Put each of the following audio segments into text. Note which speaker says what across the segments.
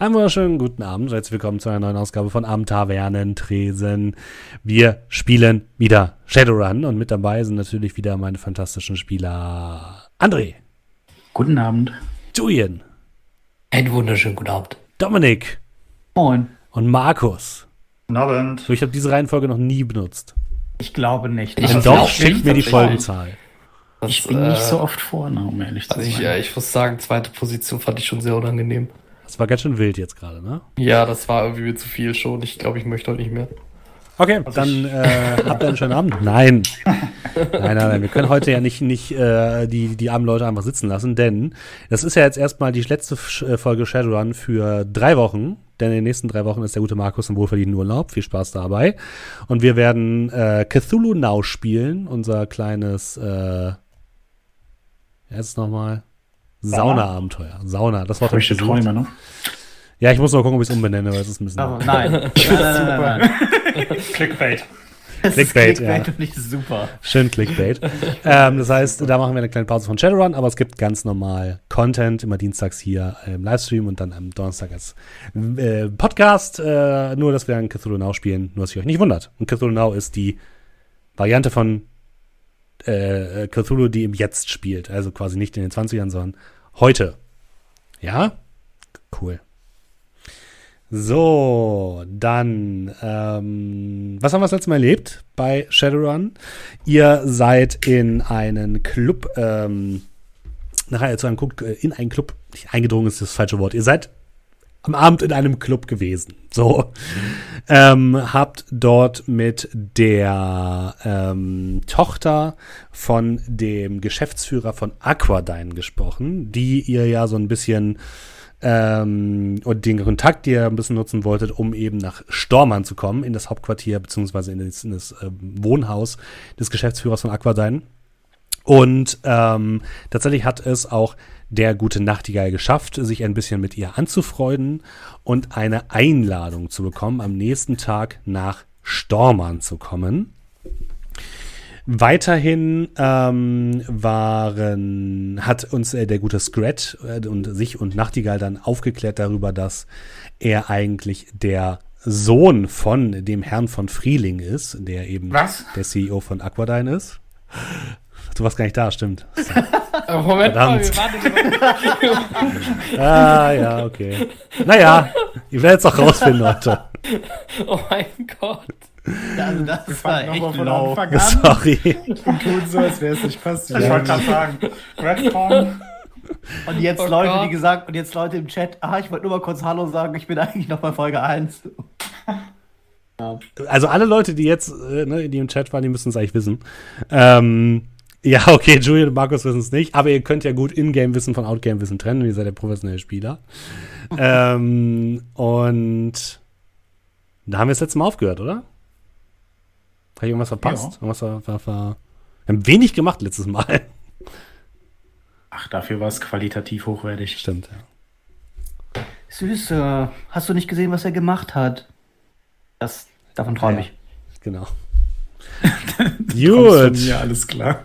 Speaker 1: Einen wunderschönen guten Abend. Herzlich willkommen zu einer neuen Ausgabe von Am Tavernentresen. Wir spielen wieder Shadowrun und mit dabei sind natürlich wieder meine fantastischen Spieler André.
Speaker 2: Guten Abend.
Speaker 1: Julian.
Speaker 3: Einen wunderschönen guten Abend.
Speaker 1: Dominik.
Speaker 2: Moin.
Speaker 1: Und Markus.
Speaker 4: Guten Abend.
Speaker 1: So, ich habe diese Reihenfolge noch nie benutzt.
Speaker 2: Ich glaube nicht.
Speaker 3: Ich
Speaker 1: Und
Speaker 3: weiß
Speaker 1: doch schickt mir die. Folgenzahl.
Speaker 3: Das,
Speaker 2: Ich bin
Speaker 3: äh,
Speaker 2: nicht so oft vorne, um ehrlich zu
Speaker 3: Also
Speaker 2: sein.
Speaker 3: ich, ja, ich muss sagen, zweite Position fand ich schon sehr unangenehm.
Speaker 1: Das war ganz schön wild jetzt gerade, ne?
Speaker 3: Ja, das war irgendwie mir zu viel schon. Ich glaube, ich möchte heute nicht mehr.
Speaker 1: Okay, dann äh, habt ihr einen schönen Abend. Nein. Nein, nein, nein. Wir können heute ja nicht, nicht äh, die, die armen Leute einfach sitzen lassen, denn das ist ja jetzt erstmal die letzte äh, Folge Shadowrun für drei Wochen. Denn in den nächsten drei Wochen ist der gute Markus im wohlverdienten Urlaub. Viel Spaß dabei. Und wir werden äh, Cthulhu Now spielen, unser kleines, äh, jetzt nochmal, Sauna-Abenteuer. Sauna, das Wort hab ich gesucht.
Speaker 2: Träume, ne?
Speaker 1: Ja, ich muss noch gucken, ob ich es umbenenne, weil es ist ein bisschen...
Speaker 2: Aber nein. nein, nein, nein, nein.
Speaker 4: Clickbait.
Speaker 2: Das
Speaker 1: Clickbait,
Speaker 2: ist
Speaker 1: ja.
Speaker 2: und nicht super.
Speaker 1: Schön Clickbait. ähm, das heißt, da machen wir eine kleine Pause von Shadowrun, aber es gibt ganz normal Content, immer dienstags hier im Livestream und dann am Donnerstag als äh, Podcast. Äh, nur, dass wir dann Cthulhu Now spielen, nur dass ihr euch nicht wundert. Und Cthulhu Now ist die Variante von äh, Cthulhu, die im Jetzt spielt. Also quasi nicht in den 20ern, sondern heute. Ja? Cool. So, dann, ähm, was haben wir das letzte Mal erlebt bei Shadowrun? Ihr seid in einen Club, ähm, nachher zu einem Club, in einen Club, nicht eingedrungen ist das falsche Wort. Ihr seid am Abend in einem Club gewesen. So. Ähm, habt dort mit der ähm, Tochter von dem Geschäftsführer von Aquadyne gesprochen, die ihr ja so ein bisschen ähm, und den Kontakt, den ihr ein bisschen nutzen wolltet, um eben nach Stormann zu kommen, in das Hauptquartier beziehungsweise in das, in das ähm, Wohnhaus des Geschäftsführers von Aquadyne. Und ähm, tatsächlich hat es auch der gute Nachtigall geschafft, sich ein bisschen mit ihr anzufreunden und eine Einladung zu bekommen, am nächsten Tag nach Stormann zu kommen. Weiterhin ähm, waren, hat uns äh, der gute Scrat äh, und sich und Nachtigall dann aufgeklärt darüber, dass er eigentlich der Sohn von dem Herrn von Frieling ist, der eben
Speaker 4: Was?
Speaker 1: der CEO von Aquadyne ist. Du warst gar nicht da, stimmt.
Speaker 3: Aber Moment
Speaker 1: Verdammt.
Speaker 3: mal, wir waren
Speaker 1: Ah, ja, okay. Naja, ihr werdet es auch rausfinden heute.
Speaker 3: Oh mein Gott.
Speaker 2: Also das war echt
Speaker 4: Nochmal von
Speaker 2: low.
Speaker 4: Anfang an.
Speaker 1: Sorry.
Speaker 4: Und tun so, als wäre es nicht passiert. Ich wollte gerade sagen, Redcon.
Speaker 2: Und jetzt
Speaker 3: Oh
Speaker 2: Leute,
Speaker 3: Gott.
Speaker 2: die gesagt, und jetzt Leute im Chat, ah, ich wollte nur mal kurz Hallo sagen, ich bin eigentlich noch bei Folge 1.
Speaker 1: Also alle Leute, die jetzt, äh, ne, die im Chat waren, die müssen es eigentlich wissen. Ähm, ja, okay, Julian und Markus wissen es nicht, aber ihr könnt ja gut Ingame-Wissen von Outgame-Wissen trennen, ihr seid ja professionelle Spieler. ähm, und da haben wir das letzte Mal aufgehört, oder? Habe ich irgendwas verpasst? Irgendwas war, war, war, wir haben wenig gemacht letztes Mal.
Speaker 4: Ach, dafür war es qualitativ hochwertig.
Speaker 1: Stimmt, ja.
Speaker 2: Süß, äh, hast du nicht gesehen, was er gemacht hat? Das, davon träume
Speaker 1: Ja.
Speaker 2: ich.
Speaker 1: Genau. Gut.
Speaker 4: mir, alles klar.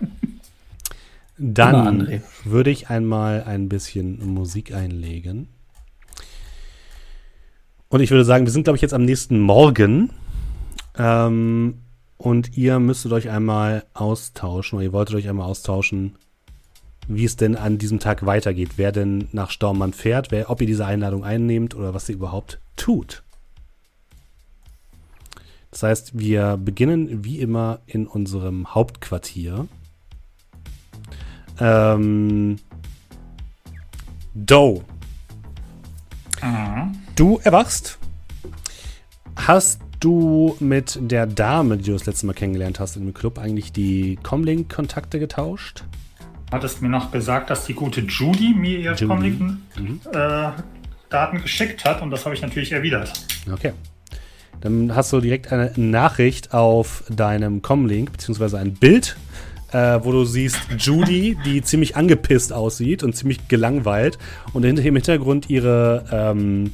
Speaker 1: Dann würde ich einmal ein bisschen Musik einlegen. Und ich würde sagen, wir sind, glaube ich, jetzt am nächsten Morgen. Ähm, und ihr müsstet euch einmal austauschen, oder ihr wolltet euch einmal austauschen, wie es denn an diesem Tag weitergeht. Wer denn nach Stormmann fährt, wer, ob ihr diese Einladung einnehmt oder was ihr überhaupt tut. Das heißt, wir beginnen wie immer in unserem Hauptquartier. Ähm, Doe,
Speaker 4: Mhm.
Speaker 1: du erwachst. Hast du mit der Dame, die du das letzte Mal kennengelernt hast im Club, eigentlich die Comlink-Kontakte getauscht?
Speaker 4: Hattest mir noch gesagt, dass die gute Judy mir ihre. Comlink-Daten geschickt hat und das habe ich natürlich erwidert.
Speaker 1: Okay. Dann hast du direkt eine Nachricht auf deinem Comlink, beziehungsweise ein Bild, äh, wo du siehst Judy, die ziemlich angepisst aussieht und ziemlich gelangweilt und hinter im Hintergrund ihre, ähm,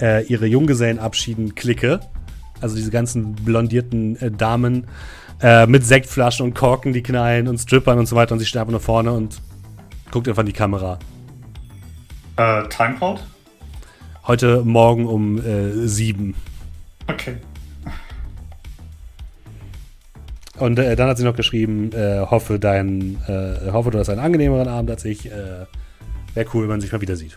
Speaker 1: äh, ihre Junggesellenabschieden-Clique. Also diese ganzen blondierten äh, Damen äh, mit Sektflaschen und Korken, die knallen und Strippern und so weiter und sie steht einfach nur vorne und guckt einfach in die Kamera.
Speaker 4: Äh, Timecode?
Speaker 1: heute Morgen um äh, sieben.
Speaker 4: Okay.
Speaker 1: Und äh, dann hat sie noch geschrieben, äh, hoffe, dein, äh, hoffe, du hast einen angenehmeren Abend als ich. Äh, Wäre cool, wenn man sich mal wieder sieht.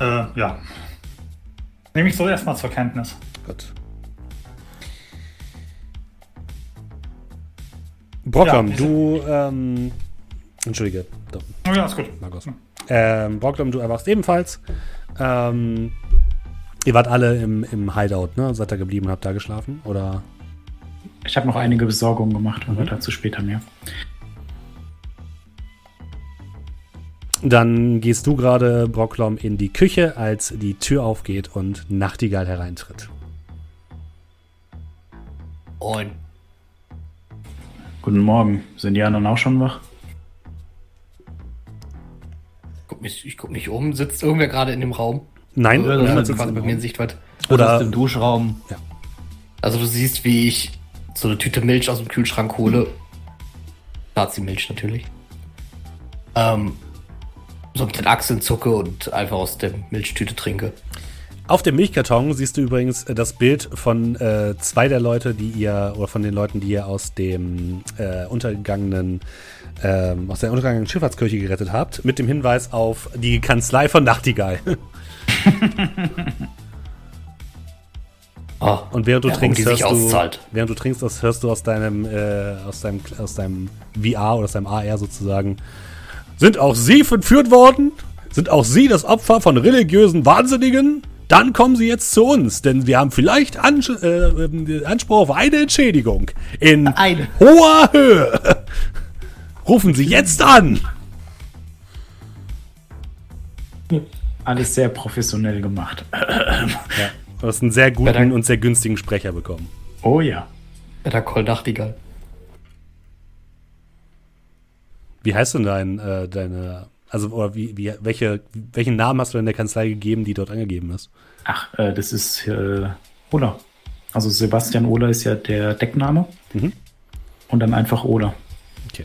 Speaker 4: Äh, ja. Nehme ich so erstmal zur Kenntnis.
Speaker 1: Gut. Brocklom,
Speaker 4: Ja,
Speaker 1: du, ähm, entschuldige, doch,
Speaker 4: Oh ja, ist gut.
Speaker 1: Markus. Ähm, Brocklom, du erwachst ebenfalls. Ähm, ihr wart alle im, im Hideout, ne? Seid da geblieben und habt da geschlafen? Oder?
Speaker 5: Ich habe noch einige Besorgungen gemacht, aber
Speaker 1: Mhm.
Speaker 5: dazu später mehr.
Speaker 1: Dann gehst du gerade, Brocklom, in die Küche, als die Tür aufgeht und Nachtigall hereintritt.
Speaker 3: Moin.
Speaker 5: Guten Morgen. Sind die anderen auch schon wach?
Speaker 3: Guck mich, ich guck mich um. Sitzt irgendwer gerade in dem Raum?
Speaker 1: Nein,
Speaker 2: Ja,
Speaker 1: niemand
Speaker 2: das
Speaker 3: Also
Speaker 1: sitzt
Speaker 3: quasi
Speaker 1: im
Speaker 3: bei mir in. Sichtweite.
Speaker 1: Oder-
Speaker 2: aus dem Duschraum.
Speaker 3: Also du siehst, wie ich so eine Tüte Milch aus dem Kühlschrank hole. Nazi-Milch natürlich. Ähm, so mit den Achseln zucke und einfach aus der Milchtüte trinke.
Speaker 1: Auf dem Milchkarton siehst du übrigens äh, das Bild von äh, zwei der Leute, die ihr, oder von den Leuten, die ihr aus dem äh, untergegangenen, ähm, aus der untergegangenen Schifffahrtskirche gerettet habt, mit dem Hinweis auf die Kanzlei von Nachtigall.
Speaker 3: Ah,
Speaker 1: Und während du
Speaker 3: Warum
Speaker 1: trinkst, hörst du, während du trinkst, das hörst du aus deinem, äh, aus deinem, aus deinem VR oder aus deinem AR sozusagen. Sind auch Sie entführt worden? Sind auch Sie das Opfer von religiösen Wahnsinnigen? Dann kommen Sie jetzt zu uns, denn wir haben vielleicht Ans äh, äh, Anspruch auf eine Entschädigung in
Speaker 2: Eine.
Speaker 1: hoher Höhe. Rufen Sie jetzt an.
Speaker 5: Alles sehr professionell gemacht.
Speaker 1: Ja, du hast einen sehr guten
Speaker 3: Dank.
Speaker 1: und sehr günstigen Sprecher bekommen.
Speaker 5: Oh ja.
Speaker 3: der Call Nachtigall.
Speaker 1: Wie heißt denn dein, äh, deine, also, oder wie, wie, welche, welchen Namen hast du in der Kanzlei gegeben, die dort angegeben ist?
Speaker 5: Ach, äh, das ist äh, Ola. Also Sebastian Ola ist ja der Deckname.
Speaker 1: Mhm.
Speaker 5: Und dann einfach Ola.
Speaker 1: Okay.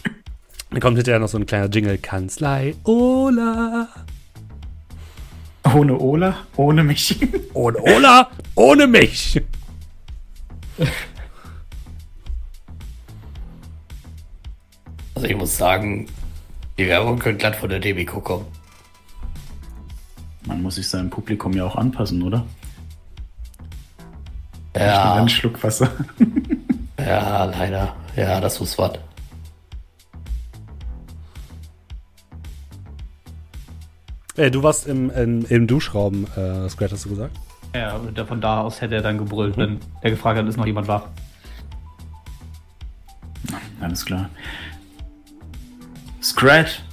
Speaker 1: Dann kommt hinterher noch so ein kleiner Jingle. Kanzlei Ola.
Speaker 5: Ohne Ola, ohne mich.
Speaker 1: Ohne Ola, ohne mich.
Speaker 3: Also ich muss sagen, die Werbung könnte glatt von der Demico kommen.
Speaker 5: Man muss sich seinem Publikum ja auch anpassen, oder?
Speaker 3: Ja,
Speaker 5: Einen Schluck Wasser.
Speaker 3: ja, leider. Ja, das muss was.
Speaker 1: Äh, du warst im, im, im Duschraum, äh, Scrat, hast du gesagt?
Speaker 2: Ja, und von da aus hätte er dann gebrüllt, wenn der gefragt hat, ist noch jemand wach.
Speaker 5: Alles klar. Scrat,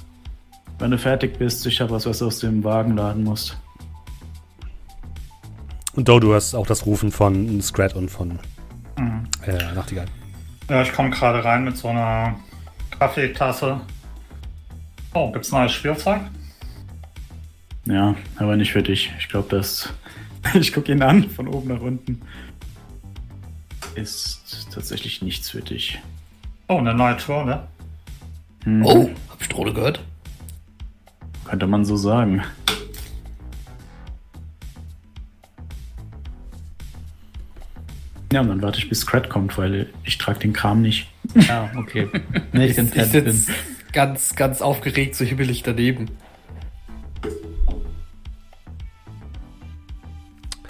Speaker 5: wenn du fertig bist, ich habe was, was du aus dem Wagen laden musst.
Speaker 1: Und Do, du hast auch das Rufen von Scrat und von äh, Nachtigall.
Speaker 4: Ja, ich komme gerade rein mit so einer Kaffeetasse. Oh, gibt's neues Spielzeug?
Speaker 5: Ja, aber nicht für dich. Ich glaube, das. Ich gucke ihn an, von oben nach unten. Ist tatsächlich nichts für dich.
Speaker 4: Oh, eine neue Tour, ne?
Speaker 5: Hm,
Speaker 3: Oh, hab ich Drohne gehört?
Speaker 5: Könnte man so sagen. Ja, und dann warte ich bis Scrat kommt, weil ich trage den Kram nicht.
Speaker 2: Ja, okay. nee, ich,
Speaker 3: Ich, ich sitz ganz, ganz aufgeregt, so hibbelig daneben.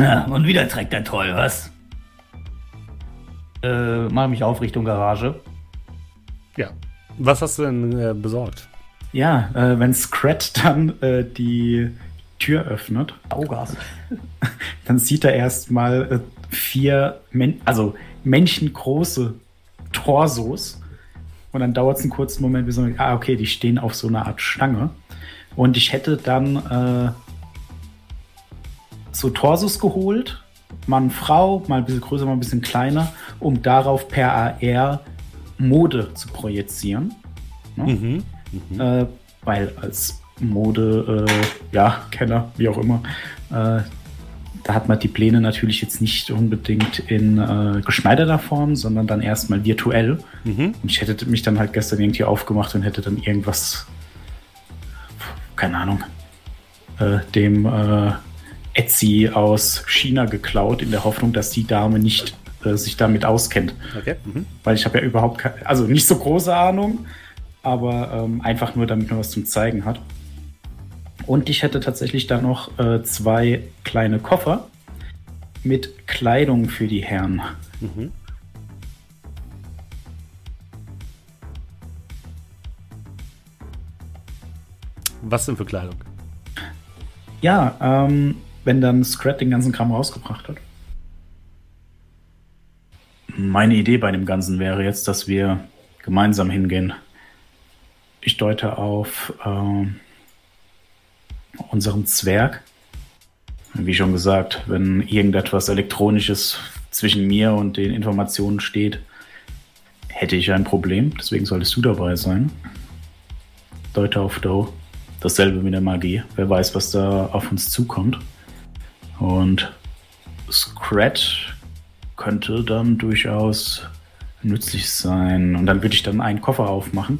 Speaker 2: Ja, und wieder trägt er toll, was? Äh, mach mich auf Richtung Garage.
Speaker 1: Ja. Was hast du denn äh, besorgt?
Speaker 5: Ja, äh, wenn Scrat dann äh, die Tür öffnet,
Speaker 2: Augas.
Speaker 5: dann sieht er erstmal äh, vier Men also menschengroße Torsos. Und dann dauert es einen kurzen Moment, bis man, ah, okay, die stehen auf so einer Art Stange. Und ich hätte dann äh, so Torsos geholt, Mann, Frau, mal ein bisschen größer, mal ein bisschen kleiner, um darauf per AR Mode zu projizieren. Ne?
Speaker 1: Mhm.
Speaker 5: Äh, weil als Mode, äh, ja, Kenner, wie auch immer, äh, da hat man die Pläne natürlich jetzt nicht unbedingt in äh, geschneiderter Form, sondern dann erstmal virtuell.
Speaker 1: Mhm.
Speaker 5: Und ich hätte mich dann halt gestern irgendwie aufgemacht und hätte dann irgendwas, keine Ahnung, äh, dem äh, Etsy aus China geklaut, in der Hoffnung, dass die Dame nicht äh, sich damit auskennt.
Speaker 1: Okay. Mhm.
Speaker 5: Weil ich habe ja überhaupt keine, also nicht so große Ahnung, aber ähm, einfach nur, damit man was zum Zeigen hat. Und ich hätte tatsächlich dann noch äh, zwei kleine Koffer mit Kleidung für die Herren.
Speaker 1: Mhm. Was denn für Kleidung?
Speaker 5: Ja, ähm, wenn dann Scrat den ganzen Kram rausgebracht hat. Meine Idee bei dem Ganzen wäre jetzt, dass wir gemeinsam hingehen. Ich deute auf ähm, unseren Zwerg. Wie schon gesagt, wenn irgendetwas Elektronisches zwischen mir und den Informationen steht, hätte ich ein Problem. Deswegen solltest du dabei sein. Deute auf Doe. Dasselbe mit der Magie. Wer weiß, was da auf uns zukommt. Und Scrat könnte dann durchaus nützlich sein. Und dann würde ich dann einen Koffer aufmachen.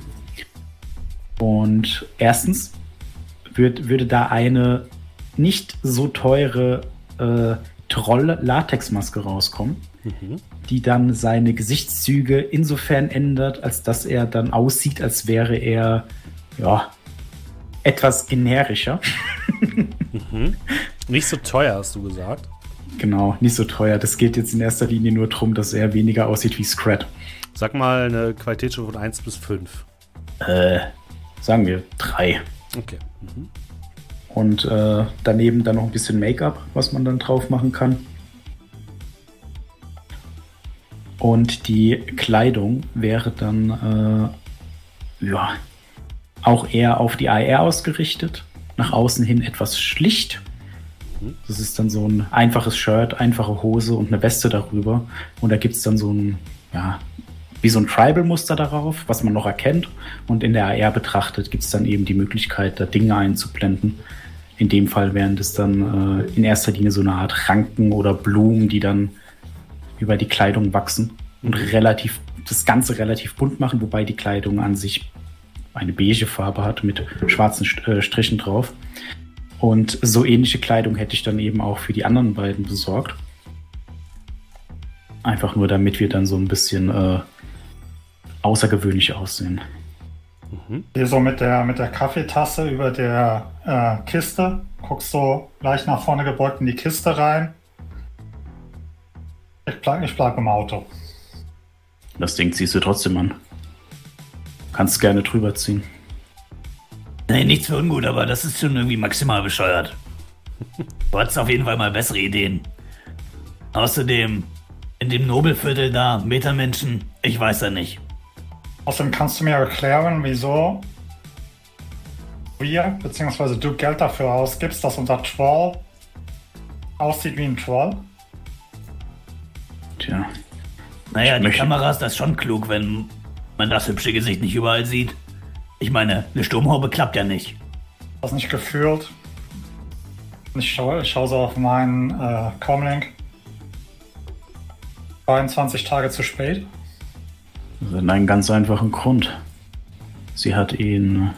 Speaker 5: Und erstens würd, würde da eine nicht so teure äh, Troll-Latexmaske rauskommen,
Speaker 1: Mhm.
Speaker 5: die dann seine Gesichtszüge insofern ändert, als dass er dann aussieht, als wäre er ja etwas generischer.
Speaker 1: Mhm. Nicht so teuer, hast du gesagt.
Speaker 5: Genau, nicht so teuer. Das geht jetzt in erster Linie nur darum, dass er weniger aussieht wie Scrat.
Speaker 1: Sag mal eine Qualitätsstufe von 1 bis 5.
Speaker 5: Äh, sagen wir drei.
Speaker 1: Okay. Mhm.
Speaker 5: Und äh, daneben dann noch ein bisschen Make-up, was man dann drauf machen kann. Und die Kleidung wäre dann äh, ja auch eher auf die AR ausgerichtet. Nach außen hin etwas schlicht. Das ist dann so ein einfaches Shirt, einfache Hose und eine Weste darüber. Und da gibt es dann so ein, ja, wie so ein Tribal-Muster darauf, was man noch erkennt. Und in der AR betrachtet gibt es dann eben die Möglichkeit, da Dinge einzublenden. In dem Fall wären das dann äh, in erster Linie so eine Art Ranken oder Blumen, die dann über die Kleidung wachsen und relativ das Ganze relativ bunt machen, wobei die Kleidung an sich eine beige Farbe hat mit schwarzen äh, Strichen drauf. Und so ähnliche Kleidung hätte ich dann eben auch für die anderen beiden besorgt. Einfach nur, damit wir dann so ein bisschen äh, außergewöhnlich aussehen.
Speaker 4: Hier so mit der, mit der Kaffeetasse über der äh, Kiste. Guckst so leicht nach vorne gebeugt in die Kiste rein. Ich bleib, ich bleib im Auto.
Speaker 5: Das Ding ziehst du trotzdem an. Kannst gerne drüber ziehen.
Speaker 2: Nee, nichts für ungut, aber das ist schon irgendwie maximal bescheuert. Du hattest auf jeden Fall mal bessere Ideen. Außerdem, in dem Nobelviertel da, Metamenschen, ich weiß ja nicht.
Speaker 4: Außerdem kannst du mir erklären, wieso wir, beziehungsweise du Geld dafür ausgibst, dass unser Troll aussieht wie ein Troll.
Speaker 5: Tja,
Speaker 2: Naja,
Speaker 5: Ich
Speaker 2: die
Speaker 5: möchte-
Speaker 2: Kameras, das ist schon klug, wenn man das hübsche Gesicht nicht überall sieht. Ich meine, eine Sturmhaube klappt ja nicht.
Speaker 4: Das nicht gefühlt. Ich schaue, ich schaue so auf meinen äh, Comlink. 22 Tage zu spät.
Speaker 5: das hat einen ganz einfachen Grund. Sie hat ihn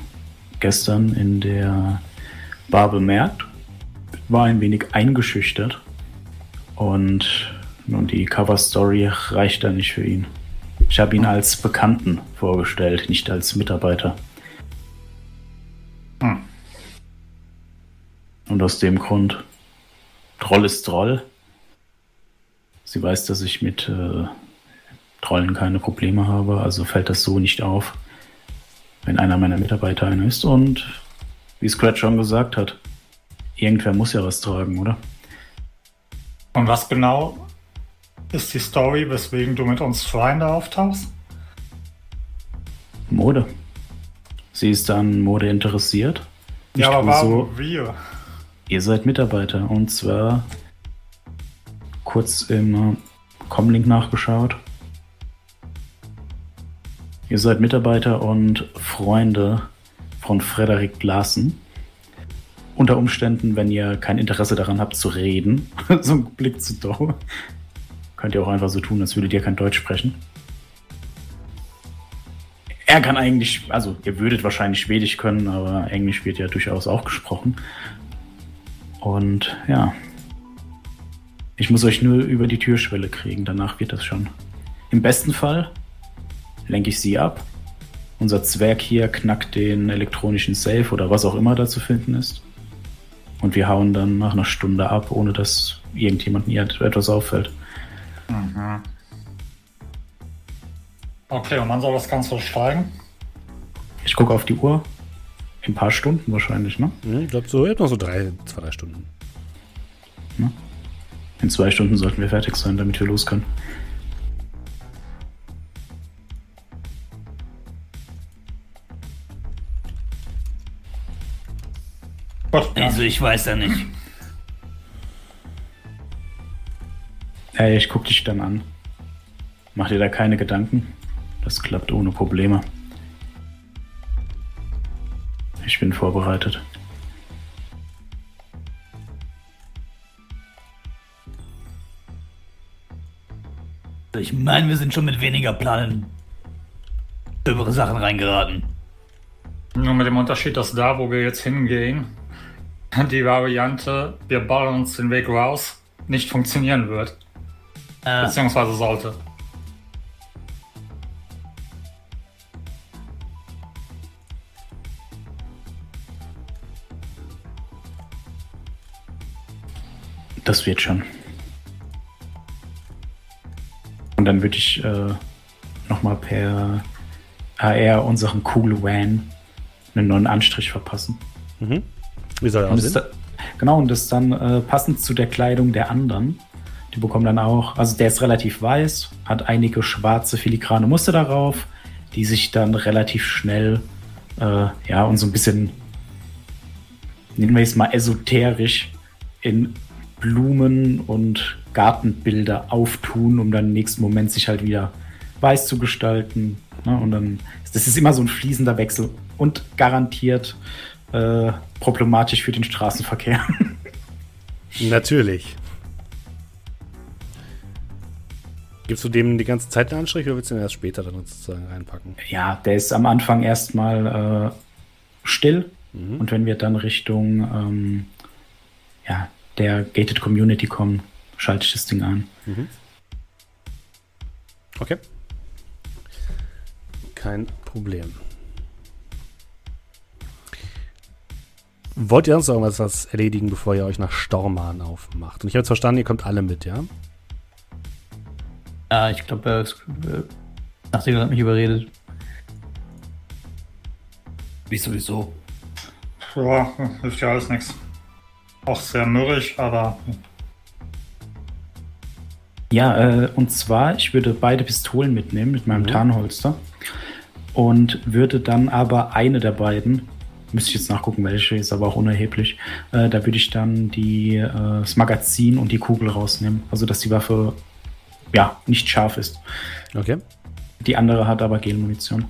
Speaker 5: gestern in der Bar bemerkt, war ein wenig eingeschüchtert und nun die Cover-Story reicht da nicht für ihn. Ich habe ihn als Bekannten vorgestellt, nicht als Mitarbeiter.
Speaker 4: Hm.
Speaker 5: Und aus dem Grund, Troll ist Troll. Sie weiß, dass ich mit äh, Trollen keine Probleme habe, also fällt das so nicht auf, wenn einer meiner Mitarbeiter einer ist. Und wie Scratch schon gesagt hat, irgendwer muss ja was tragen, oder?
Speaker 4: Und was genau ist die Story, weswegen du mit uns Freunde auftauchst?
Speaker 5: Mode. Sie ist an Mode interessiert.
Speaker 4: ja, aber
Speaker 5: tue so,
Speaker 4: warum wir?
Speaker 5: Ihr seid Mitarbeiter und zwar kurz im äh, Comlink nachgeschaut. Ihr seid Mitarbeiter und Freunde von Frederik Larsen. Unter Umständen, wenn ihr kein Interesse daran habt zu reden, so ein Blick zu Doe, könnt ihr auch einfach so tun, als würdet ihr kein Deutsch sprechen. Er kann eigentlich, also ihr würdet wahrscheinlich Schwedisch können, aber Englisch wird ja durchaus auch gesprochen. Und ja. Ich muss euch nur über die Türschwelle kriegen, danach wird das schon. Im besten Fall lenke ich sie ab. Unser Zwerg hier knackt den elektronischen Safe oder was auch immer da zu finden ist. Und wir hauen dann nach einer Stunde ab, ohne dass irgendjemandem etwas auffällt.
Speaker 4: Mhm. Okay, und wann soll das Ganze steigen?
Speaker 5: Ich gucke auf die Uhr. In ein paar Stunden wahrscheinlich, ne?
Speaker 1: Ich glaube, so, noch so drei, zwei, drei Stunden.
Speaker 5: In zwei Stunden sollten wir fertig sein, damit wir los können.
Speaker 4: Ja.
Speaker 2: Also ich weiß ja nicht.
Speaker 5: Hey, ich guck dich dann an. Mach dir da keine Gedanken. Das klappt ohne Probleme. Ich bin vorbereitet.
Speaker 2: Ich meine, wir sind schon mit weniger Planen über Sachen reingeraten.
Speaker 4: Nur mit dem Unterschied, dass da, wo wir jetzt hingehen, die Variante, wir bauen uns den Weg raus, nicht funktionieren wird.
Speaker 2: Äh,
Speaker 4: Beziehungsweise sollte.
Speaker 5: Das wird schon. Und dann würde ich äh, nochmal per AR unseren Cool Van einen neuen Anstrich verpassen.
Speaker 1: Wie soll er aussehen?
Speaker 5: da, genau, und das dann äh, passend zu der Kleidung der anderen. Die bekommen dann auch, also der ist relativ weiß, hat einige schwarze filigrane Muster darauf, die sich dann relativ schnell, äh, ja, und so ein bisschen, nennen wir es mal esoterisch, in Blumen und Gartenbilder auftun, um dann im nächsten Moment sich halt wieder weiß zu gestalten. Ne? Und dann, das ist immer so ein fließender Wechsel und garantiert äh, problematisch für den Straßenverkehr.
Speaker 1: Natürlich. Gibst du dem die ganze Zeit einen Anstrich oder willst du den erst später dann sozusagen reinpacken?
Speaker 5: ja, der ist am Anfang erstmal äh, still. Und wenn wir dann Richtung ähm, ja, der Gated Community kommen, schalte ich das Ding an.
Speaker 1: Okay. Kein Problem. Wollt ihr sonst irgendwas was erledigen, bevor ihr euch nach Storman aufmacht? Und ich habe jetzt verstanden, ihr kommt alle mit, ja?
Speaker 2: ja, ich glaube, er ist, äh, nachdem er mich überredet.
Speaker 3: Wie sowieso.
Speaker 4: Ja, hilft ja alles nichts. Auch sehr mürrisch, aber
Speaker 5: Ja, äh, und zwar, ich würde beide Pistolen mitnehmen mit meinem
Speaker 1: Mhm.
Speaker 5: Tarnholster und würde dann aber eine der beiden, müsste ich jetzt nachgucken, welche, ist aber auch unerheblich, äh, da würde ich dann die, äh, das Magazin und die Kugel rausnehmen. Also, dass die Waffe, ja, nicht scharf ist.
Speaker 1: Okay.
Speaker 5: Die andere hat aber Gelmunition.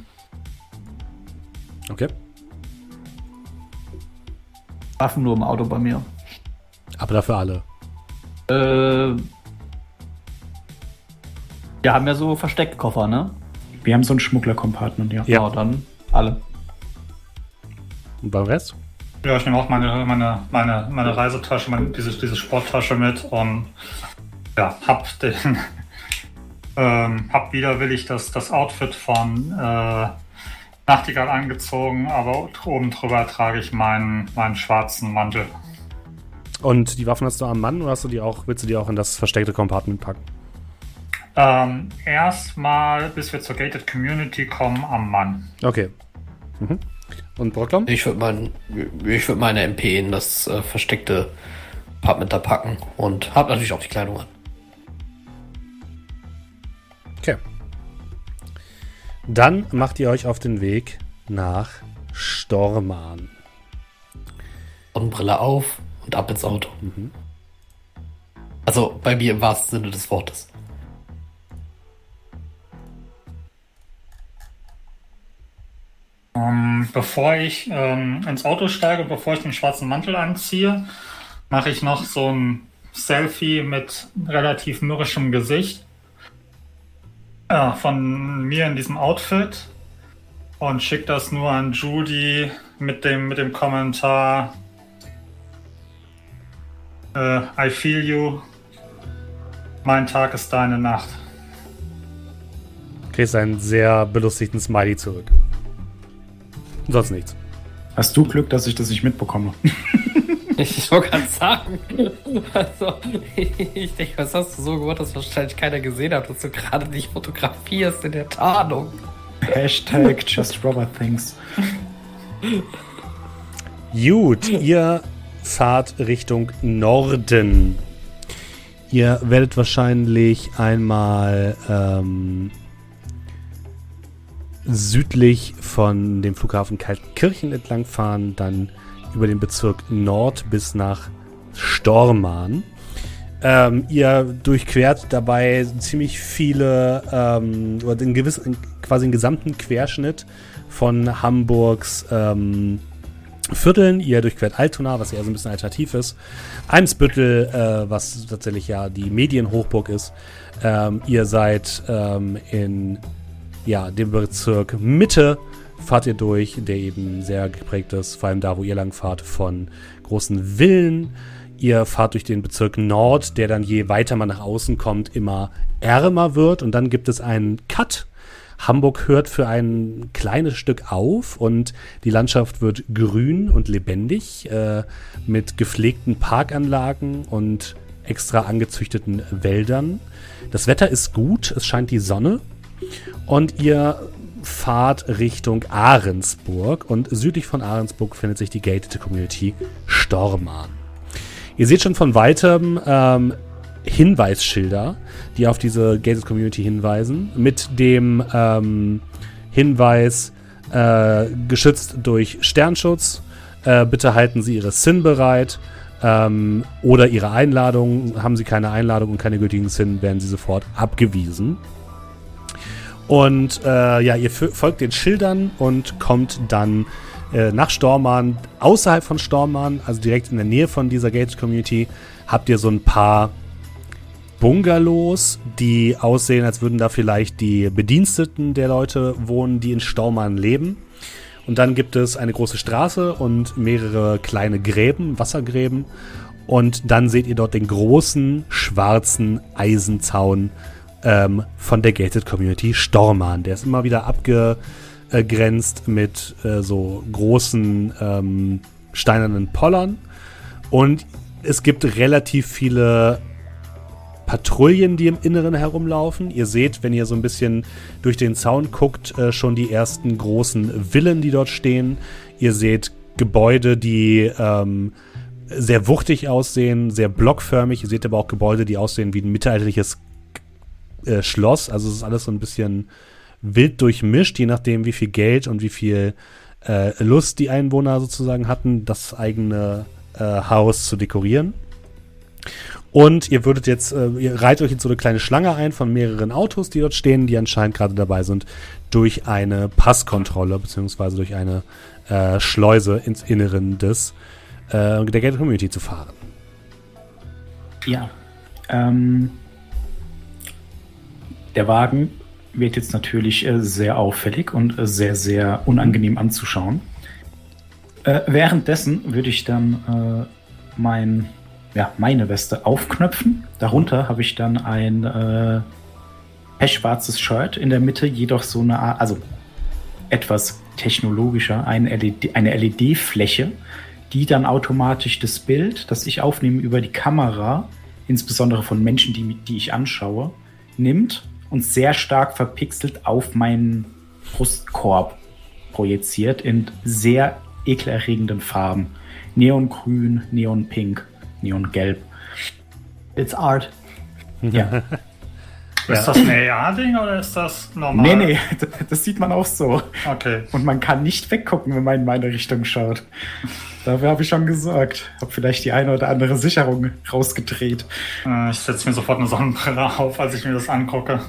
Speaker 1: Okay.
Speaker 2: Waffen nur im Auto bei mir.
Speaker 1: Aber dafür alle.
Speaker 2: Äh, wir haben ja so Versteckkoffer, ne?
Speaker 5: Wir haben so ein Schmuggler-Compartment, ja.
Speaker 1: Ja.
Speaker 2: Genau, dann alle.
Speaker 1: Und beim Rest?
Speaker 4: ja, ich nehme auch meine, meine, meine, meine Reisetasche, meine, diese, diese Sporttasche mit und ja, hab den, ähm, hab widerwillig das, das Outfit von äh, Nachtigall angezogen, aber oben drüber trage ich meinen, meinen schwarzen Mantel.
Speaker 1: Und die Waffen hast du am Mann oder hast du die auch, willst du die auch in das versteckte Compartment packen?
Speaker 4: Ähm, erstmal, bis wir zur Gated Community kommen, am Mann.
Speaker 1: Okay. Mhm. Und Brocklom?
Speaker 3: Ich würde mein, ich würd meine MP in das äh, versteckte Apartment da packen und hab natürlich auch die Kleidung an.
Speaker 1: Okay. Dann macht ihr euch auf den Weg nach Storman.
Speaker 3: Sonnenbrille auf und ab ins Auto. Also bei mir im wahrsten Sinne des Wortes.
Speaker 4: Ähm, bevor ich ähm, ins Auto steige, bevor ich den schwarzen Mantel anziehe, mache ich noch so ein Selfie mit relativ mürrischem Gesicht ja, von mir in diesem Outfit und schicke das nur an Judy mit dem, mit dem Kommentar. Äh, I feel you. Mein Tag ist deine Nacht.
Speaker 1: Kriegst einen sehr belustigten Smiley zurück. Sonst nichts.
Speaker 5: Hast du Glück, dass ich das nicht mitbekomme?
Speaker 3: Ich wollte gerade sagen. Also, ich denke, was hast du so gemacht, dass wahrscheinlich keiner gesehen hat, dass du gerade nicht fotografierst in der Tarnung.
Speaker 5: Hashtag Just Robert Things.
Speaker 1: Gut, ihr fahrt Richtung Norden. Ihr werdet wahrscheinlich einmal ähm, südlich von dem Flughafen Kaltkirchen entlangfahren, dann über den Bezirk Nord bis nach Stormarn. Ähm, ihr durchquert dabei ziemlich viele, ähm, oder den gewissen, quasi den gesamten Querschnitt von Hamburgs ähm, Vierteln. Ihr durchquert Altona, was eher so ein bisschen alternativ ist. Eimsbüttel, äh, was tatsächlich ja die Medienhochburg ist. Ähm, ihr seid ähm, in ja, dem Bezirk Mitte, fahrt ihr durch, der eben sehr geprägt ist, vor allem da, wo ihr lang fahrt, von großen Villen. Ihr fahrt durch den Bezirk Nord, der dann je weiter man nach außen kommt, immer ärmer wird. Und dann gibt es einen Cut. Hamburg hört für ein kleines Stück auf und die Landschaft wird grün und lebendig äh, mit gepflegten Parkanlagen und extra angezüchteten Wäldern. Das Wetter ist gut, es scheint die Sonne und ihr fahrt Richtung Ahrensburg und südlich von Ahrensburg findet sich die Gated Community Stormarn. Ihr seht schon von weitem ähm, Hinweisschilder, die auf diese Gated Community hinweisen, mit dem ähm, Hinweis äh, geschützt durch Sternschutz. Äh, bitte halten Sie Ihre SIN bereit. Ähm, oder Ihre Einladung. Haben Sie keine Einladung und keine gültigen SIN, werden Sie sofort abgewiesen. Und äh, ja, ihr folgt den Schildern und kommt dann äh, nach Stormarn. Außerhalb von Stormarn, also direkt in der Nähe von dieser Gated Community, habt ihr so ein paar Bungalows, die aussehen, als würden da vielleicht die Bediensteten der Leute wohnen, die in Stormarn leben. Und dann gibt es eine große Straße und mehrere kleine Gräben, Wassergräben. Und dann seht ihr dort den großen schwarzen Eisenzaun ähm, von der Gated Community Stormarn. Der ist immer wieder abgegrenzt mit äh, so großen ähm, steinernen Pollern. Und es gibt relativ viele Patrouillen, die im Inneren herumlaufen. Ihr seht, wenn ihr so ein bisschen durch den Zaun guckt, äh, schon die ersten großen Villen, die dort stehen. Ihr seht Gebäude, die ähm, sehr wuchtig aussehen, sehr blockförmig. Ihr seht aber auch Gebäude, die aussehen wie ein mittelalterliches äh, Schloss. Also es ist alles so ein bisschen wild durchmischt, je nachdem, wie viel Geld und wie viel äh, Lust die Einwohner sozusagen hatten, das eigene äh, Haus zu dekorieren. Und ihr würdet jetzt, äh, ihr reiht euch in so eine kleine Schlange ein von mehreren Autos, die dort stehen, die anscheinend gerade dabei sind, durch eine Passkontrolle beziehungsweise durch eine äh, Schleuse ins Inneren des äh, der Gated Community zu fahren.
Speaker 5: Ja. Ähm, der Wagen wird jetzt natürlich äh, sehr auffällig und äh, sehr, sehr unangenehm anzuschauen. Äh, währenddessen würde ich dann mein, ja, meine Weste aufknöpfen. Darunter habe ich dann ein äh, pechschwarzes Shirt, in der Mitte jedoch so eine Art, also etwas technologischer, eine LED, eine LED-Fläche, die dann automatisch das Bild, das ich aufnehme über die Kamera, insbesondere von Menschen, die, die ich anschaue, nimmt und sehr stark verpixelt auf meinen Brustkorb projiziert in sehr ekelerregenden Farben. Neongrün, Neonpink, Neongelb.
Speaker 3: It's art.
Speaker 5: Ja.
Speaker 4: Ist das ein AR-Ding oder ist das normal?
Speaker 5: nee, nee, das sieht man auch so.
Speaker 4: Okay.
Speaker 5: Und man kann nicht weggucken, wenn man in meine Richtung schaut. Dafür habe ich schon gesorgt. Hab vielleicht die eine oder andere Sicherung rausgedreht.
Speaker 4: Äh, Ich setze mir sofort eine Sonnenbrille auf, als ich mir das angucke.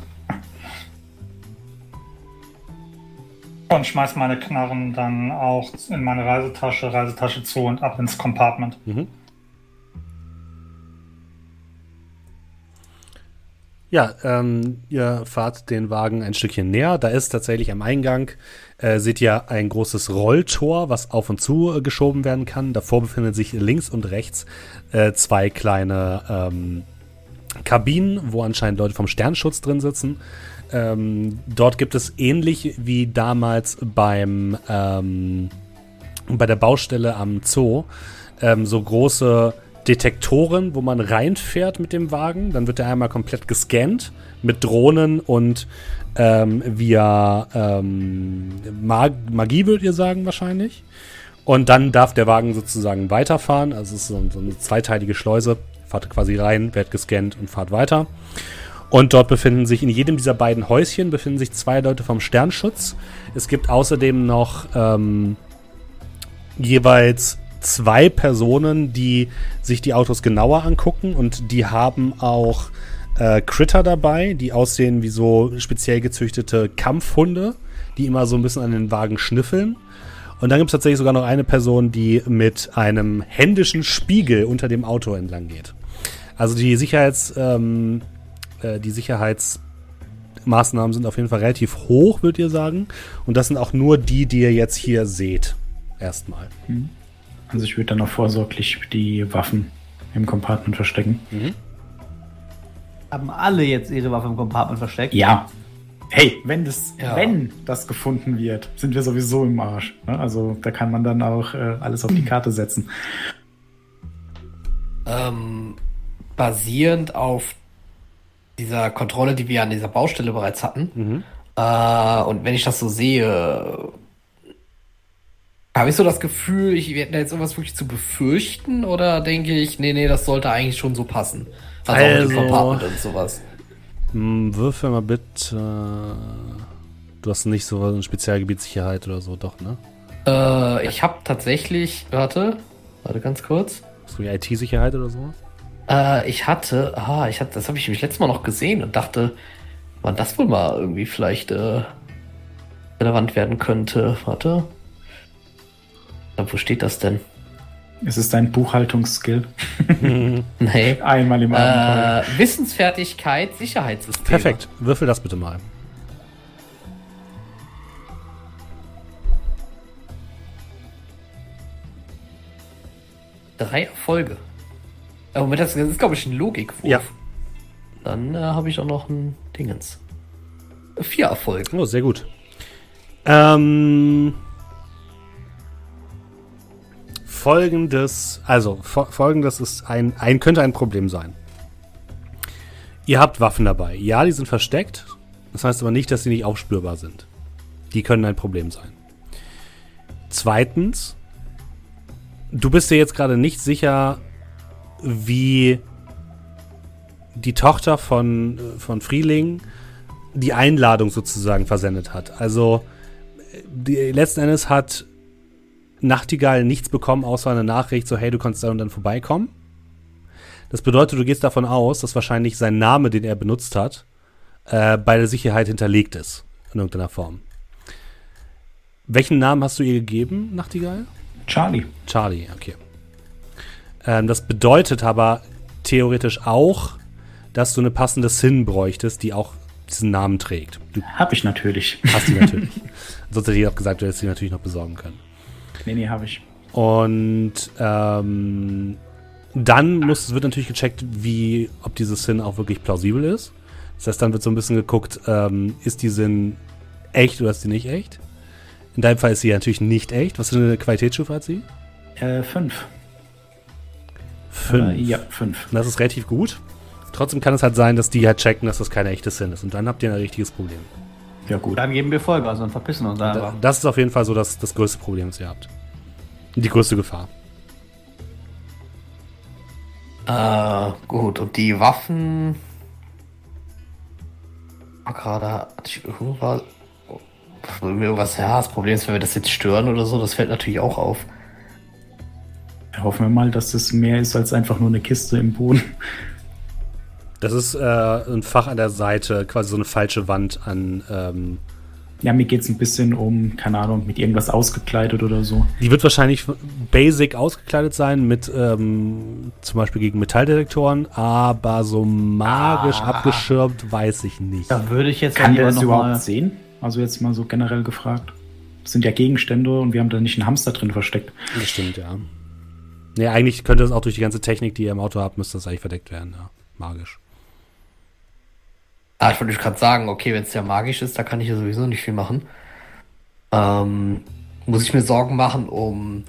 Speaker 4: Und schmeiß meine Knarren dann auch in meine Reisetasche, Reisetasche zu und ab ins Compartment.
Speaker 1: Ja, ähm, ihr fahrt den Wagen ein Stückchen näher. Da ist tatsächlich am Eingang, äh, seht ihr ein großes Rolltor, was auf und zu äh, geschoben werden kann. Davor befinden sich links und rechts äh, zwei kleine ähm, Kabinen, wo anscheinend Leute vom Sternschutz drin sitzen. Ähm, dort gibt es ähnlich wie damals beim ähm, bei der Baustelle am Zoo ähm, so große Detektoren, wo man reinfährt mit dem Wagen. Dann wird er einmal komplett gescannt mit Drohnen und ähm, via ähm, Mag Magie, würdet ihr sagen, wahrscheinlich. Und dann darf der Wagen sozusagen weiterfahren. Also es ist so, so eine zweiteilige Schleuse. Fahrt quasi rein, wird gescannt und fahrt weiter. Und dort befinden sich in jedem dieser beiden Häuschen befinden sich zwei Leute vom Sternschutz. Es gibt außerdem noch ähm, jeweils zwei Personen, die sich die Autos genauer angucken und die haben auch äh, Critter dabei, die aussehen wie so speziell gezüchtete Kampfhunde, die immer so ein bisschen an den Wagen schnüffeln. Und dann gibt es tatsächlich sogar noch eine Person, die mit einem händischen Spiegel unter dem Auto entlang geht. Also die Sicherheits, ähm, äh, die Sicherheitsmaßnahmen sind auf jeden Fall relativ hoch, würdet ihr sagen. Und das sind auch nur die, die ihr jetzt hier seht. Erstmal.
Speaker 5: Also ich würde dann auch vorsorglich die Waffen im Compartment verstecken.
Speaker 6: Haben alle jetzt ihre Waffe im Compartment versteckt?
Speaker 5: Ja. Hey, wenn das,
Speaker 3: Ja.
Speaker 5: wenn das gefunden wird, sind wir sowieso im Arsch. Ne? Also da kann man dann auch äh, alles auf die Karte setzen.
Speaker 3: Ähm, basierend auf dieser Kontrolle, die wir an dieser Baustelle bereits hatten. Äh, und wenn ich das so sehe, habe ich so das Gefühl, ich werde da jetzt irgendwas wirklich zu befürchten oder denke ich, nee, nee, das sollte eigentlich schon so passen. Also, auch mit
Speaker 1: Also-
Speaker 3: dem Compartment und sowas.
Speaker 1: Hm, würfel mal bitte. Du hast nicht so eine Spezialgebietssicherheit oder so, doch, ne?
Speaker 3: Äh, ich habe tatsächlich, warte, warte ganz kurz.
Speaker 1: Hast du die IT-Sicherheit oder so?
Speaker 3: Äh, ich hatte, ah, ich hatte, das habe ich nämlich letztes Mal noch gesehen und dachte, wann das wohl mal irgendwie vielleicht äh, relevant werden könnte. Warte. Wo steht das denn?
Speaker 5: Es ist ein Buchhaltungsskill.
Speaker 3: Nee.
Speaker 5: Einmal im Abenteuer.
Speaker 3: Äh, Wissensfertigkeit, Sicherheitssystem.
Speaker 1: Perfekt. Würfel das bitte mal.
Speaker 3: Drei Erfolge. Äh, Moment, das ist, glaube ich, ein Logikwurf.
Speaker 1: Ja.
Speaker 3: Dann äh, habe ich auch noch ein Dingens. Vier Erfolge.
Speaker 1: Oh, sehr gut. Ähm, folgendes, also fo folgendes ist ein, ein, könnte ein Problem sein. Ihr habt Waffen dabei. Ja, die sind versteckt. Das heißt aber nicht, dass sie nicht aufspürbar sind. Die können ein Problem sein. Zweitens, du bist dir jetzt gerade nicht sicher, wie die Tochter von, von Frieling die Einladung sozusagen versendet hat. Also die, letzten Endes hat Nachtigall nichts bekommen, außer eine Nachricht, so hey, du kannst dann und dann vorbeikommen. Das bedeutet, du gehst davon aus, dass wahrscheinlich sein Name, den er benutzt hat, äh, bei der Sicherheit hinterlegt ist. In irgendeiner Form. Welchen Namen hast du ihr gegeben, Nachtigall?
Speaker 5: Charlie.
Speaker 1: Charlie, okay. Ähm, das bedeutet aber theoretisch auch, dass du eine passende Sin bräuchtest, die auch diesen Namen trägt. Du
Speaker 5: Hab ich natürlich.
Speaker 1: hast die natürlich. Sonst hätte ich auch gesagt, du hättest die natürlich noch besorgen können.
Speaker 5: Nee, nee, habe ich.
Speaker 1: Und ähm, dann muss, wird natürlich gecheckt, wie, ob diese Sin auch wirklich plausibel ist. Das heißt, dann wird so ein bisschen geguckt, ähm, ist die Sin echt oder ist die nicht echt? In deinem Fall ist sie natürlich nicht echt. Was für eine Qualitätsstufe hat sie?
Speaker 5: Äh, fünf.
Speaker 1: Fünf.
Speaker 5: Äh, ja, fünf.
Speaker 1: Und das ist relativ gut. Trotzdem kann es halt sein, dass die halt checken, dass das keine echte Sin ist. Und dann habt ihr ein richtiges Problem.
Speaker 5: Ja, gut.
Speaker 6: Dann geben wir Vollgas und verpissen uns einfach.
Speaker 1: Das ist auf jeden Fall so das, das größte Problem, das ihr habt. Die größte Gefahr.
Speaker 3: Äh, gut, und die Waffen. Ah, Gerade hatte ich irgendwas. Irgendwas, ja, das Problem ist, wenn wir das jetzt stören oder so, das fällt natürlich auch auf.
Speaker 5: Hoffen wir mal, dass das mehr ist als einfach nur eine Kiste im Boden.
Speaker 1: Das ist äh, ein Fach an der Seite, quasi so eine falsche Wand an, ähm,
Speaker 5: Ja, mir geht es ein bisschen um, keine Ahnung, mit irgendwas ausgekleidet oder so.
Speaker 1: Die wird wahrscheinlich basic ausgekleidet sein, mit ähm, zum Beispiel gegen Metalldetektoren, aber so magisch
Speaker 5: Ah.
Speaker 1: abgeschirmt weiß ich nicht.
Speaker 6: Da würde ich jetzt
Speaker 5: Kann
Speaker 6: lieber
Speaker 5: der das
Speaker 6: noch
Speaker 5: überhaupt
Speaker 6: mal-
Speaker 5: sehen? Also jetzt mal so generell gefragt. Das sind ja Gegenstände und wir haben da nicht einen Hamster drin versteckt.
Speaker 1: Das stimmt, ja. Nee, eigentlich könnte das auch durch die ganze Technik, die ihr im Auto habt, müsste das eigentlich verdeckt werden, ja. Magisch.
Speaker 3: Ah, ich wollte gerade sagen, okay, wenn es ja magisch ist, da kann ich ja sowieso nicht viel machen. Ähm, muss ich mir Sorgen machen um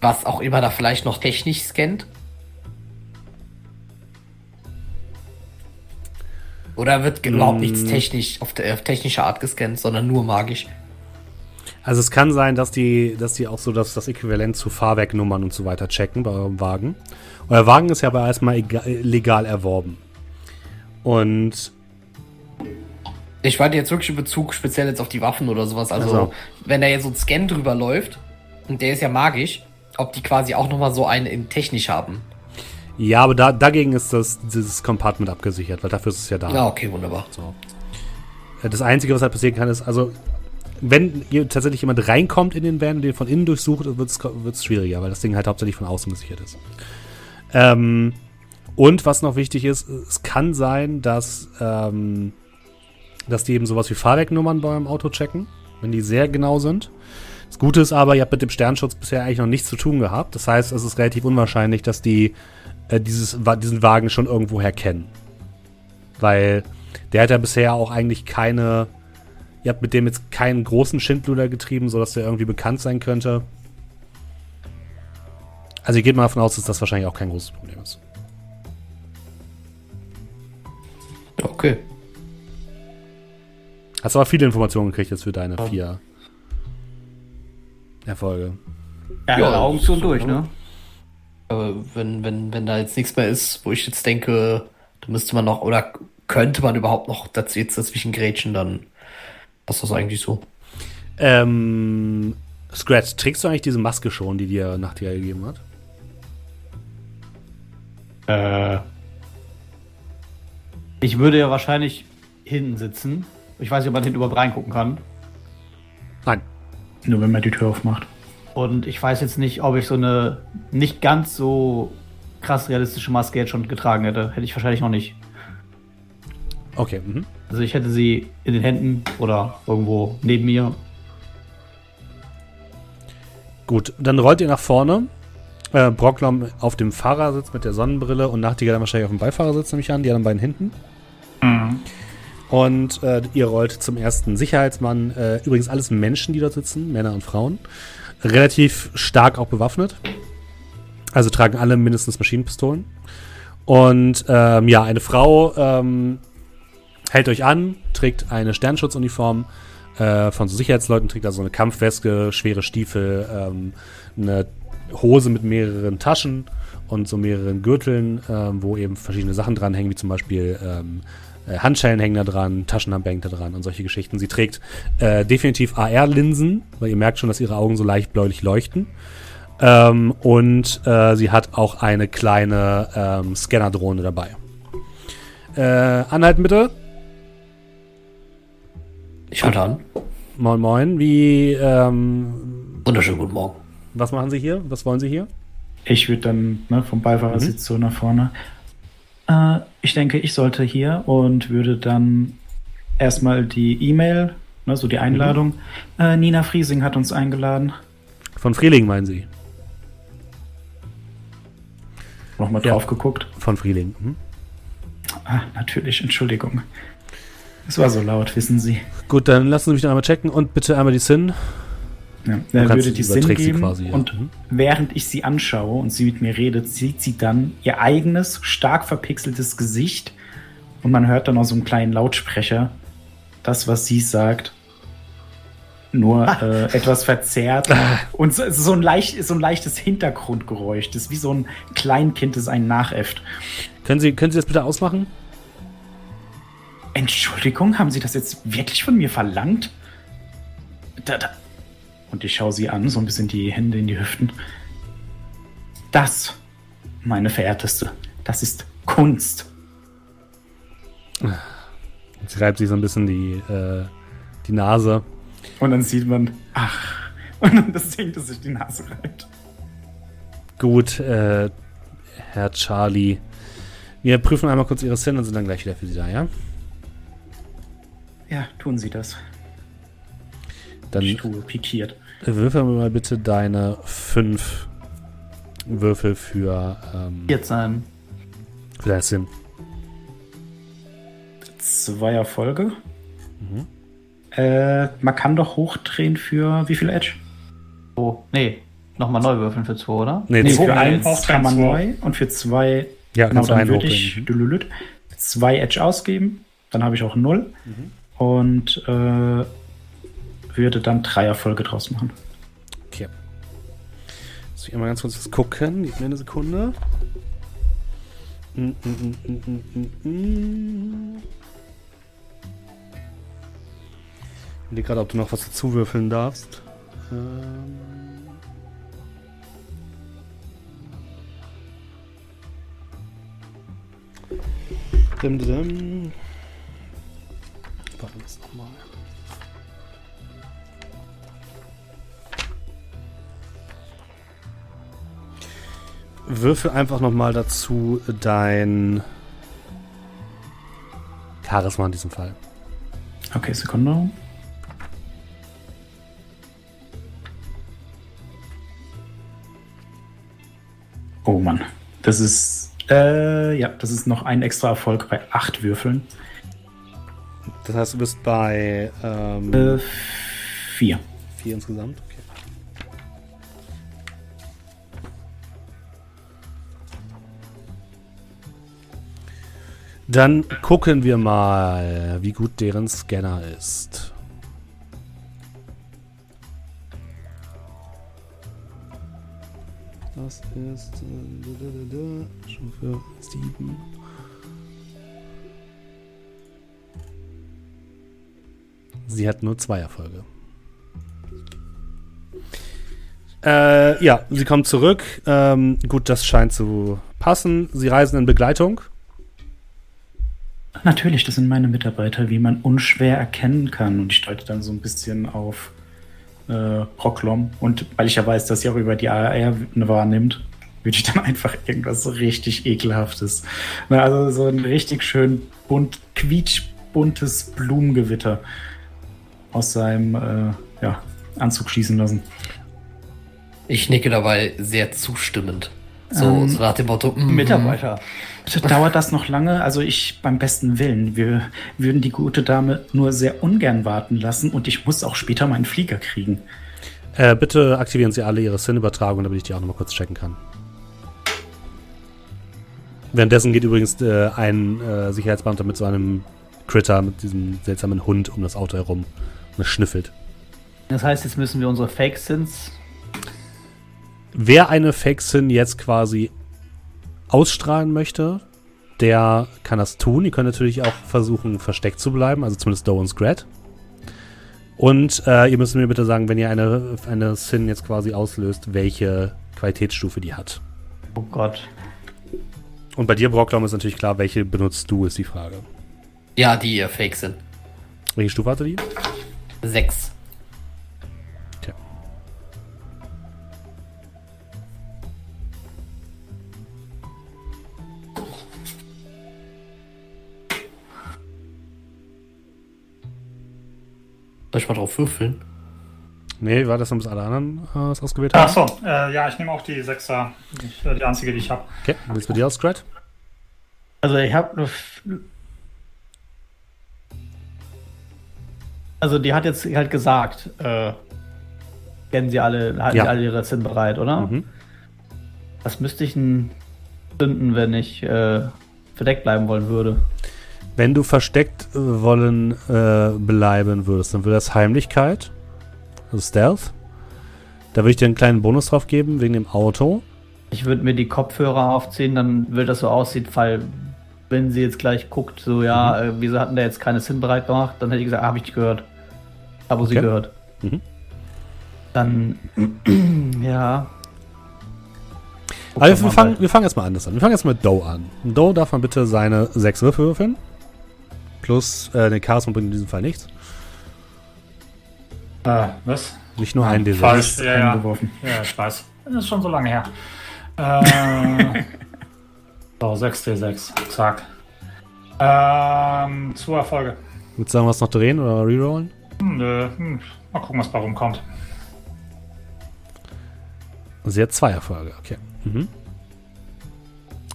Speaker 3: was auch immer da vielleicht noch technisch scannt? Oder wird überhaupt nichts technisch auf, der, auf technische Art gescannt, sondern nur magisch?
Speaker 1: Also es kann sein, dass die, dass die auch so das, das Äquivalent zu Fahrwerknummern und so weiter checken bei eurem Wagen. Euer Wagen ist ja aber erstmal ega- legal erworben. Und
Speaker 3: Ich meinte jetzt wirklich in Bezug speziell jetzt auf die Waffen oder sowas. Also,
Speaker 1: Also.
Speaker 3: wenn da jetzt so ein Scan drüber läuft, und der ist ja magisch, ob die quasi auch nochmal so einen in technisch haben.
Speaker 1: ja, aber da, dagegen ist das, dieses Compartment abgesichert, weil dafür ist es ja da.
Speaker 3: Ja, okay, wunderbar.
Speaker 1: So. Äh, Das Einzige, was halt passieren kann, ist, also, wenn tatsächlich jemand reinkommt in den Van und den von innen durchsucht, wird es schwieriger, weil das Ding halt hauptsächlich von außen gesichert ist. Ähm, und was noch wichtig ist, es kann sein, dass, ähm, dass die eben sowas wie Fahrwerknummern bei eurem Auto checken, wenn die sehr genau sind. Das Gute ist aber, ihr habt mit dem Sternschutz bisher eigentlich noch nichts zu tun gehabt. Das heißt, es ist relativ unwahrscheinlich, dass die äh, dieses, diesen Wagen schon irgendwoher kennen. Weil der hat ja bisher auch eigentlich keine. Ihr habt mit dem jetzt keinen großen Schindluder getrieben, sodass der irgendwie bekannt sein könnte. Also, ihr geht mal davon aus, dass das wahrscheinlich auch kein großes Problem ist.
Speaker 3: Okay.
Speaker 1: Hast aber viele Informationen gekriegt jetzt für deine vier Erfolge.
Speaker 6: Ja,
Speaker 3: Ja,
Speaker 6: Augen zu und durch, ne?
Speaker 3: Aber wenn, wenn, wenn da jetzt nichts mehr ist, wo ich jetzt denke, da müsste man noch, oder könnte man überhaupt noch dazu jetzt dazwischen grätschen, dann ist das eigentlich so.
Speaker 1: Ähm, Scratch, trägst du eigentlich diese Maske schon, die dir Nachtjahr gegeben hat?
Speaker 5: Äh,
Speaker 6: Ich würde ja wahrscheinlich hinten sitzen. Ich weiß nicht, ob man hinten überhaupt reingucken kann.
Speaker 1: Nein.
Speaker 5: nur wenn man die Tür aufmacht.
Speaker 6: Und ich weiß jetzt nicht, ob ich so eine nicht ganz so krass realistische Maske jetzt schon getragen hätte. Hätte ich wahrscheinlich noch nicht.
Speaker 1: Okay, mhm.
Speaker 6: Also ich hätte sie in den Händen oder irgendwo neben mir.
Speaker 1: Gut, dann rollt ihr nach vorne. Äh, Brocklom auf dem Fahrersitz mit der Sonnenbrille und Nachtigall dann wahrscheinlich auf dem Beifahrersitz, nehme ich an, die anderen beiden hinten.
Speaker 4: Mhm.
Speaker 1: Und äh, ihr rollt zum ersten Sicherheitsmann. Äh, übrigens alles Menschen, die dort sitzen, Männer und Frauen. Relativ stark auch bewaffnet. Also tragen alle mindestens Maschinenpistolen. Und ähm, ja, eine Frau ähm, hält euch an, trägt eine Sternschutzuniform äh, von so Sicherheitsleuten, trägt also eine Kampfweste, schwere Stiefel, ähm, eine Hose mit mehreren Taschen und so mehreren Gürteln, ähm, wo eben verschiedene Sachen dranhängen, wie zum Beispiel ähm, äh, Handschellen hängen da dran, Taschenlampe hängt da dran und solche Geschichten. Sie trägt äh, definitiv AR-Linsen, weil ihr merkt schon, dass ihre Augen so leicht bläulich leuchten. Ähm, und äh, sie hat auch eine kleine ähm, Scannerdrohne dabei. Äh, anhalten bitte.
Speaker 3: Ich halte an.
Speaker 1: Moin Moin. Wie, ähm,
Speaker 3: Wunderschönen guten Morgen.
Speaker 1: was machen Sie hier? Was wollen Sie hier?
Speaker 5: Ich würde dann ne, vom Beifahrersitz so nach vorne. Äh, ich denke, ich sollte hier und würde dann erstmal die E-Mail, ne, so die Einladung. Äh, Nina Friesing hat uns eingeladen.
Speaker 1: Von Frieling meinen Sie?
Speaker 5: Nochmal
Speaker 1: Ja.
Speaker 5: drauf geguckt.
Speaker 1: Von Frieling. Mhm.
Speaker 5: Ah, natürlich, Entschuldigung. Es war so laut, wissen Sie.
Speaker 1: Gut, dann lassen Sie mich noch einmal checken und bitte einmal die SIN.
Speaker 5: Ja,
Speaker 1: kannst-
Speaker 5: würde die Sinn geben
Speaker 1: quasi, ja.
Speaker 5: und
Speaker 1: Mhm.
Speaker 5: während ich sie anschaue und sie mit mir redet, sieht sie dann ihr eigenes, stark verpixeltes Gesicht und man hört dann aus so einem kleinen Lautsprecher das, was sie sagt, nur äh, etwas verzerrt und so, so, ein leicht, so ein leichtes Hintergrundgeräusch. Das ist wie so ein Kleinkind, das einen nachäfft.
Speaker 1: Können Sie, können Sie das bitte ausmachen?
Speaker 5: Entschuldigung, haben Sie das jetzt wirklich von mir verlangt? Da, da. Und ich schaue sie an, so ein bisschen die Hände in die Hüften. Das, meine Verehrteste, das ist Kunst.
Speaker 1: Sie reibt sich so ein bisschen die, äh, die Nase.
Speaker 5: Und dann sieht man, ach, und dann das Ding, das sich die Nase reibt.
Speaker 1: Gut, äh, Herr Charlie. Wir prüfen einmal kurz Ihre Szene und sind dann gleich wieder für Sie da, ja?
Speaker 5: Ja, tun Sie das.
Speaker 1: Dann
Speaker 5: tue pikiert.
Speaker 1: Würfel mir mal bitte deine fünf Würfel für, ähm,
Speaker 6: Jetzt sein.
Speaker 1: für deine Sim.
Speaker 5: Zwei Erfolge. Äh, man kann doch hochdrehen für wie viel Edge?
Speaker 6: Oh, nee. Nochmal neu würfeln für zwei, oder?
Speaker 1: Nee,
Speaker 5: Nee, für
Speaker 4: Nein,
Speaker 5: eins
Speaker 4: auch
Speaker 5: kann man neu und für zwei,
Speaker 1: Ja,
Speaker 5: genau, dann
Speaker 1: einen
Speaker 5: würde ich dülülüt, zwei Edge ausgeben, dann habe ich auch null
Speaker 1: Mhm.
Speaker 5: und äh, würde dann drei Erfolge draus machen.
Speaker 1: Okay. Muss ich einmal ganz kurz was gucken. Gib mir eine Sekunde. Mm, mm, mm, mm. Ich überlege gerade, ob du noch was dazu würfeln darfst. Ähm. Dim, dim, Würfel einfach nochmal dazu dein Charisma in diesem Fall.
Speaker 5: Okay, Sekunde. Oh Mann, das ist äh, ja, das ist noch ein extra Erfolg bei acht Würfeln.
Speaker 1: Das heißt, du bist bei ähm,
Speaker 5: Äh, vier.
Speaker 1: vier insgesamt. Dann gucken wir mal, wie gut deren Scanner ist. Das ist äh, Stufe 7. Sie hat nur zwei Erfolge. Äh, ja, sie kommt zurück. Ähm, gut, das scheint zu passen. Sie reisen in Begleitung.
Speaker 5: Natürlich, das sind meine Mitarbeiter, wie man unschwer erkennen kann. Und ich deute dann so ein bisschen auf äh, Proklom. Und weil ich ja weiß, dass sie auch über die AR wahrnimmt, würde ich dann einfach irgendwas so richtig ekelhaftes. Na, Also so ein richtig schön bunt, quietschbuntes Blumengewitter aus seinem äh, ja, Anzug schießen lassen.
Speaker 3: Ich nicke dabei sehr zustimmend. So,
Speaker 5: Ähm,
Speaker 3: so nach dem Motto, mm,
Speaker 6: Mitarbeiter.
Speaker 5: Dauert das noch lange? Also ich beim besten Willen. Wir würden die gute Dame nur sehr ungern warten lassen und ich muss auch später meinen Flieger kriegen.
Speaker 1: Äh, bitte aktivieren Sie alle Ihre Sin-Übertragung, damit ich die auch nochmal kurz checken kann. Währenddessen geht übrigens äh, ein äh, Sicherheitsbeamter mit so einem Critter, mit diesem seltsamen Hund um das Auto herum und es schnüffelt.
Speaker 6: Das heißt, jetzt müssen wir unsere Fake-Sins.
Speaker 1: Wer eine Fake-Sin jetzt quasi ausstrahlen möchte, der kann das tun. Ihr könnt natürlich auch versuchen, versteckt zu bleiben, also zumindest Doe und Scrat. Und äh, ihr müsst mir bitte sagen, wenn ihr eine, eine Sin jetzt quasi auslöst, welche Qualitätsstufe die hat.
Speaker 6: Oh Gott.
Speaker 1: Und bei dir, Brocklaum, ist natürlich klar, welche benutzt du, ist die Frage.
Speaker 3: Ja, die ihr fake sind.
Speaker 1: Welche Stufe hatte die?
Speaker 3: Sechs. Soll ich mal drauf würfeln?
Speaker 1: Nee, war das noch bis alle anderen äh, es ausgewählt haben?
Speaker 4: Achso, äh, ja, ich nehme auch die Sechser. Ich, äh, die einzige, die ich habe.
Speaker 1: Okay, sieht's bei dir aus, Scrat?
Speaker 6: Also ich habe Also die hat jetzt halt gesagt, äh, kennen sie alle, halten
Speaker 1: Ja.
Speaker 6: sie alle ihre Sin bereit, oder?
Speaker 1: Mhm.
Speaker 6: Was müsste ich denn zünden, wenn ich äh, verdeckt bleiben wollen würde?
Speaker 1: Wenn du versteckt äh, wollen äh, bleiben würdest, dann würde das Heimlichkeit, also Stealth. Da würde ich dir einen kleinen Bonus drauf geben, wegen dem Auto.
Speaker 6: Ich würde mir die Kopfhörer aufziehen, dann will das so aussieht, weil wenn sie jetzt gleich guckt, so ja,
Speaker 1: Mhm.
Speaker 6: äh, wieso hatten der jetzt keine Sin bereit gemacht, dann hätte ich gesagt, ah, habe ich nicht gehört. Aber sie
Speaker 1: Okay.
Speaker 6: gehört.
Speaker 1: Mhm.
Speaker 6: Dann, ja. Doch
Speaker 1: wir fangen, wir fangen erstmal anders an. Wir fangen erstmal mit Doe an. Doe darf man bitte seine sechs Würfel würfeln. Plus, äh, den Charisma bringt in diesem Fall nichts.
Speaker 4: Äh, was?
Speaker 1: Nicht nur ein D6.
Speaker 4: Falsch, ja, ja.
Speaker 5: Eingeworfen.
Speaker 4: Ja, ich weiß. Das ist schon so lange her. Äh, so, 6D6. Zack. Ähm, zwei Erfolge.
Speaker 1: Willst du sagen, was noch drehen oder rerollen?
Speaker 4: Hm, nö, hm, mal gucken, was bei rumkommt.
Speaker 1: Sie hat zwei Erfolge, okay. Mhm.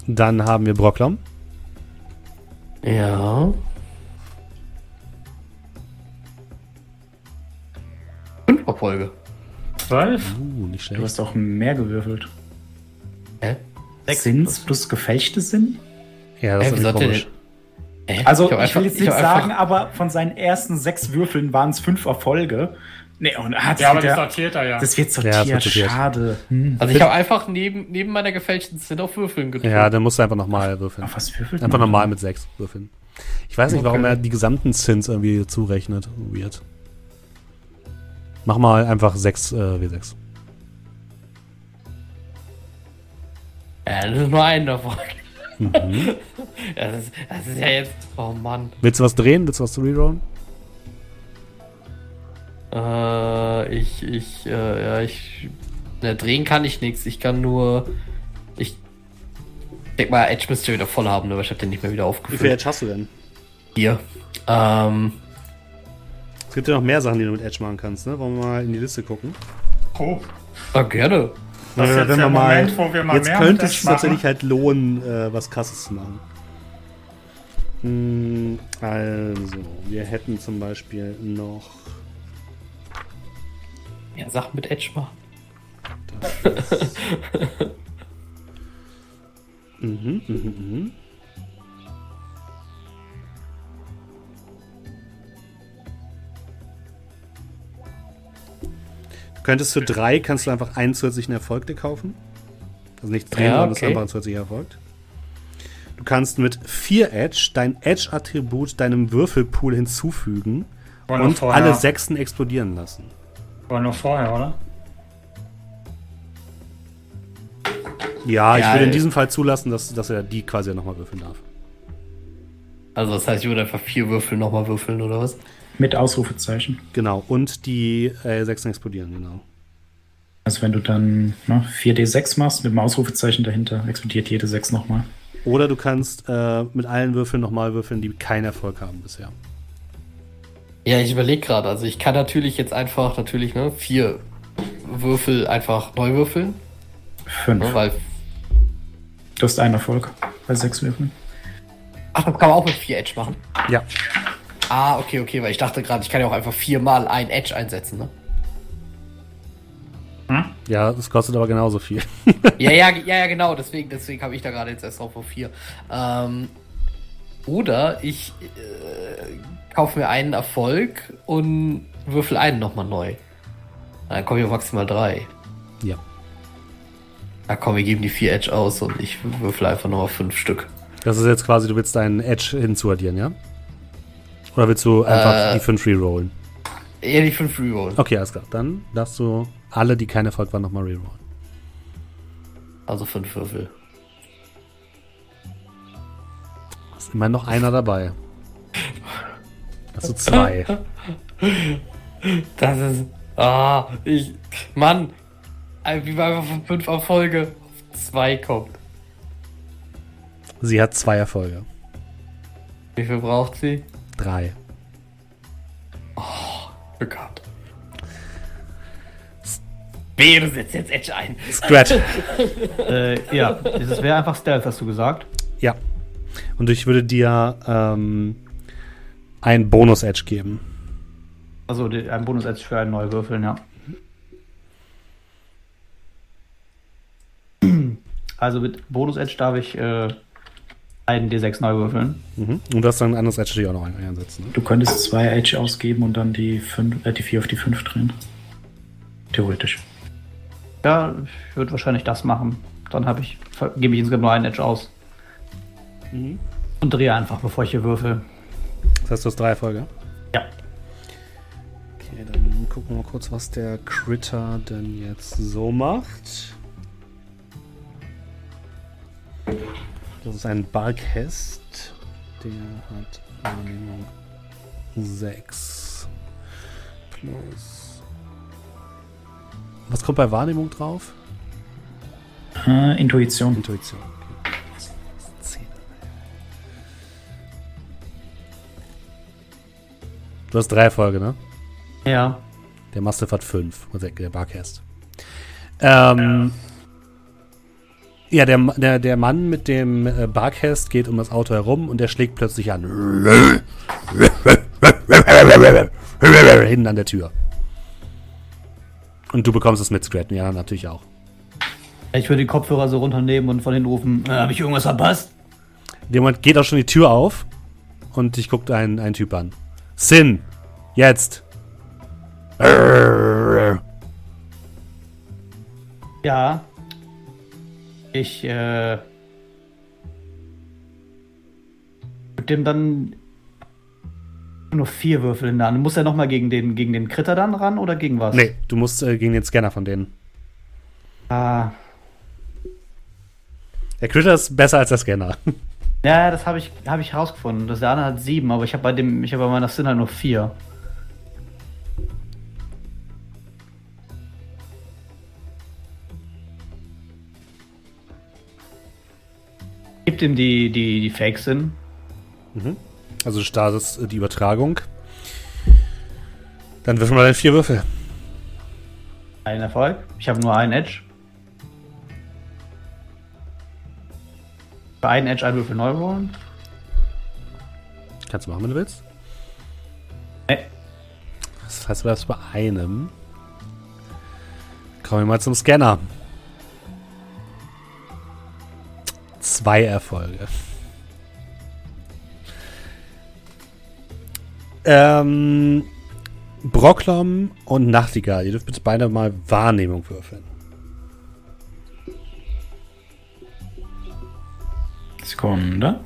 Speaker 1: Dann haben wir Brocklom.
Speaker 3: Ja. Erfolge.
Speaker 4: Zwölf?
Speaker 1: Uh, nicht
Speaker 5: Du
Speaker 1: schlecht.
Speaker 5: hast auch mehr gewürfelt.
Speaker 3: Hä?
Speaker 5: Sins plus gefälschte Sinn?
Speaker 1: Ja, das
Speaker 3: Hä,
Speaker 1: ist komisch.
Speaker 3: Hä?
Speaker 5: Also, ich,
Speaker 3: einfach-
Speaker 5: will jetzt nicht sagen, aber von seinen ersten sechs Würfeln waren es fünf Erfolge. Nee, und ah, das,
Speaker 4: Ja, aber
Speaker 5: ja,
Speaker 4: sortiert er ja.
Speaker 5: das wird
Speaker 1: Ja,
Speaker 5: sortiert.
Speaker 1: das wird sortiert.
Speaker 5: Schade. Hm.
Speaker 3: Also ich habe einfach neben, neben meiner gefälschten Sinn auf Würfeln gedrückt.
Speaker 1: Ja, dann musst du einfach nochmal würfeln.
Speaker 5: Auf was würfelt
Speaker 1: Einfach normal mit sechs würfeln. Ich weiß nicht, warum
Speaker 5: Okay.
Speaker 1: er die gesamten Zins irgendwie zurechnet. Weird. Mach mal einfach 6 äh, W6.
Speaker 3: Ja, das ist nur ein davon.
Speaker 1: Mhm.
Speaker 3: Ja, das, ist, das ist ja jetzt. Oh Mann.
Speaker 1: Willst du was drehen? Willst du was rerollen?
Speaker 3: Äh, ich, ich, äh, ja, ich. Na, drehen kann ich nichts. Ich kann nur. Ich. Denk mal, Edge müsste wieder voll haben, aber ich habe den nicht mehr wieder aufgefüllt.
Speaker 1: Edge hast du denn?
Speaker 3: Hier. Ähm.
Speaker 1: Es gibt ja noch mehr Sachen, die du mit Edge machen kannst, ne? Wollen wir mal in die Liste gucken?
Speaker 4: Oh,
Speaker 3: Ah, gerne.
Speaker 4: das ist jetzt der Moment, wo wir mal
Speaker 1: jetzt
Speaker 4: mehr
Speaker 1: könnte es tatsächlich halt lohnen, äh, was krasses zu machen. Hm, also, wir hätten zum Beispiel noch.
Speaker 3: Ja, Sachen mit Edge machen.
Speaker 1: Mhm, mhm, mhm. Könntest für drei, kannst du einfach einen zusätzlichen Erfolg dir kaufen. Also nicht drehen,
Speaker 3: Ja,
Speaker 1: sondern es ist
Speaker 3: okay.
Speaker 1: einfach ein zusätzlicher Erfolg. Du kannst mit vier Edge dein Edge-Attribut deinem Würfelpool hinzufügen
Speaker 4: wir
Speaker 1: und
Speaker 4: vorher-
Speaker 1: alle Sechsen explodieren lassen.
Speaker 4: War nur vorher, oder?
Speaker 1: Ja, ich
Speaker 3: Ja,
Speaker 1: würde in
Speaker 3: äh,
Speaker 1: diesem Fall zulassen, dass, dass er die quasi nochmal würfeln darf.
Speaker 3: Also, das heißt, ich würde einfach vier Würfel nochmal würfeln, oder was?
Speaker 5: Mit Ausrufezeichen.
Speaker 1: Genau, und die äh, Sechsen explodieren, genau.
Speaker 5: Also wenn du dann ne, 4D6 machst mit dem Ausrufezeichen dahinter, explodiert jede 6 nochmal.
Speaker 1: Oder du kannst äh, mit allen Würfeln nochmal würfeln, die keinen Erfolg haben bisher.
Speaker 3: Ja, ich überlege gerade. Also, ich kann natürlich jetzt einfach, natürlich, ne, vier Würfel einfach neu würfeln.
Speaker 5: 5.
Speaker 3: Ne, weil.
Speaker 5: Du hast einen Erfolg bei 6 Würfeln.
Speaker 3: Ach, das kann man auch mit vier Edge machen.
Speaker 1: Ja.
Speaker 3: Ah, okay, okay, weil ich dachte gerade, ich kann ja auch einfach viermal ein Edge einsetzen, ne?
Speaker 1: Ja, das kostet aber genauso viel.
Speaker 3: ja, ja, ja, ja, genau, deswegen, deswegen habe ich da gerade jetzt erst drauf auf vier. Ähm, oder ich äh, kaufe mir einen Erfolg und würfel einen nochmal neu. Dann komme ich auf maximal drei.
Speaker 1: ja.
Speaker 3: Na komm, wir geben die vier Edge aus und ich würfel einfach nochmal fünf Stück.
Speaker 1: Das ist jetzt quasi, du willst deinen Edge hinzuaddieren, ja? Oder willst du einfach
Speaker 3: Äh.
Speaker 1: die 5 rerollen?
Speaker 3: Eher die fünf rerollen.
Speaker 1: Okay, alles klar. Dann darfst du alle, die kein Erfolg waren, nochmal rerollen.
Speaker 3: Also fünf Würfel.
Speaker 1: Ist immerhin noch einer dabei. Hast du zwei.
Speaker 3: Das ist. Ah, ich. Mann! äh, Wie man einfach von fünf Erfolge auf zwei kommt.
Speaker 1: Sie hat zwei Erfolge.
Speaker 3: Wie viel braucht sie?
Speaker 1: Drei.
Speaker 3: Glück gehabt. Wehe, du setzt jetzt Edge ein.
Speaker 1: Scratch.
Speaker 6: Äh, ja, das wäre einfach Stealth, hast du gesagt.
Speaker 1: ja. Und ich würde dir ähm, einen Bonus-Edge geben.
Speaker 6: Also ein Bonus Edge für einen neu würfeln, ja. Also mit Bonus Edge darf ich äh, einen D6 neu würfeln.
Speaker 1: Mhm. Und du hast dann ein anderes Edge auch noch ein- einsetzen. Ne?
Speaker 5: Du könntest zwei Edge ausgeben und dann die, fünf, äh, die 4 auf die 5 drehen. Theoretisch.
Speaker 6: Ja, ich würde wahrscheinlich das machen. Dann habe ich, gebe ich insgesamt nur einen Edge aus. Und drehe einfach, bevor ich hier würfel.
Speaker 1: Das heißt, du hast drei Erfolge?
Speaker 6: Ja.
Speaker 1: Okay, dann gucken wir mal kurz, was der Critter denn jetzt so macht. Das ist ein Barkhest. Der hat Wahrnehmung 6 plus Was kommt bei Wahrnehmung drauf?
Speaker 5: Äh, Intuition.
Speaker 1: Intuition. Okay. Du hast drei Erfolge, ne?
Speaker 6: Ja.
Speaker 1: Der Mastiff hat fünf. Der- Barcast. Ähm, ja, der, der, der Mann mit dem äh, Barcast geht um das Auto herum und der schlägt plötzlich an. Hinten an der Tür. Und du bekommst es mit, Scratton. Ja, natürlich auch.
Speaker 6: Ich würde die Kopfhörer so runternehmen und von hinten rufen, äh, habe ich irgendwas verpasst?
Speaker 1: Moment geht auch schon die Tür auf und dich guckt ein, ein Typ an. Sin, jetzt.
Speaker 6: Ja. Ich, äh. Mit dem dann nur vier Würfel in der Hand. Muss er nochmal gegen den, gegen den Kritter dann ran oder gegen was?
Speaker 1: Nee, du musst äh, gegen den Scanner von denen.
Speaker 6: Ah.
Speaker 1: Der Critter ist besser als der Scanner.
Speaker 6: Ja, das habe ich, hab ich herausgefunden. Das der andere hat sieben, aber ich habe bei dem, ich habe bei meiner Sin halt nur vier. Gibt ihm die, die, die Fake Sin.
Speaker 1: Also du startest äh, die Übertragung. Dann wirf mal deine vier Würfel.
Speaker 6: Ein Erfolg. Ich habe nur einen Edge. Bei einem Edge ein Würfel neu rollen.
Speaker 1: Kannst du machen, wenn du willst.
Speaker 6: Nee.
Speaker 1: Das heißt, du bleibst bei einem. Kommen wir mal zum Scanner. Zwei Erfolge. Ähm, Brocklom und Nachtigall, ihr dürft bitte beide mal Wahrnehmung würfeln.
Speaker 5: Sekunde.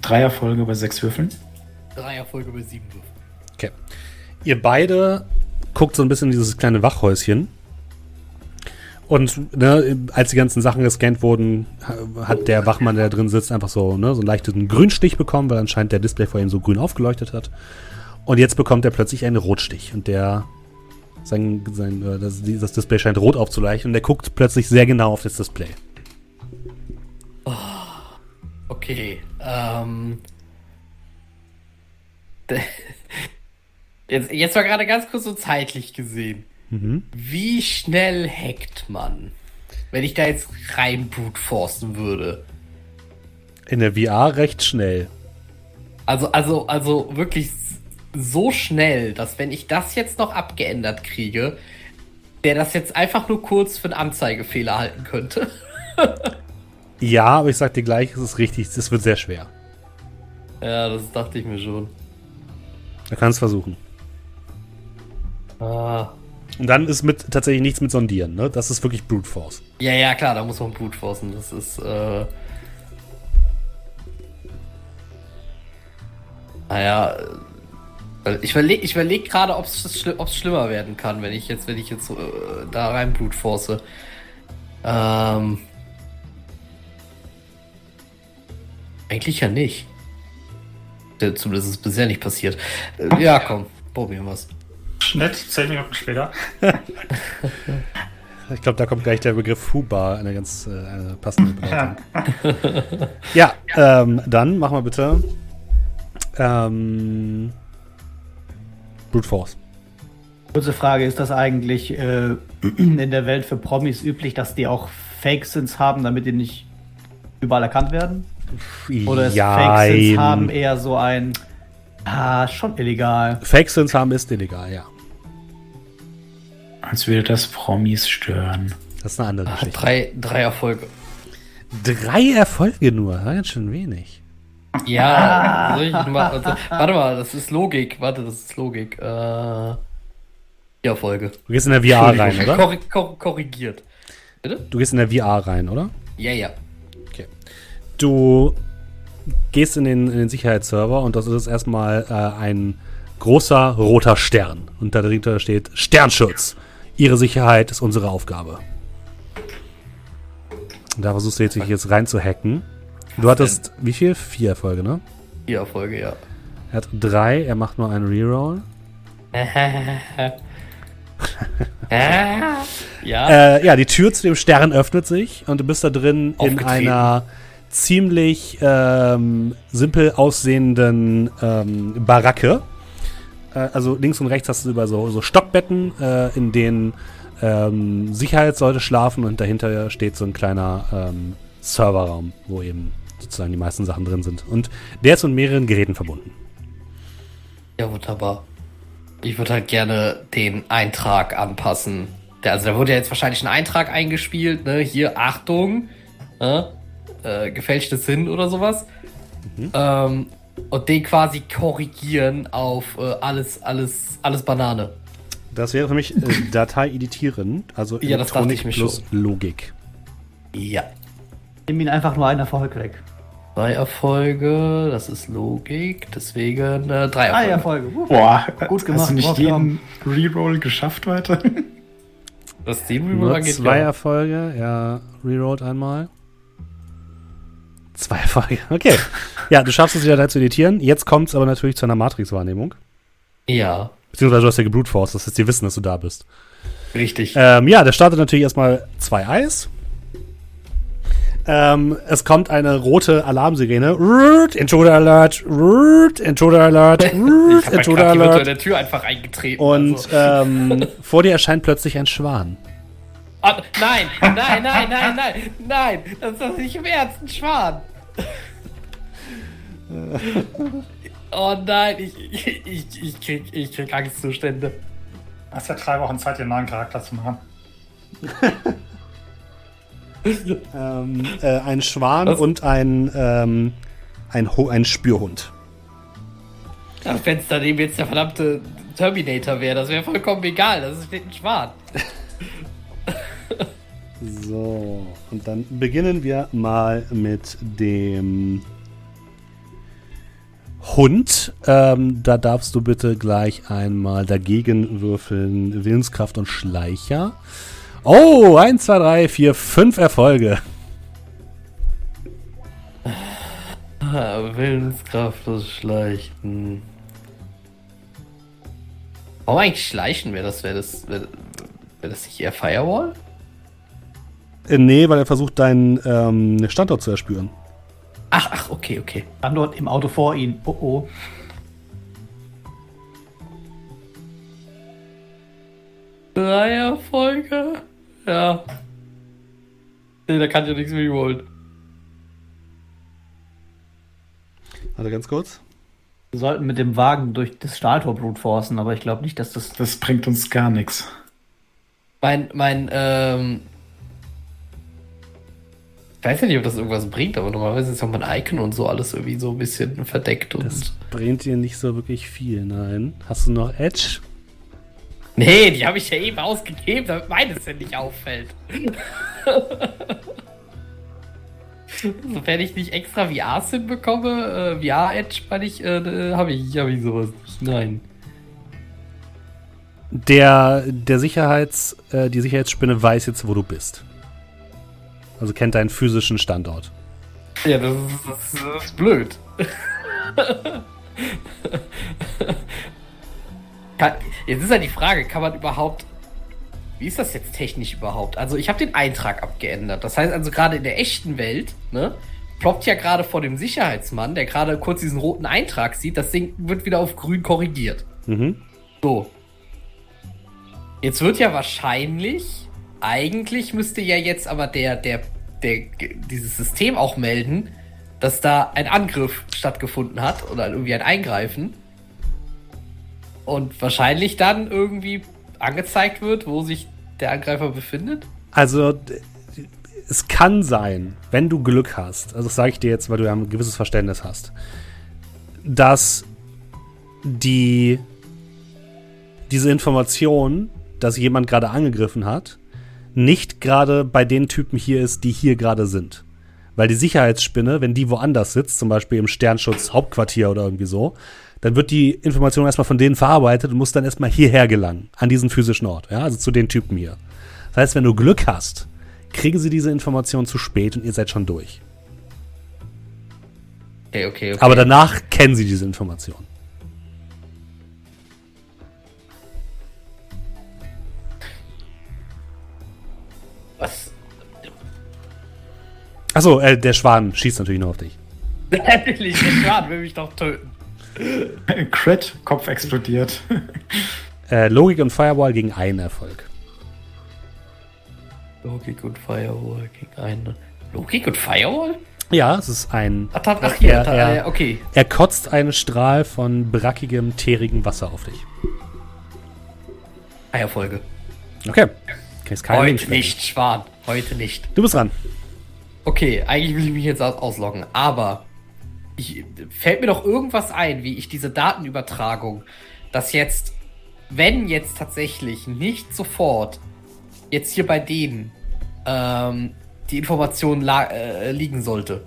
Speaker 5: Drei Erfolge bei sechs Würfeln.
Speaker 3: Drei Erfolge bei sieben Würfen.
Speaker 1: Okay. Ihr beide guckt so ein bisschen in dieses kleine Wachhäuschen. Und ne, als die ganzen Sachen gescannt wurden, ha- hat der Wachmann, der da drin sitzt, einfach so, ne, so einen leichten Grünstich bekommen, weil anscheinend der Display vor ihm so grün aufgeleuchtet hat. Und jetzt bekommt er plötzlich einen Rotstich. Und der sein, sein, äh, das, das Display scheint rot aufzuleuchten und der guckt plötzlich sehr genau auf das Display.
Speaker 3: Okay, ähm. Jetzt, jetzt war gerade ganz kurz so zeitlich gesehen. Wie schnell hackt man? Wenn ich da jetzt rein brute-forcen würde.
Speaker 1: In der VR recht schnell.
Speaker 3: Also, also, also wirklich so schnell, dass wenn ich das jetzt noch abgeändert kriege, der das jetzt einfach nur kurz für einen Anzeigefehler halten könnte.
Speaker 1: Ja, aber ich sag dir gleich, es ist richtig, es wird sehr schwer.
Speaker 3: Ja, das dachte ich mir schon.
Speaker 1: Da kannst versuchen.
Speaker 3: Ah.
Speaker 1: Und dann ist mit tatsächlich nichts mit Sondieren, ne? Das ist wirklich Brute Force.
Speaker 3: Ja, ja, klar, da muss man brute forcen. Das ist, äh. Naja, äh, ich überlege ich überleg gerade, ob es schli schlimmer werden kann, wenn ich jetzt, wenn ich jetzt äh, da rein brute force. Ähm. Eigentlich ja nicht. Äh, Zumindest ist es bisher nicht passiert. Äh, ja, komm, probieren wir's.
Speaker 4: Schnitt, zehn Minuten später.
Speaker 1: Ich glaube, da kommt gleich der Begriff Fubar, eine ganz äh, eine passende Bedeutung. ja, ähm, dann machen wir bitte ähm, Brute Force.
Speaker 6: Kurze Frage, ist das eigentlich äh, in der Welt für Promis üblich, dass die auch Fake-Sins haben, damit die nicht überall erkannt werden? Oder ist Fake-Sins haben eher so ein, ah, schon illegal.
Speaker 1: Fake-Sins haben ist illegal, ja.
Speaker 5: Als würde das Promis stören.
Speaker 1: Das ist eine andere Geschichte.
Speaker 3: drei, drei Erfolge.
Speaker 1: Drei Erfolge nur, das ist ganz schön wenig.
Speaker 3: Ja, soll ich mal, also, warte mal, das ist Logik. Warte, das ist Logik. Äh, vier Erfolge.
Speaker 1: Du gehst in der VR rein, oder?
Speaker 3: Korri kor korrigiert.
Speaker 1: Du gehst in der VR rein, oder?
Speaker 3: Ja, ja.
Speaker 1: Okay. Du gehst in den, in den Sicherheitsserver und das ist erstmal äh, ein großer roter Stern. Und dahinter steht Sternschutz. Ihre Sicherheit ist unsere Aufgabe. Und da versuchst du jetzt, dich jetzt rein zu hacken. Du hattest wie viel? Vier Erfolge, ne?
Speaker 3: Vier Erfolge, ja.
Speaker 1: Er hat drei, er macht nur einen Reroll.
Speaker 3: ja.
Speaker 1: Äh, ja, die Tür zu dem Stern öffnet sich und du bist da drin in einer ziemlich ähm, simpel aussehenden ähm, Baracke. Äh, also links und rechts hast du über so, so Stockbetten, äh, in denen ähm, Sicherheitsleute schlafen und dahinter steht so ein kleiner ähm, Serverraum, wo eben sozusagen die meisten Sachen drin sind. Und der ist mit mehreren Geräten verbunden.
Speaker 3: Ja, wunderbar. Ich würde halt gerne den Eintrag anpassen. Also da wurde ja jetzt wahrscheinlich ein Eintrag eingespielt, ne? Hier, Achtung, ne? Äh, gefälschtes Sinn oder sowas. Ähm, und den quasi korrigieren auf äh, alles, alles, alles Banane.
Speaker 1: Das wäre für mich äh, Datei editieren, also
Speaker 3: Ja,
Speaker 1: Elektronik plus Logik.
Speaker 3: Ja.
Speaker 6: Nimm ihn einfach nur einen Erfolg weg.
Speaker 3: Zwei Erfolge, das ist Logik, deswegen äh, drei Erfolge.
Speaker 6: Erfolge. Uh.
Speaker 5: Boah,
Speaker 6: Gut gemacht,
Speaker 5: Hast du nicht jeden Reroll geschafft heute?
Speaker 3: Das Team
Speaker 1: Nur
Speaker 3: angeht,
Speaker 1: zwei
Speaker 3: ja.
Speaker 1: Erfolge, ja, rerollt einmal. Zwei Erfolge, okay. ja, du schaffst es wieder da zu editieren. Jetzt kommt es aber natürlich zu einer Matrix-Wahrnehmung.
Speaker 3: Ja,
Speaker 1: Beziehungsweise du hast ja geblutforst, das heißt, die wissen, dass du da bist.
Speaker 3: richtig.
Speaker 1: Ähm, ja, der startet natürlich erstmal zwei Eis. Ähm, es kommt eine rote Alarmsirene. Rrrt, Intruder Alert. Rrrt, Intruder Alert.
Speaker 3: ich
Speaker 1: Rrrt,
Speaker 3: habe
Speaker 1: Intruder Alert.
Speaker 3: virtuelle Tür einfach eingetreten.
Speaker 1: Und
Speaker 3: also.
Speaker 1: ähm, vor dir erscheint plötzlich ein Schwan.
Speaker 3: Ah, nein, nein, nein, nein, nein, nein, das ist nicht im Ernst, ein Schwan. Oh nein, ich, ich, ich, krieg, ich krieg Angstzustände.
Speaker 4: Hast ja drei Wochen Zeit, dir einen neuen Charakter zu machen.
Speaker 1: Ähm, äh, ein Schwan
Speaker 3: Was?
Speaker 1: und ein, ähm, ein, Ho ein Spürhund.
Speaker 3: Wenn es daneben jetzt der verdammte Terminator wäre, das wäre vollkommen egal, das ist ein Schwan.
Speaker 1: So, und dann beginnen wir mal mit dem Hund. Ähm, da darfst du bitte gleich einmal dagegen würfeln Willenskraft und Schleicher. Oh, 1, 2, 3, 4, 5 Erfolge.
Speaker 3: Ah, Willenskraft, das Schleichen. Warum eigentlich Schleichen? Wäre das, wäre das, wäre wär das nicht eher Firewall?
Speaker 1: Äh, nee, weil er versucht, deinen ähm, Standort zu erspüren.
Speaker 3: Ach, ach, okay, okay.
Speaker 6: Standort im Auto vor ihnen. Oh oh.
Speaker 3: Drei Erfolge? Ja. Nee, da kann ich ja nichts rerollen.
Speaker 1: Warte ganz kurz.
Speaker 6: Wir sollten mit dem Wagen durch das Stahltor Blut forcen, aber ich glaube nicht, dass das.
Speaker 5: Das bringt uns gar nichts.
Speaker 3: Mein, mein, ähm. Ich weiß ja nicht, ob das irgendwas bringt, aber normalerweise ist ja mein Icon und so alles irgendwie so ein bisschen verdeckt und.
Speaker 1: Das bringt dir nicht so wirklich viel, nein. Hast du noch Edge?
Speaker 3: Nee, die habe ich ja eben ausgegeben, damit meines ja nicht auffällt. Sofern ich nicht extra VR-Sim bekomme, äh, VR-Edge, meine ich, äh, habe ich, hab ich sowas nicht. Nein.
Speaker 1: Der, der Sicherheits, äh, die Sicherheitsspinne weiß jetzt, wo du bist. Also kennt deinen physischen Standort.
Speaker 3: Ja, das ist, das, das ist blöd. jetzt ist ja die Frage, kann man überhaupt. Wie ist das jetzt technisch überhaupt? Also, ich habe den Eintrag abgeändert. Das heißt also, gerade in der echten Welt, ne, ploppt ja gerade vor dem Sicherheitsmann, der gerade kurz diesen roten Eintrag sieht, das Ding wird wieder auf grün korrigiert.
Speaker 1: Mhm.
Speaker 3: So. Jetzt wird ja wahrscheinlich, eigentlich müsste ja jetzt aber der, der, der, dieses System auch melden, dass da ein Angriff stattgefunden hat oder irgendwie ein Eingreifen. Und wahrscheinlich dann irgendwie angezeigt wird, wo sich der Angreifer befindet.
Speaker 1: Also, es kann sein, wenn du Glück hast, also das sage ich dir jetzt, weil du ja ein gewisses Verständnis hast, dass die diese Information, dass jemand gerade angegriffen hat, nicht gerade bei den Typen hier ist, die hier gerade sind. Weil die Sicherheitsspinne, wenn die woanders sitzt, zum Beispiel im Sternschutz Hauptquartier oder irgendwie so, dann wird die Information erstmal von denen verarbeitet und muss dann erstmal hierher gelangen, an diesen physischen Ort, ja, also zu den Typen hier. Das heißt, wenn du Glück hast, kriegen sie diese Information zu spät und ihr seid schon durch.
Speaker 3: Okay, okay, okay.
Speaker 1: Aber danach kennen sie diese Information. Achso, äh, der Schwan schießt natürlich nur auf dich.
Speaker 3: Natürlich, der Schwan will mich doch töten.
Speaker 5: Crit, Kopf explodiert.
Speaker 1: Äh, Logik und Firewall gegen einen Erfolg.
Speaker 3: Logik und Firewall gegen einen. Logik und Firewall?
Speaker 1: Ja, es ist ein.
Speaker 3: Ach, ach, ach hier,
Speaker 1: er, er,
Speaker 3: okay.
Speaker 1: er kotzt einen Strahl von brackigem, teerigem Wasser auf dich.
Speaker 3: Eierfolge.
Speaker 1: Okay. Kriegst keine
Speaker 3: Heute nicht, Schwan. Heute nicht.
Speaker 1: Du bist dran.
Speaker 3: Okay, eigentlich will ich mich jetzt aus ausloggen, aber ich, fällt mir doch irgendwas ein, wie ich diese Datenübertragung, dass jetzt, wenn jetzt tatsächlich nicht sofort jetzt hier bei denen ähm, die Information äh, liegen sollte,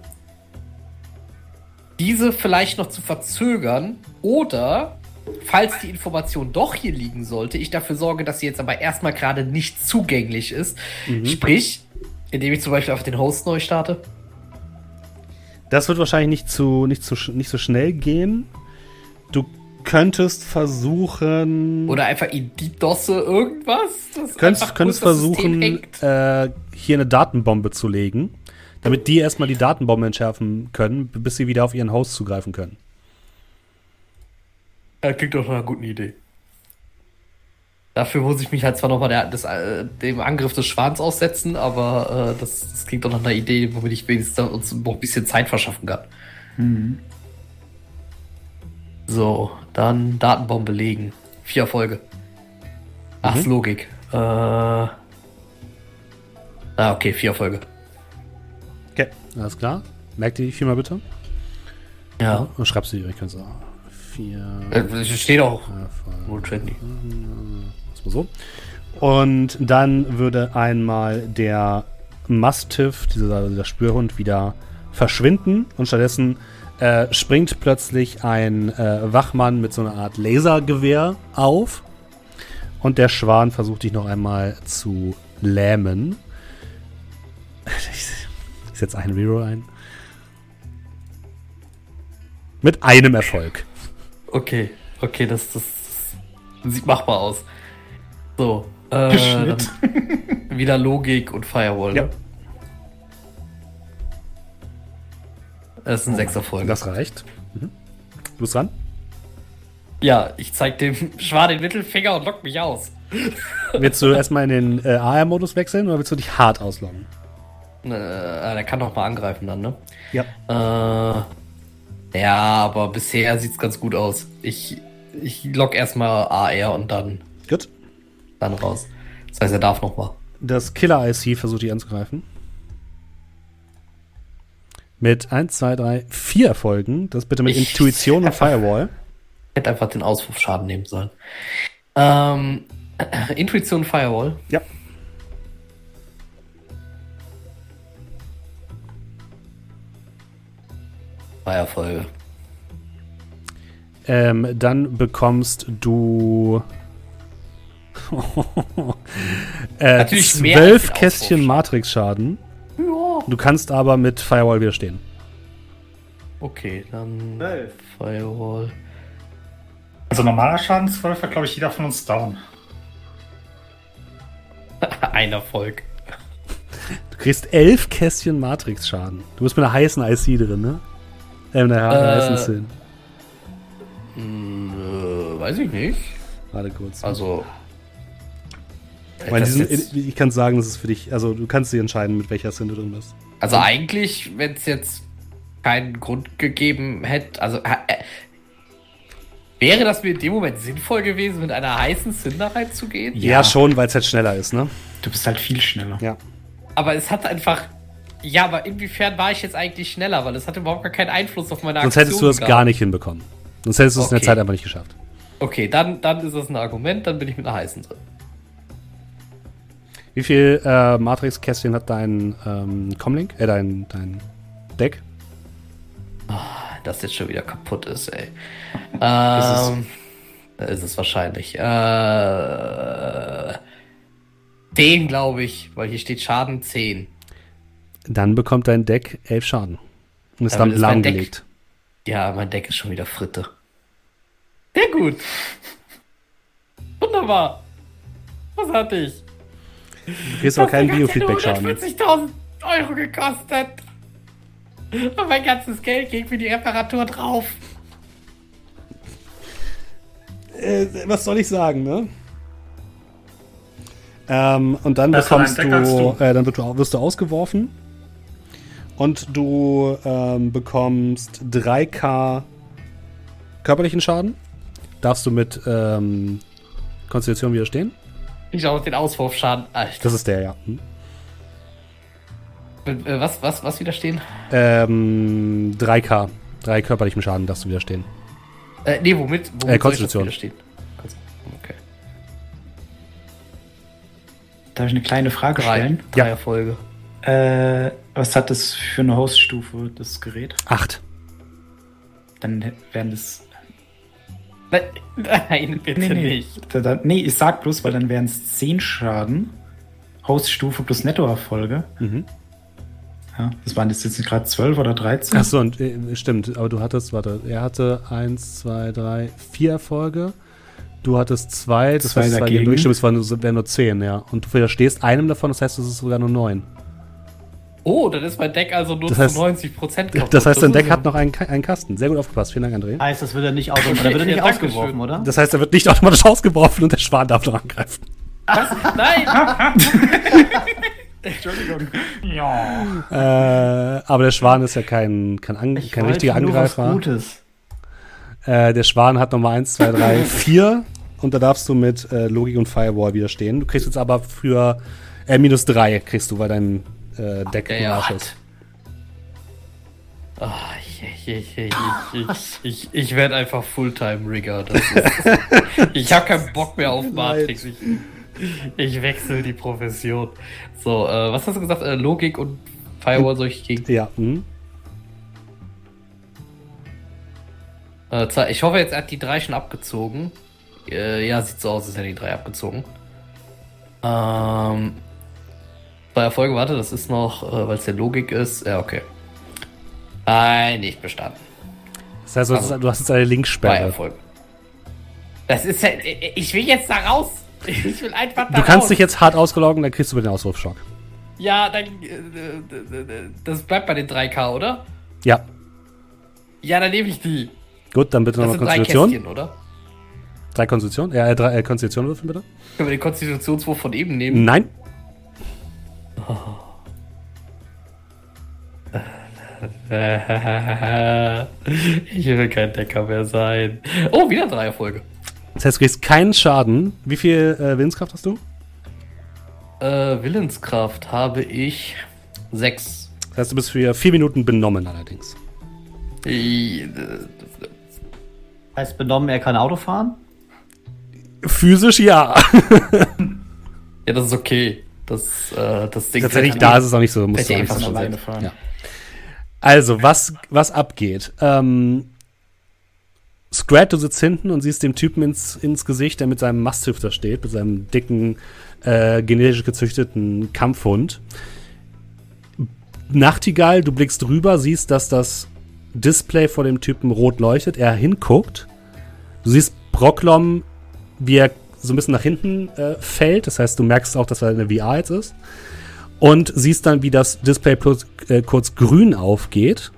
Speaker 3: diese vielleicht noch zu verzögern oder falls die Information doch hier liegen sollte, ich dafür sorge, dass sie jetzt aber erstmal gerade nicht zugänglich ist. Sprich, indem ich zum Beispiel auf den Host neu starte.
Speaker 1: Das wird wahrscheinlich nicht, zu, nicht, zu, nicht so schnell gehen. Du könntest versuchen.
Speaker 3: Oder einfach in die Dosse irgendwas. Das
Speaker 1: könntest, könntest
Speaker 3: das
Speaker 1: versuchen, äh, hier eine Datenbombe zu legen, damit die erstmal die Datenbombe entschärfen können, bis sie wieder auf ihren Host zugreifen können.
Speaker 3: Ja, klingt doch nach einer guten Idee. Dafür muss ich mich halt zwar nochmal der, des, äh, dem Angriff des Schwans aussetzen, aber äh, das, das klingt doch nach einer Idee, womit ich wenigstens uns noch ein bisschen Zeit verschaffen kann. So, dann Datenbombe legen. Vier Erfolge. Ach, ist Logik. Äh, ah, okay, vier Erfolge.
Speaker 1: Okay, alles klar. Merkt ihr die viermal bitte?
Speaker 3: Ja.
Speaker 1: Und schreibst du die übrigens so. Vier.
Speaker 3: Äh, steht auch.
Speaker 1: Erfolg.
Speaker 3: Wohl trendy.
Speaker 1: So. Und dann würde einmal der Mastiff, dieser, dieser Spürhund, wieder verschwinden und stattdessen äh, springt plötzlich ein äh, Wachmann mit so einer Art Lasergewehr auf und der Schwan versucht dich noch einmal zu lähmen. Ich, setze einen Reroll ein. Mit einem Erfolg.
Speaker 3: Okay, okay, das, das sieht machbar aus. So, äh, wieder Logik und Firewall.
Speaker 1: Ja.
Speaker 3: Ne? Das ist ein Sechserfolge.
Speaker 1: Das reicht. Mhm. Du bist dran?
Speaker 3: Ja, ich zeig dem Schwan den Mittelfinger und lock mich aus.
Speaker 1: Willst du erstmal in den äh, AR-Modus wechseln oder willst du dich hart ausloggen?
Speaker 3: Äh, der kann doch mal angreifen dann, ne?
Speaker 1: Ja.
Speaker 3: Äh, ja, aber bisher sieht's ganz gut aus. Ich, ich log erstmal AR und dann. Dann raus. Das heißt, er darf noch mal.
Speaker 1: Das Killer-IC versucht dich anzugreifen. Mit 1, 2, 3, 4 Erfolgen. Das bitte mit
Speaker 3: Ich-
Speaker 1: Intuition und Firewall.
Speaker 3: Hätte einfach den Auswurfschaden nehmen sollen. Ähm, Intuition Firewall.
Speaker 1: Ja.
Speaker 3: Feierfolge.
Speaker 1: Ähm, dann bekommst du äh,
Speaker 3: Natürlich mehr
Speaker 1: zwölf Kästchen. Matrix-Schaden.
Speaker 3: Ja.
Speaker 1: Du kannst aber mit Firewall widerstehen.
Speaker 3: Okay, dann
Speaker 6: Zwölf.
Speaker 3: Firewall.
Speaker 4: Also normaler Schaden 12 war, glaube ich, jeder von uns down.
Speaker 3: Ein Erfolg.
Speaker 1: Du kriegst elf Kästchen Matrix-Schaden. Du bist mit einer heißen IC drin, ne? Äh, mit einer
Speaker 3: Äh,
Speaker 1: heißen Szene.
Speaker 3: Hm, äh, weiß ich nicht.
Speaker 1: Warte kurz.
Speaker 3: Also.
Speaker 1: Weil
Speaker 3: das
Speaker 1: diesen, ich kann sagen, das ist für dich, also du kannst dir entscheiden, mit welcher Szene du drin bist.
Speaker 3: also eigentlich, wenn es jetzt keinen Grund gegeben hätte, also äh, wäre das mir in dem Moment sinnvoll gewesen, mit einer heißen Cinder reinzugehen?
Speaker 1: Ja, schon, weil es halt schneller ist, ne?
Speaker 5: Du bist halt viel schneller.
Speaker 1: Ja.
Speaker 3: Aber es hat einfach. Ja, aber inwiefern war ich jetzt eigentlich schneller? Weil es hatte überhaupt gar keinen Einfluss auf meine
Speaker 1: Sonst hättest du das
Speaker 3: gehabt.
Speaker 1: gar nicht hinbekommen. Sonst hättest du es in der
Speaker 3: Okay.
Speaker 1: Zeit einfach nicht geschafft.
Speaker 3: Okay, dann, dann ist das ein Argument, dann bin ich mit einer heißen drin.
Speaker 1: Wie viel äh, Matrix-Kästchen hat dein ähm, Comlink? Äh, dein, dein Deck?
Speaker 3: Dass jetzt schon wieder kaputt ist, ey. Ähm, da ist es wahrscheinlich. Äh, 10, glaube ich, weil hier steht Schaden 10.
Speaker 1: Dann bekommt dein Deck elf Schaden. Und ist
Speaker 3: Damit
Speaker 1: dann
Speaker 3: ist
Speaker 1: lahmgelegt.
Speaker 3: Ja, mein Deck ist schon wieder Fritte. Sehr gut. Wunderbar. Was hatte ich?
Speaker 1: Du kriegst aber keinen
Speaker 3: Das Ding hat ja nur
Speaker 1: Biofeedback-Schaden.
Speaker 3: 140.000 Euro gekostet. Und mein ganzes Geld ging für die Reparatur drauf.
Speaker 1: Äh, was soll ich sagen, ne? Ähm, und dann
Speaker 4: Besser
Speaker 1: bekommst du,
Speaker 4: du.
Speaker 1: Äh, dann wird du, wirst du ausgeworfen und du ähm, bekommst 3k körperlichen Schaden. Darfst du mit ähm, Konstitution widerstehen?
Speaker 3: Ich glaube, den Auswurfschaden. Alter.
Speaker 1: Das ist der, ja. Hm.
Speaker 3: Äh, was, was, was widerstehen?
Speaker 1: Ähm, 3k. 3 körperlichen Schaden darfst du widerstehen.
Speaker 3: Äh, nee, womit? womit
Speaker 1: Äh, Konstitution.
Speaker 3: soll ich das widerstehen? Konstitution, Okay.
Speaker 5: Darf ich eine kleine Frage
Speaker 3: Drei.
Speaker 5: stellen?
Speaker 3: Drei
Speaker 1: Ja.
Speaker 3: Erfolge.
Speaker 5: Äh, was hat das für eine Hoststufe, das Gerät?
Speaker 1: 8.
Speaker 5: Dann wären das.
Speaker 3: Nein, bitte
Speaker 5: Nee, nee.
Speaker 3: nicht.
Speaker 5: Da, da, nee, ich sag bloß, weil dann wären es 10 Schaden. Hoststufe plus Nettoerfolge.
Speaker 1: Mhm.
Speaker 5: Ja, das waren jetzt gerade 12 oder 13?
Speaker 1: Achso, und äh, stimmt, aber du hattest, warte, er hatte 1, 2, 3, 4 Erfolge. Du hattest zwei, das
Speaker 5: Zwei
Speaker 1: heißt, zwei gegen
Speaker 5: dagegen.
Speaker 1: Durchstimmt, es waren nur, wären nur 10, ja. Und du widerstehst einem davon, das heißt, es ist sogar nur 9.
Speaker 3: Oh, dann ist mein Deck also nur
Speaker 1: Das
Speaker 3: zu
Speaker 1: heißt-
Speaker 3: 90 Prozent
Speaker 1: Das heißt, dein Deck hat noch einen, einen Kasten. Sehr gut aufgepasst. Vielen Dank, André.
Speaker 6: Heißt, das wird er nicht, auto da wird er nicht
Speaker 3: Ja,
Speaker 6: ausgeworfen, oder?
Speaker 1: Das heißt, er wird nicht automatisch ausgeworfen und der Schwan darf noch angreifen.
Speaker 3: Nein!
Speaker 4: Ja.
Speaker 1: Äh, aber der Schwan ist ja kein, kein, An
Speaker 6: Ich
Speaker 1: kein richtiger
Speaker 6: nur was
Speaker 1: Angreifer.
Speaker 6: Gutes.
Speaker 1: Äh, der Schwan hat Nummer 1, 2, 3, 4. Und da darfst du mit äh, Logik und Firewall widerstehen. Du kriegst jetzt aber für äh, minus 3 kriegst du, weil dein äh, Deck
Speaker 3: Der
Speaker 1: im
Speaker 3: ja
Speaker 1: Arsch
Speaker 3: hat.
Speaker 1: ist.
Speaker 3: Ah, ich, ich, ich, ich, ich, ich, werde einfach Fulltime-Rigger. Ich habe keinen Bock mehr auf Matrix. Ich, ich wechsle die Profession. So, äh, was hast du gesagt? Äh, Logik und Firewall soll ich gegen.
Speaker 1: Ja, hm.
Speaker 3: Äh, ich hoffe, jetzt er hat die drei schon abgezogen. Äh, ja, sieht so aus, als hätte er die drei abgezogen. Ähm. Bei Erfolge, warte, das ist noch, äh, weil es der Logik ist. Ja, okay. Nein, nicht bestanden.
Speaker 1: Das heißt, du, hast,
Speaker 3: Also,
Speaker 1: du hast jetzt eine
Speaker 3: Bei
Speaker 1: Linksperre.
Speaker 3: Erfolgen. Das ist halt. Ich will jetzt da raus. Ich will einfach da
Speaker 1: Du kannst
Speaker 3: raus.
Speaker 1: dich jetzt hart ausgeloggen, dann kriegst du mit den Auswurfschock.
Speaker 3: Ja, dann. Äh, das bleibt bei den 3K, oder?
Speaker 1: Ja,
Speaker 3: Ja, dann nehme ich die.
Speaker 1: gut, dann bitte nochmal
Speaker 3: sind drei
Speaker 1: Konstitution.
Speaker 3: Kästchen, oder?
Speaker 1: Drei Konstitution? Ja, äh, drei äh, Konstitution würfeln bitte.
Speaker 3: Können wir den Konstitutionswurf von eben nehmen?
Speaker 1: Nein.
Speaker 3: ich will kein Decker mehr sein. Oh, wieder drei Erfolge.
Speaker 1: Das heißt, du kriegst keinen Schaden. Wie viel äh, Willenskraft hast du?
Speaker 3: Äh, Willenskraft habe ich sechs.
Speaker 1: Das heißt, du bist für vier Minuten benommen allerdings.
Speaker 3: Äh,
Speaker 6: Heißt benommen, er kann Auto fahren?
Speaker 1: Physisch ja.
Speaker 3: Ja, das ist okay. Das, äh, das Ding
Speaker 1: Tatsächlich, da
Speaker 3: an-
Speaker 1: ist es auch nicht so. Musst du einfach schon
Speaker 5: alleine fahren.
Speaker 1: Ja. Also, was, was abgeht? Ähm, Scrat, du sitzt hinten und siehst dem Typen ins, ins Gesicht, der mit seinem Masthüfter steht, mit seinem dicken, äh, genetisch gezüchteten Kampfhund. Nachtigall, du blickst rüber, siehst, dass das Display vor dem Typen rot leuchtet, er hinguckt. Du siehst Brocklom, wie er so ein bisschen nach hinten äh, fällt. Das heißt, du merkst auch, dass er eine VR jetzt ist. Und siehst dann, wie das Display plus, äh, kurz grün aufgeht.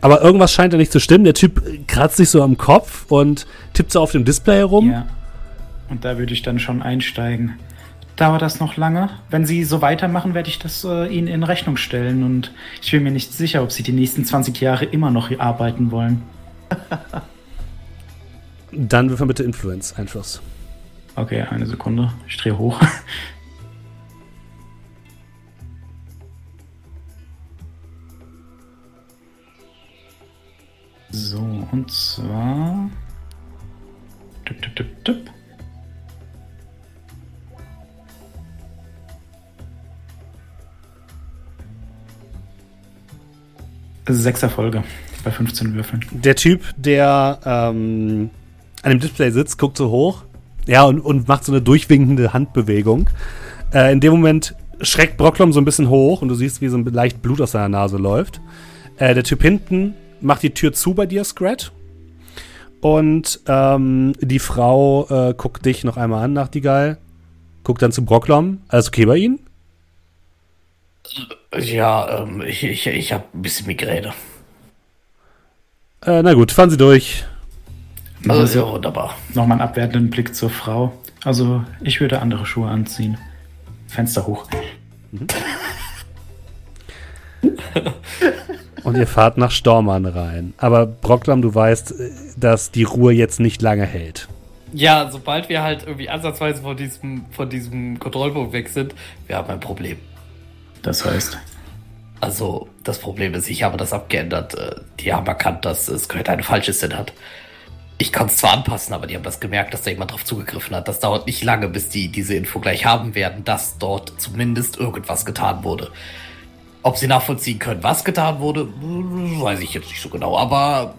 Speaker 1: Aber irgendwas scheint da nicht zu stimmen. Der Typ kratzt sich so am Kopf und tippt so auf dem Display herum.
Speaker 5: Ja. Und da würde ich dann schon einsteigen. Dauert das noch lange? Wenn Sie so weitermachen, werde ich das äh, Ihnen in Rechnung stellen. Und ich bin mir nicht sicher, ob Sie die nächsten 20 Jahre immer noch hier arbeiten wollen.
Speaker 1: Dann würfeln bitte Influence-Einfluss.
Speaker 5: Okay, eine Sekunde. Ich drehe hoch. So, und zwar. Tipp, tipp, tipp, tipp. Sechs Erfolge bei 15 Würfeln.
Speaker 1: Der Typ, der ähm, an dem Display sitzt, guckt so hoch. Ja, und, und macht so eine durchwinkende Handbewegung. Äh, in dem Moment schreckt Brocklom so ein bisschen hoch und du siehst, wie so ein leicht Blut aus seiner Nase läuft. Äh, der Typ hinten macht die Tür zu bei dir, Scrat. Und ähm, die Frau äh, guckt dich noch einmal an, Nachtigall. Guckt dann zu Brocklom. Alles okay bei Ihnen?
Speaker 3: Ja, ähm, ich, ich, ich habe ein bisschen Migräne.
Speaker 1: Äh, na gut, fahren Sie durch.
Speaker 3: Also, also ja, wunderbar.
Speaker 5: Nochmal einen abwertenden Blick zur Frau. Also, ich würde andere Schuhe anziehen. Fenster hoch. Mhm.
Speaker 1: Und ihr fahrt nach Stormann rein. Aber Brocklam, du weißt, dass die Ruhe jetzt nicht lange hält.
Speaker 3: Ja, sobald wir halt irgendwie ansatzweise von diesem, von diesem Kontrollpunkt weg sind, wir haben ein Problem.
Speaker 5: Das heißt?
Speaker 3: Also, das Problem ist, ich habe das abgeändert. Äh, die haben erkannt, dass es heute eine falsche SIN hat. Ich kann es zwar anpassen, aber die haben das gemerkt, dass da jemand drauf zugegriffen hat. Das dauert nicht lange, bis die diese Info gleich haben werden, dass dort zumindest irgendwas getan wurde. Ob sie nachvollziehen können, was getan wurde, weiß ich jetzt nicht so genau. Aber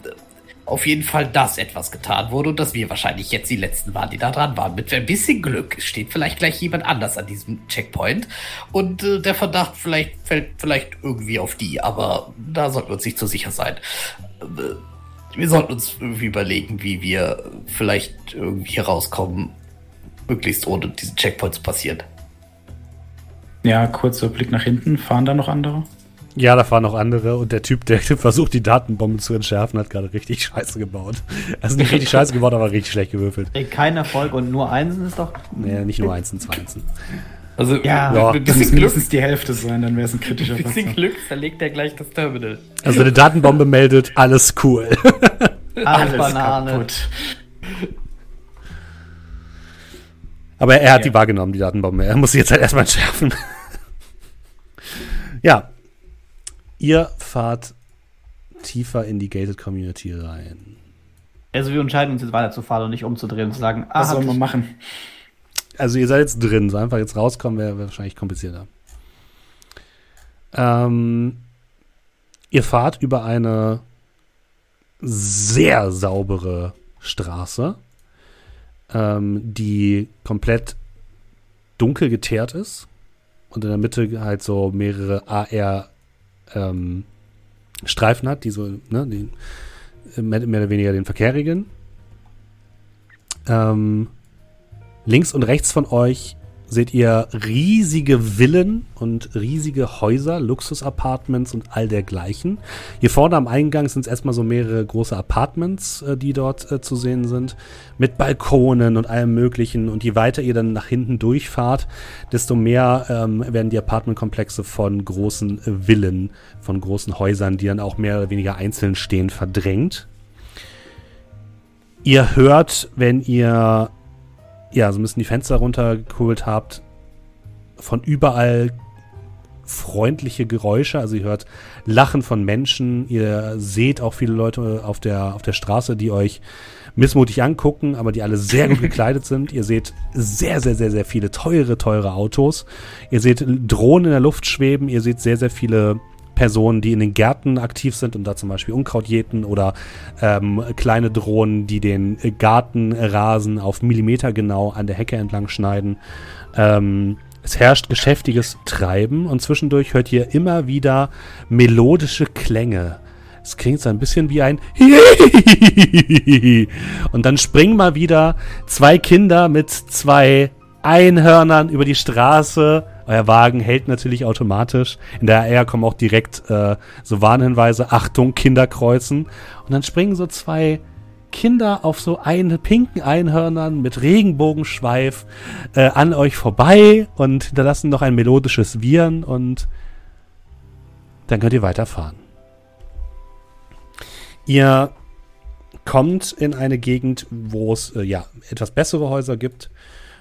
Speaker 3: auf jeden Fall, dass etwas getan wurde und dass wir wahrscheinlich jetzt die Letzten waren, die da dran waren. Mit ein bisschen Glück steht vielleicht gleich jemand anders an diesem Checkpoint und äh, der Verdacht vielleicht fällt vielleicht irgendwie auf die, aber da sollten wir uns nicht so sicher sein. Äh, wir sollten uns irgendwie überlegen, wie wir vielleicht irgendwie herauskommen, möglichst ohne diesen Checkpoint zu passieren.
Speaker 5: Ja, kurzer Blick nach hinten. Fahren da noch andere?
Speaker 1: Ja, da fahren noch andere und der Typ, der versucht, die Datenbombe zu entschärfen, hat gerade richtig scheiße gebaut. Also nicht richtig scheiße gebaut, aber richtig schlecht gewürfelt.
Speaker 6: Ey, kein Erfolg und nur Einsen ist doch.
Speaker 1: Nee, nicht nur Einsen, zwei Einsen.
Speaker 5: Also, ja, ja. Ein bisschen mindestens die Hälfte sein, dann wäre es ein kritischer Ein
Speaker 3: bisschen Glück zerlegt er gleich das Terminal.
Speaker 1: Also, eine Datenbombe meldet, alles cool.
Speaker 6: alles Banane. kaputt.
Speaker 1: Aber er hat ja. die wahrgenommen, die Datenbombe. Er muss sie jetzt halt erstmal entschärfen. ja, Ihr fahrt tiefer in die Gated Community rein.
Speaker 6: Also wir entscheiden uns jetzt weiterzufahren und nicht umzudrehen und zu sagen,
Speaker 5: ah, was sollen wir machen?
Speaker 1: Also ihr seid jetzt drin, so einfach jetzt rauskommen wäre wär wahrscheinlich komplizierter. Ähm, ihr fahrt über eine sehr saubere Straße, ähm, die komplett dunkel geteert ist und in der Mitte halt so mehrere AR ähm, Streifen hat, die so, ne, die mehr, oder weniger den Verkehr regeln. Ähm, links und rechts von euch seht ihr riesige Villen und riesige Häuser, Luxus-Apartments und all dergleichen. Hier vorne am Eingang sind es erstmal so mehrere große Apartments, äh, die dort äh, zu sehen sind, mit Balkonen und allem Möglichen. Und je weiter ihr dann nach hinten durchfahrt, desto mehr ähm, werden die Apartmentkomplexe von großen Villen, von großen Häusern, die dann auch mehr oder weniger einzeln stehen, verdrängt. Ihr hört, wenn ihr ja, so ein bisschen die Fenster runtergeholt habt, von überall freundliche Geräusche. Also ihr hört Lachen von Menschen, ihr seht auch viele Leute auf der, auf der Straße, die euch missmutig angucken, aber die alle sehr gut gekleidet sind. Ihr seht sehr, sehr, sehr, sehr viele teure, teure Autos. Ihr seht Drohnen in der Luft schweben. Ihr seht sehr, sehr viele Personen, die in den Gärten aktiv sind und da zum Beispiel Unkraut jäten oder ähm, kleine Drohnen, die den Gartenrasen auf Millimeter genau an der Hecke entlang schneiden. Ähm, es herrscht geschäftiges Treiben und zwischendurch hört ihr immer wieder melodische Klänge. Es klingt so ein bisschen wie ein und dann springen mal wieder zwei Kinder mit zwei Einhörnern über die Straße euer Wagen hält natürlich automatisch. In der AR kommen auch direkt äh, so Warnhinweise, Achtung, Kinder kreuzen. Und dann springen so zwei Kinder auf so einen pinken Einhörnern mit Regenbogenschweif äh, an euch vorbei und hinterlassen noch ein melodisches Viren und dann könnt ihr weiterfahren. Ihr kommt in eine Gegend, wo es äh, ja etwas bessere Häuser gibt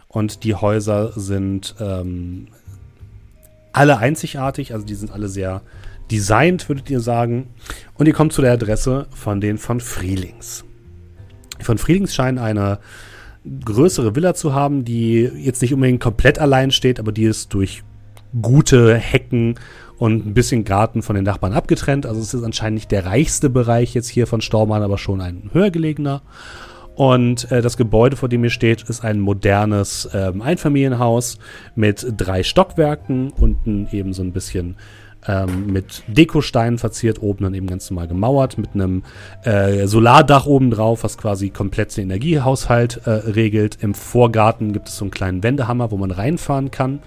Speaker 1: und die Häuser sind ähm, alle einzigartig, also die sind alle sehr designt, würdet ihr sagen. Und ihr kommt zu der Adresse von den von Frielings. Die von Frielings scheinen eine größere Villa zu haben, die jetzt nicht unbedingt komplett allein steht, aber die ist durch gute Hecken und ein bisschen Garten von den Nachbarn abgetrennt. Also es ist anscheinend nicht der reichste Bereich jetzt hier von Stormann, aber schon ein höher gelegener. Und äh, das Gebäude, vor dem ihr steht, ist ein modernes ähm, Einfamilienhaus mit drei Stockwerken, unten eben so ein bisschen ähm, mit Dekosteinen verziert, oben dann eben ganz normal gemauert, mit einem äh, Solardach oben drauf, was quasi komplett den Energiehaushalt äh, regelt. Im Vorgarten gibt es so einen kleinen Wendehammer, wo man reinfahren kann.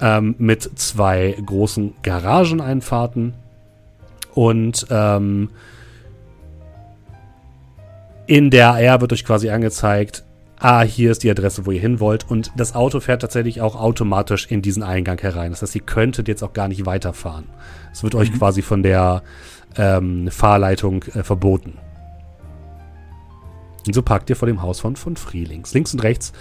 Speaker 1: ähm, mit zwei großen Garageneinfahrten. Und ähm, in der AR wird euch quasi angezeigt, ah, hier ist die Adresse, wo ihr hin wollt. Und das Auto fährt tatsächlich auch automatisch in diesen Eingang herein. Das heißt, ihr könntet jetzt auch gar nicht weiterfahren. Es wird euch mhm. quasi von der ähm, Fahrleitung äh, verboten. Und so parkt ihr vor dem Haus von, von Frühlings. Links und rechts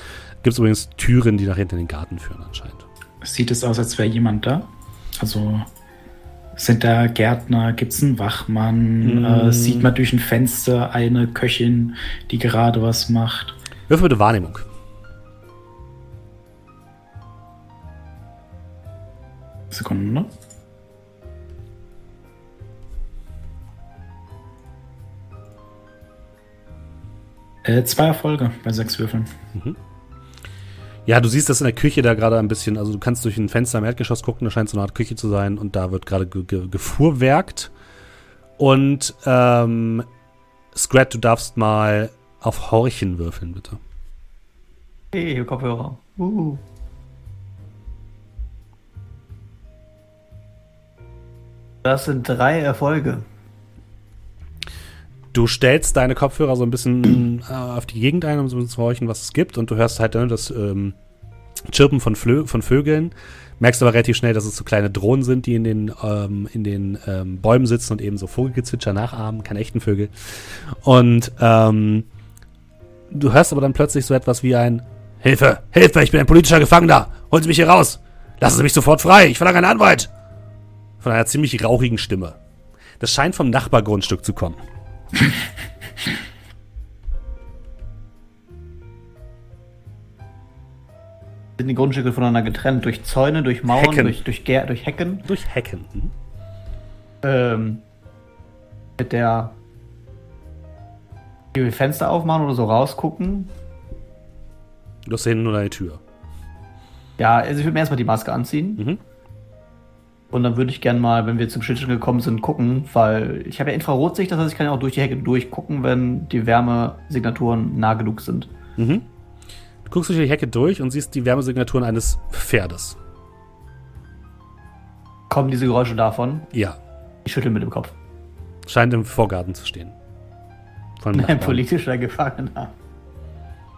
Speaker 1: gibt es übrigens Türen, die nach hinten in den Garten führen anscheinend.
Speaker 5: Sieht es aus, als wäre jemand da? Also sind da Gärtner, gibt es einen Wachmann? Mm. Äh, sieht man durch ein Fenster eine Köchin, die gerade was macht?
Speaker 1: Würfel bitte Wahrnehmung.
Speaker 5: Sekunde. Äh, zwei Erfolge bei sechs Würfeln. Mhm.
Speaker 1: Ja, du siehst das in der Küche da gerade ein bisschen, also du kannst durch ein Fenster im Erdgeschoss gucken, da scheint so eine Art Küche zu sein und da wird gerade ge ge gefuhrwerkt. Und ähm, Scrat, du darfst mal auf Horchen würfeln, bitte.
Speaker 6: Hey, Kopfhörer. Uh. Das sind drei Erfolge.
Speaker 1: Du stellst deine Kopfhörer so ein bisschen äh, auf die Gegend ein, um so ein bisschen zu horchen, was es gibt. Und du hörst halt ne, das ähm, Chirpen von, Flö von Vögeln. Merkst aber relativ schnell, dass es so kleine Drohnen sind, die in den, ähm, in den ähm, Bäumen sitzen und eben so Vogelgezwitscher nachahmen, keine echten Vögel. Und ähm, du hörst aber dann plötzlich so etwas wie ein Hilfe, Hilfe, ich bin ein politischer Gefangener. Holen Sie mich hier raus. Lassen Sie mich sofort frei. Ich verlange einen Anwalt. Von einer ziemlich rauchigen Stimme. Das scheint vom Nachbargrundstück zu kommen.
Speaker 6: Sind die Grundstücke voneinander getrennt? Durch Zäune, durch Mauern, Hecken. durch, durch, Ger durch Hecken?
Speaker 1: Durch Hecken. Mhm.
Speaker 6: Ähm, mit der die Fenster aufmachen oder so rausgucken.
Speaker 1: Du hast hinten nur deine Tür.
Speaker 6: Ja, also ich würde mir erstmal die Maske anziehen. Mhm. Und dann würde ich gerne mal, wenn wir zum Schildchen gekommen sind, gucken, weil ich habe ja Infrarotsicht, das heißt, ich kann ja auch durch die Hecke durchgucken, wenn die Wärmesignaturen nah genug sind. Mhm.
Speaker 1: Du guckst durch die Hecke durch und siehst die Wärmesignaturen eines Pferdes.
Speaker 6: Kommen diese Geräusche davon?
Speaker 1: Ja.
Speaker 6: Ich schüttel mit dem Kopf.
Speaker 1: Scheint im Vorgarten zu stehen.
Speaker 6: Von Ein politischer Gefangener.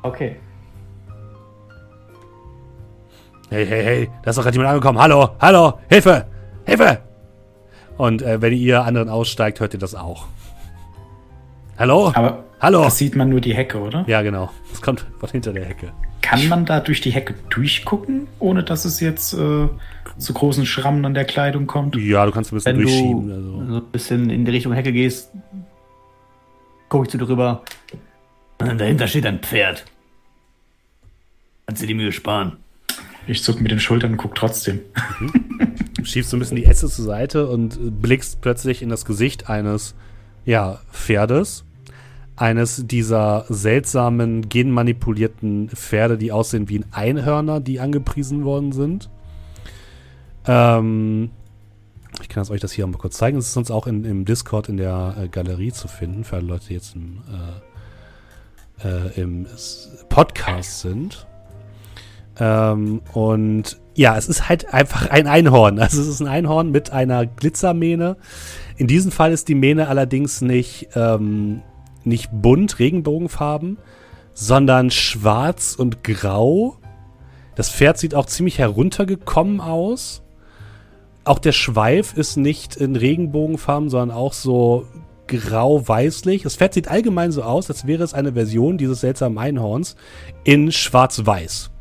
Speaker 6: Okay.
Speaker 1: Hey, hey, hey, da ist doch gerade jemand angekommen. Hallo, hallo, Hilfe! Hilfe! Und äh, wenn ihr anderen aussteigt, hört ihr das auch. Hallo?
Speaker 5: Aber Hallo? Da sieht man nur die Hecke, oder?
Speaker 1: Ja, genau. Es kommt von hinter der Hecke.
Speaker 5: Kann man da durch die Hecke durchgucken, ohne dass es jetzt äh, zu großen Schrammen an der Kleidung kommt?
Speaker 1: Ja, du kannst ein bisschen
Speaker 6: wenn
Speaker 1: durchschieben.
Speaker 6: Du also. so ein bisschen in die Richtung Hecke gehst, gucke ich zu drüber.
Speaker 2: Und dahinter steht ein Pferd. Kannst du die Mühe sparen?
Speaker 5: Ich zuck mit den Schultern und guck trotzdem.
Speaker 1: Mhm. Schiebst so ein bisschen die Äste zur Seite und blickst plötzlich in das Gesicht eines, ja, Pferdes. Eines dieser seltsamen, genmanipulierten Pferde, die aussehen wie ein Einhörner, die angepriesen worden sind. Ähm, ich kann euch das hier mal kurz zeigen. Es ist sonst auch in, im Discord in der äh, Galerie zu finden, für alle Leute, die jetzt im, äh, äh, im Podcast sind. Ähm, und ja, es ist halt einfach ein Einhorn. Also es ist ein Einhorn mit einer Glitzermähne. In diesem Fall ist die Mähne allerdings nicht, ähm, nicht bunt, Regenbogenfarben, sondern schwarz und grau. Das Pferd sieht auch ziemlich heruntergekommen aus. Auch der Schweif ist nicht in Regenbogenfarben, sondern auch so grau-weißlich. Das Pferd sieht allgemein so aus, als wäre es eine Version dieses seltsamen Einhorns in schwarz-weiß.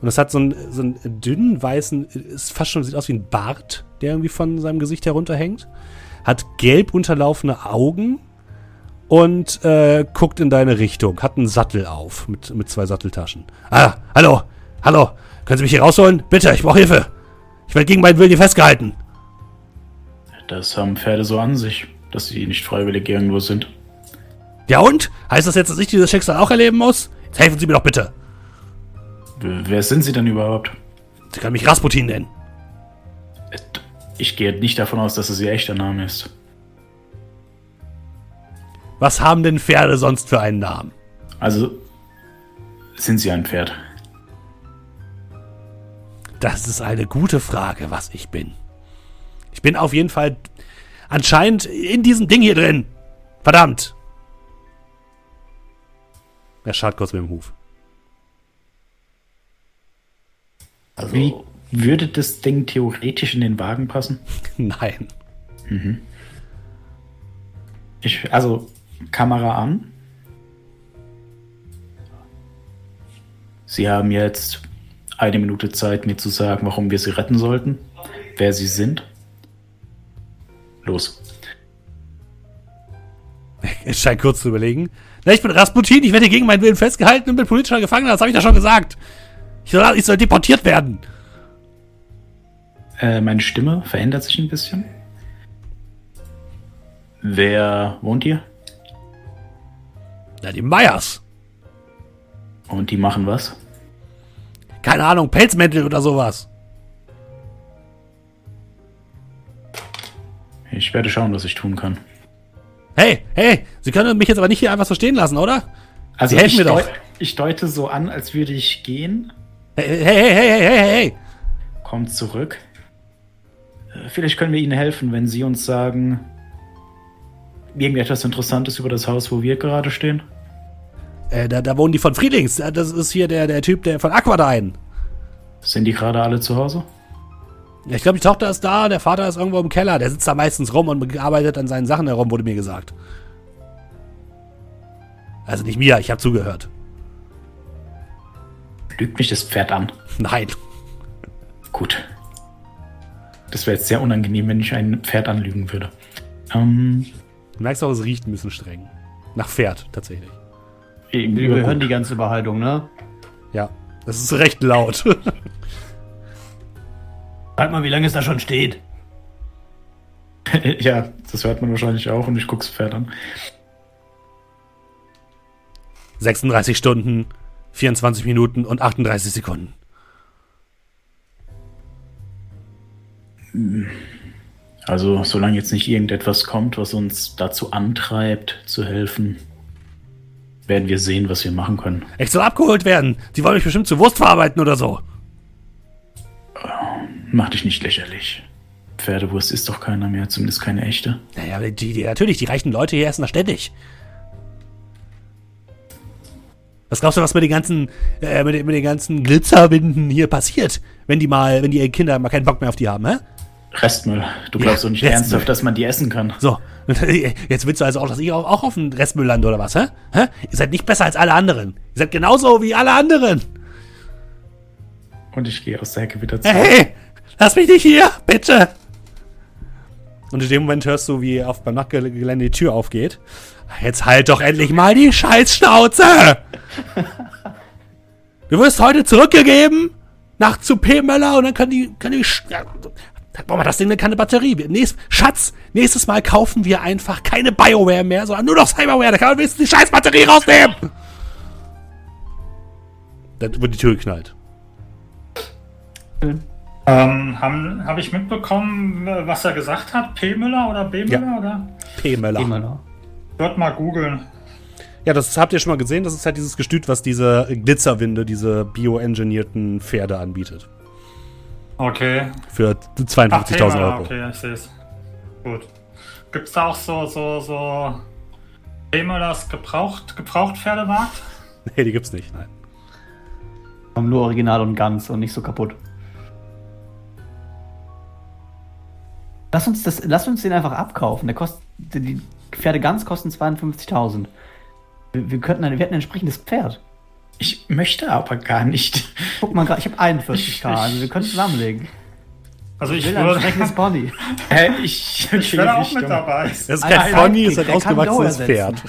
Speaker 1: Und es hat so einen, so einen dünnen, weißen, ist fast schon, sieht aus wie ein Bart, der irgendwie von seinem Gesicht herunterhängt. Hat gelb unterlaufene Augen und äh, guckt in deine Richtung. Hat einen Sattel auf mit, mit zwei Satteltaschen. Ah, hallo, hallo, können Sie mich hier rausholen? Bitte, ich brauche Hilfe. Ich werde gegen meinen Willen hier festgehalten.
Speaker 5: Das haben Pferde so an sich, dass sie nicht freiwillig irgendwo sind.
Speaker 1: Ja und? Heißt das jetzt, dass ich dieses Schicksal auch erleben muss? Jetzt helfen Sie mir doch bitte.
Speaker 5: Wer sind Sie denn überhaupt?
Speaker 1: Sie können mich Rasputin nennen.
Speaker 5: Ich gehe nicht davon aus, dass es Ihr echter Name ist.
Speaker 1: Was haben denn Pferde sonst für einen Namen?
Speaker 5: Also, sind Sie ein Pferd?
Speaker 1: Das ist eine gute Frage, was ich bin. Ich bin auf jeden Fall anscheinend in diesem Ding hier drin. Verdammt. Er schaut kurz mit dem Huf.
Speaker 5: Also, Wie würde das Ding theoretisch in den Wagen passen?
Speaker 1: Nein. Mhm.
Speaker 5: Ich, also, Kamera an. Sie haben jetzt eine Minute Zeit, mir zu sagen, warum wir sie retten sollten, wer sie sind. Los.
Speaker 1: Es scheint kurz zu überlegen. Na, ich bin Rasputin, ich werde gegen meinen Willen festgehalten und bin politischer Gefangener, das habe ich ja schon gesagt. Ich soll, ich soll deportiert werden.
Speaker 5: Äh, meine Stimme verändert sich ein bisschen. Wer wohnt hier?
Speaker 1: Na, die Meyers.
Speaker 5: Und die machen was?
Speaker 1: Keine Ahnung, Pelzmäntel oder sowas.
Speaker 5: Ich werde schauen, was ich tun kann.
Speaker 1: Hey, hey, Sie können mich jetzt aber nicht hier einfach so stehen lassen, oder?
Speaker 5: Also Sie helfen mir doch. Ich deute so an, als würde ich gehen.
Speaker 1: Hey, hey, hey, hey, hey, hey.
Speaker 5: Kommt zurück. Vielleicht können wir Ihnen helfen, wenn Sie uns sagen, irgendetwas Interessantes über das Haus, wo wir gerade stehen.
Speaker 1: Äh, da, da wohnen die von Friedlings. Äh, das ist hier der, der Typ der von Aquadine.
Speaker 5: Sind die gerade alle zu Hause?
Speaker 1: Ich glaube, die Tochter ist da, der Vater ist irgendwo im Keller. Der sitzt da meistens rum und arbeitet an seinen Sachen herum, wurde mir gesagt. Also nicht mir, ich habe zugehört.
Speaker 5: Lügt mich das Pferd an?
Speaker 1: Nein.
Speaker 5: Gut. Das wäre jetzt sehr unangenehm, wenn ich ein Pferd anlügen würde. Ähm,
Speaker 1: du merkst auch, es riecht ein bisschen streng. Nach Pferd, tatsächlich.
Speaker 6: Wir hören die ganze Behaltung, ne?
Speaker 1: Ja, das ist recht laut.
Speaker 2: Sag mal, wie lange es da schon steht.
Speaker 5: ja, das hört man wahrscheinlich auch und ich guck's Pferd an.
Speaker 1: 36 Stunden, 24 Minuten und 38 Sekunden.
Speaker 5: Also, solange jetzt nicht irgendetwas kommt, was uns dazu antreibt, zu helfen, werden wir sehen, was wir machen können.
Speaker 1: Ich soll abgeholt werden. Sie wollen mich bestimmt zu Wurst verarbeiten oder so.
Speaker 5: Mach dich nicht lächerlich. Pferdewurst ist doch keiner mehr, zumindest keine echte.
Speaker 1: Naja, die, die, natürlich, die reichen Leute hier essen das ständig. Was glaubst du, was mit den ganzen, äh, mit, mit, den ganzen Glitzerbinden hier passiert, wenn die mal, wenn die Kinder mal keinen Bock mehr auf die haben, hä?
Speaker 5: Restmüll. Du glaubst ja, doch nicht Restmüll. ernsthaft, dass man die essen kann.
Speaker 1: So, jetzt willst du also auch, dass ich auch, auch auf den Restmüll lande oder was, hä? hä? Ihr seid nicht besser als alle anderen. Ihr seid genauso wie alle anderen.
Speaker 5: Und ich gehe aus der Hecke wieder zurück.
Speaker 1: Hey, lass mich nicht hier, bitte. Und in dem Moment hörst du, wie auf beim Nachtgelände die Tür aufgeht. Jetzt halt doch endlich mal die Scheißschnauze! Du wirst heute zurückgegeben nach zu P. Möller und dann können die, können die, ja, Boah, das Ding keine Batterie. Nächst, Schatz, nächstes Mal kaufen wir einfach keine Bioware mehr, sondern nur noch Cyberware. Da kann man wenigstens die scheiß Batterie rausnehmen. Dann wird die Tür geknallt.
Speaker 4: Ähm, Habe hab ich mitbekommen, was er gesagt hat? P. Müller oder B. Müller? Ja. Oder?
Speaker 1: P. Müller. P. Müller.
Speaker 4: Dort mal googeln.
Speaker 1: Ja, das habt ihr schon mal gesehen. Das ist halt dieses Gestüt, was diese Glitzerwinde, diese bioengineerten Pferde anbietet.
Speaker 4: Okay.
Speaker 1: Für 52.000 Euro.
Speaker 4: Okay, ich sehe es. Gut. Gibt es da auch so, so, so Thema das gebraucht, gebraucht Pferdemarkt?
Speaker 1: Nee, die gibt's nicht, nein.
Speaker 6: Haben nur original und ganz und nicht so kaputt. Lass uns, das, lass uns den einfach abkaufen. Der kostet, die Pferde ganz kosten 52.000. Wir, wir, könnten ein, wir hätten ein entsprechendes Pferd.
Speaker 5: Ich möchte aber gar nicht.
Speaker 6: Guck mal, ich habe 41k, also wir können zusammenlegen.
Speaker 4: Also ich, ich will ein
Speaker 6: entsprechendes Pony.
Speaker 4: Hä, ich, ich will auch mit dabei.
Speaker 1: Das ist kein Pony, das ist ein ausgewachsenes Pferd.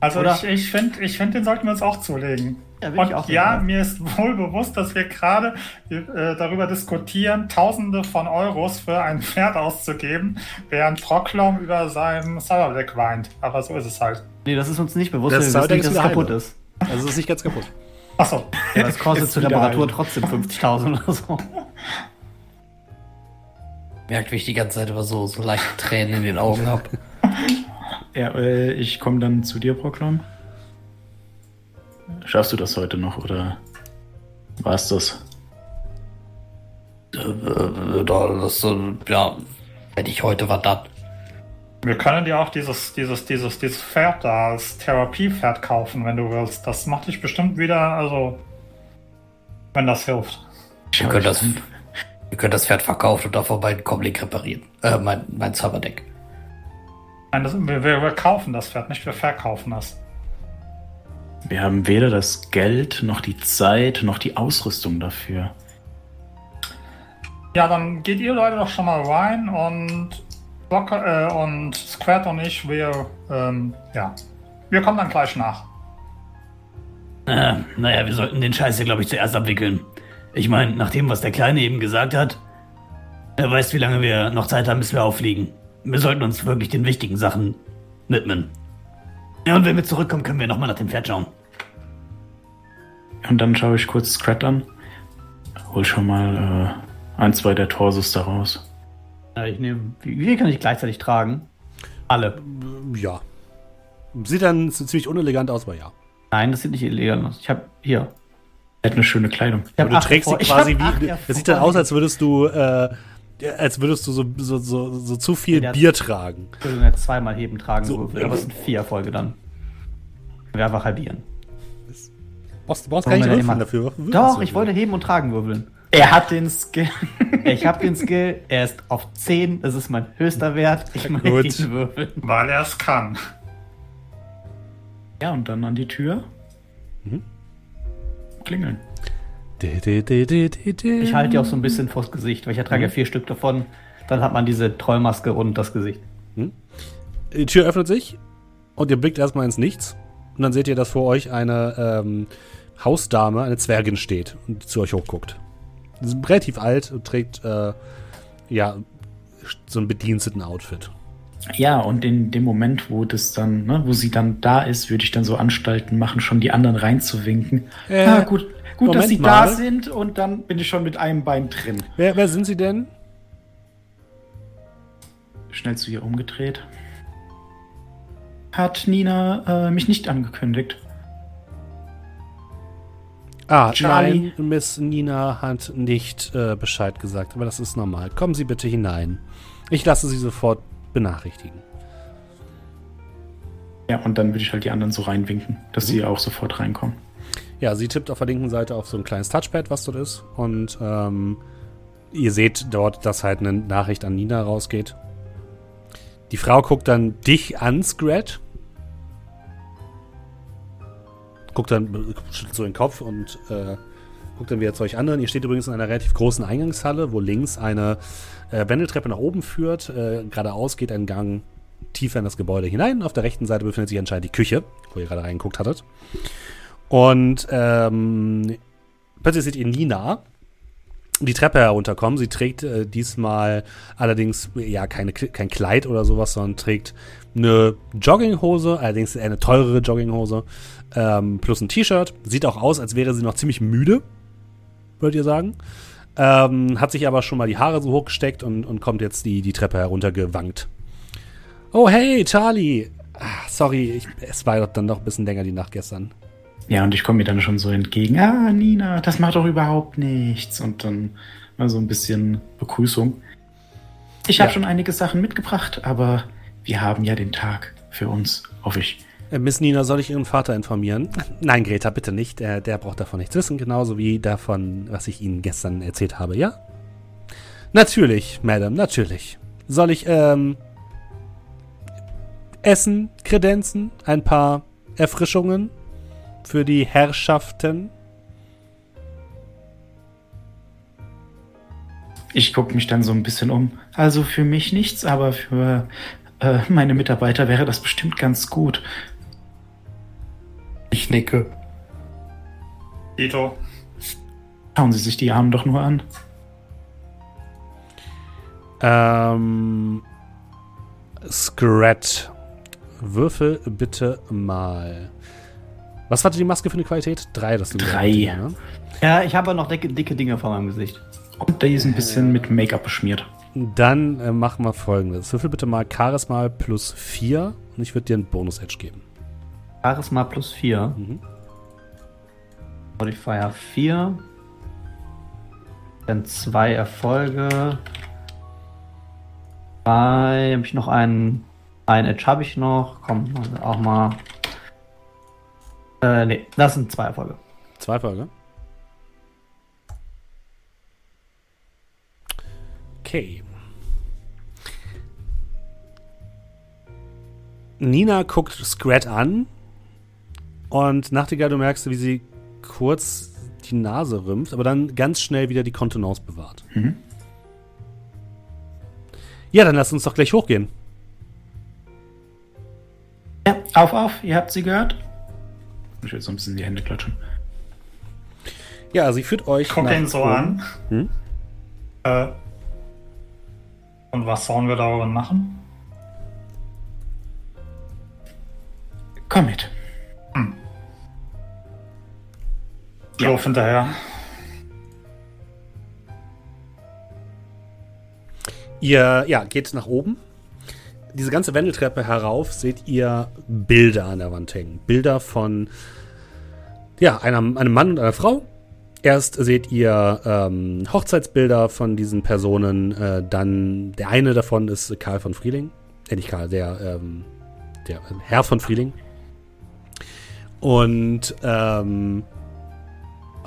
Speaker 4: Also Oder? ich, ich finde, ich find, den sollten wir uns auch zulegen. Ja, Und ja, dabei. mir ist wohl bewusst, dass wir gerade äh, darüber diskutieren, Tausende von Euros für ein Pferd auszugeben, während Proclom über seinem Cyberdeck weint. Aber so ist es halt.
Speaker 6: Nee, das ist uns nicht bewusst, das wir wissen nicht, dass es kaputt ist.
Speaker 1: Also es ist nicht ganz kaputt.
Speaker 4: Achso.
Speaker 6: Ja, das kostet zur Reparatur trotzdem 50.000 oder so.
Speaker 3: Merkt, wie ich die ganze Zeit aber so, so leichte Tränen in den Augen habe.
Speaker 5: Ja, äh, ich komme dann zu dir, Proklon. Schaffst du das heute noch oder war es das?
Speaker 3: äh, das, äh, ja, wenn ich heute war, dann.
Speaker 4: Wir können dir auch dieses, dieses, dieses, dieses Pferd da als Therapiepferd kaufen, wenn du willst. Das macht dich bestimmt wieder, also, wenn das hilft.
Speaker 3: Wir können das, wir können das Pferd verkaufen und davon meinen Comlink reparieren. Äh, mein, mein Zauberdeck.
Speaker 4: Nein, das, wir, wir kaufen das Pferd, nicht wir verkaufen das.
Speaker 5: Wir haben weder das Geld, noch die Zeit, noch die Ausrüstung dafür.
Speaker 4: Ja, dann geht ihr Leute doch schon mal rein und Blocker, äh, und Squat und ich, wir, ähm, ja, wir kommen dann gleich nach.
Speaker 2: Äh, naja, wir sollten den Scheiß hier, glaube ich, zuerst abwickeln. Ich meine, nach dem, was der Kleine eben gesagt hat, er weiß, wie lange wir noch Zeit haben, bis wir auffliegen. Wir sollten uns wirklich den wichtigen Sachen widmen. Ja, und wenn wir zurückkommen, können wir nochmal nach dem Pferd schauen.
Speaker 5: Und dann schaue ich kurz Scrat an. Hol schon mal äh, ein, zwei der Torsos da raus.
Speaker 6: Ja, ich nehme. Wie viel kann ich gleichzeitig tragen? Alle.
Speaker 1: Ja. Sieht dann ziemlich unelegant aus, aber ja.
Speaker 6: Nein, das sieht nicht elegant aus. Ich habe hier.
Speaker 5: Er hat eine schöne Kleidung.
Speaker 1: Aber du trägst sie quasi wie. Es sieht dann aus, als würdest du, äh, als würdest du so, so, so, so zu viel
Speaker 6: Der-
Speaker 1: Bier tragen.
Speaker 6: Ich würde jetzt zweimal heben tragen
Speaker 1: So.
Speaker 6: würfeln, aber es sind vier Erfolge dann. Wir einfach halbieren.
Speaker 1: Brauchst, du brauchst gar nicht würfeln
Speaker 6: immer?
Speaker 1: dafür. Würfelst
Speaker 6: Doch, ich wollte heben und tragen würfeln.
Speaker 5: Er hat den Skill.
Speaker 6: Ich habe den Skill, er ist auf 10, das ist mein höchster Wert. Ich möchte
Speaker 1: Gut.
Speaker 6: ihn würfeln.
Speaker 4: Weil er es kann.
Speaker 5: ja, und dann an die Tür.
Speaker 1: Mhm.
Speaker 5: Klingeln.
Speaker 6: Ich halte die auch so ein bisschen vors Gesicht, weil ich trage ja vier Stück davon. Dann hat man diese Trollmaske und das Gesicht.
Speaker 1: Die Tür öffnet sich und ihr blickt erstmal ins Nichts. Und dann seht ihr, dass vor euch eine ähm, Hausdame, eine Zwergin steht und zu euch hochguckt. Sie ist relativ alt und trägt äh, ja so ein Bediensteten-Outfit.
Speaker 5: Ja, und in dem Moment, wo das dann, ne, wo sie dann da ist, würde ich dann so Anstalten machen, schon die anderen reinzuwinken.
Speaker 1: Äh,
Speaker 5: ah, gut, gut, dass
Speaker 1: Moment
Speaker 5: sie
Speaker 1: mal.
Speaker 5: da sind und dann bin ich schon mit einem Bein drin.
Speaker 1: Wer, wer sind sie denn?
Speaker 5: Schnell zu ihr umgedreht. Hat Nina äh, mich nicht angekündigt.
Speaker 1: Ah,
Speaker 5: Charlie.
Speaker 1: nein, Miss Nina hat nicht äh, Bescheid gesagt, aber das ist normal. Kommen Sie bitte hinein. Ich lasse Sie sofort benachrichtigen.
Speaker 5: Ja, und dann würde ich halt die anderen so reinwinken, dass sie auch sofort reinkommen.
Speaker 1: Ja, sie tippt auf der linken Seite auf so ein kleines Touchpad, was dort ist. Und ähm, ihr seht dort, dass halt eine Nachricht an Nina rausgeht. Die Frau guckt dann dich an, Scrat. Guckt dann, schüttelt so den Kopf und äh, guckt dann wieder zu euch anderen. Ihr steht übrigens in einer relativ großen Eingangshalle, wo links eine äh, Wendeltreppe nach oben führt. Äh, geradeaus geht ein Gang tiefer in das Gebäude hinein. Auf der rechten Seite befindet sich anscheinend die Küche, wo ihr gerade reingeguckt hattet. Und ähm, plötzlich seht ihr Nina die Treppe herunterkommen. Sie trägt äh, diesmal allerdings ja keine, kein Kleid oder sowas, sondern trägt eine Jogginghose, allerdings eine teurere Jogginghose, ähm, plus ein T-Shirt. Sieht auch aus, als wäre sie noch ziemlich müde, würdet ihr sagen. Ähm, hat sich aber schon mal die Haare so hochgesteckt und, und kommt jetzt die, die Treppe heruntergewankt. Oh, hey, Charlie. Ah, sorry, ich, es war dann doch ein bisschen länger die Nacht gestern.
Speaker 5: Ja, und ich komme mir dann schon so entgegen. Ah, Nina, das macht doch überhaupt nichts. Und dann mal so ein bisschen Begrüßung. Ich habe
Speaker 1: Ja.
Speaker 5: schon einige Sachen mitgebracht, aber wir haben ja den Tag für uns, hoffe ich.
Speaker 1: Äh, Miss Nina, soll ich Ihren Vater informieren? Nein, Greta, bitte nicht. Der, der braucht davon nichts wissen, genauso wie davon, was ich Ihnen gestern erzählt habe, ja? Natürlich, Madam, natürlich. Soll ich, ähm, Essen, Kredenzen, ein paar Erfrischungen für die Herrschaften?
Speaker 5: Ich gucke mich dann so ein bisschen um. Also für mich nichts, aber für äh, meine Mitarbeiter wäre das bestimmt ganz gut.
Speaker 3: Ich nicke.
Speaker 4: Ito,
Speaker 5: Schauen Sie sich die Armen doch nur an.
Speaker 1: Ähm, Scrat, würfel bitte mal. Was hatte die Maske für eine Qualität? Drei, das du
Speaker 5: Drei.
Speaker 1: hast, ne?
Speaker 6: Ja, ich habe noch dicke, dicke Dinge vor meinem Gesicht.
Speaker 5: Und der ist ein bisschen mit Make-up beschmiert.
Speaker 1: Dann äh, machen wir folgendes. Würfel bitte mal Charisma plus 4 und ich würde dir einen Bonus-Edge geben.
Speaker 6: Charisma plus 4.
Speaker 1: Mhm.
Speaker 6: Modifier 4. Dann zwei Erfolge. Drei. Habe ich noch einen. Ein Edge habe ich noch. Komm, auch mal. Äh, nee, das sind zwei Erfolge.
Speaker 1: Zwei Erfolge? Okay. Nina guckt Scrat an und Nachtigall, du merkst, wie sie kurz die Nase rümpft, aber dann ganz schnell wieder die Kontenance bewahrt. Mhm. Ja, dann lass uns doch gleich hochgehen.
Speaker 5: Ja, auf, auf, ihr habt sie gehört. Ich will so ein bisschen die Hände klatschen.
Speaker 1: Ja, sie führt euch.
Speaker 4: Guck ihn so an. Hm? Äh, und was sollen wir darüber machen?
Speaker 5: Komm mit. Hm.
Speaker 4: Ja. Lauf hinterher.
Speaker 1: Ihr ja, geht nach oben. Diese ganze Wendeltreppe herauf seht ihr Bilder an der Wand hängen. Bilder von ja, einem, einem Mann und einer Frau. Erst seht ihr ähm, Hochzeitsbilder von diesen Personen. Äh, dann der eine davon ist Karl von Frieling. Äh, nicht Karl, der, ähm, der Herr von Frieling. Und ähm,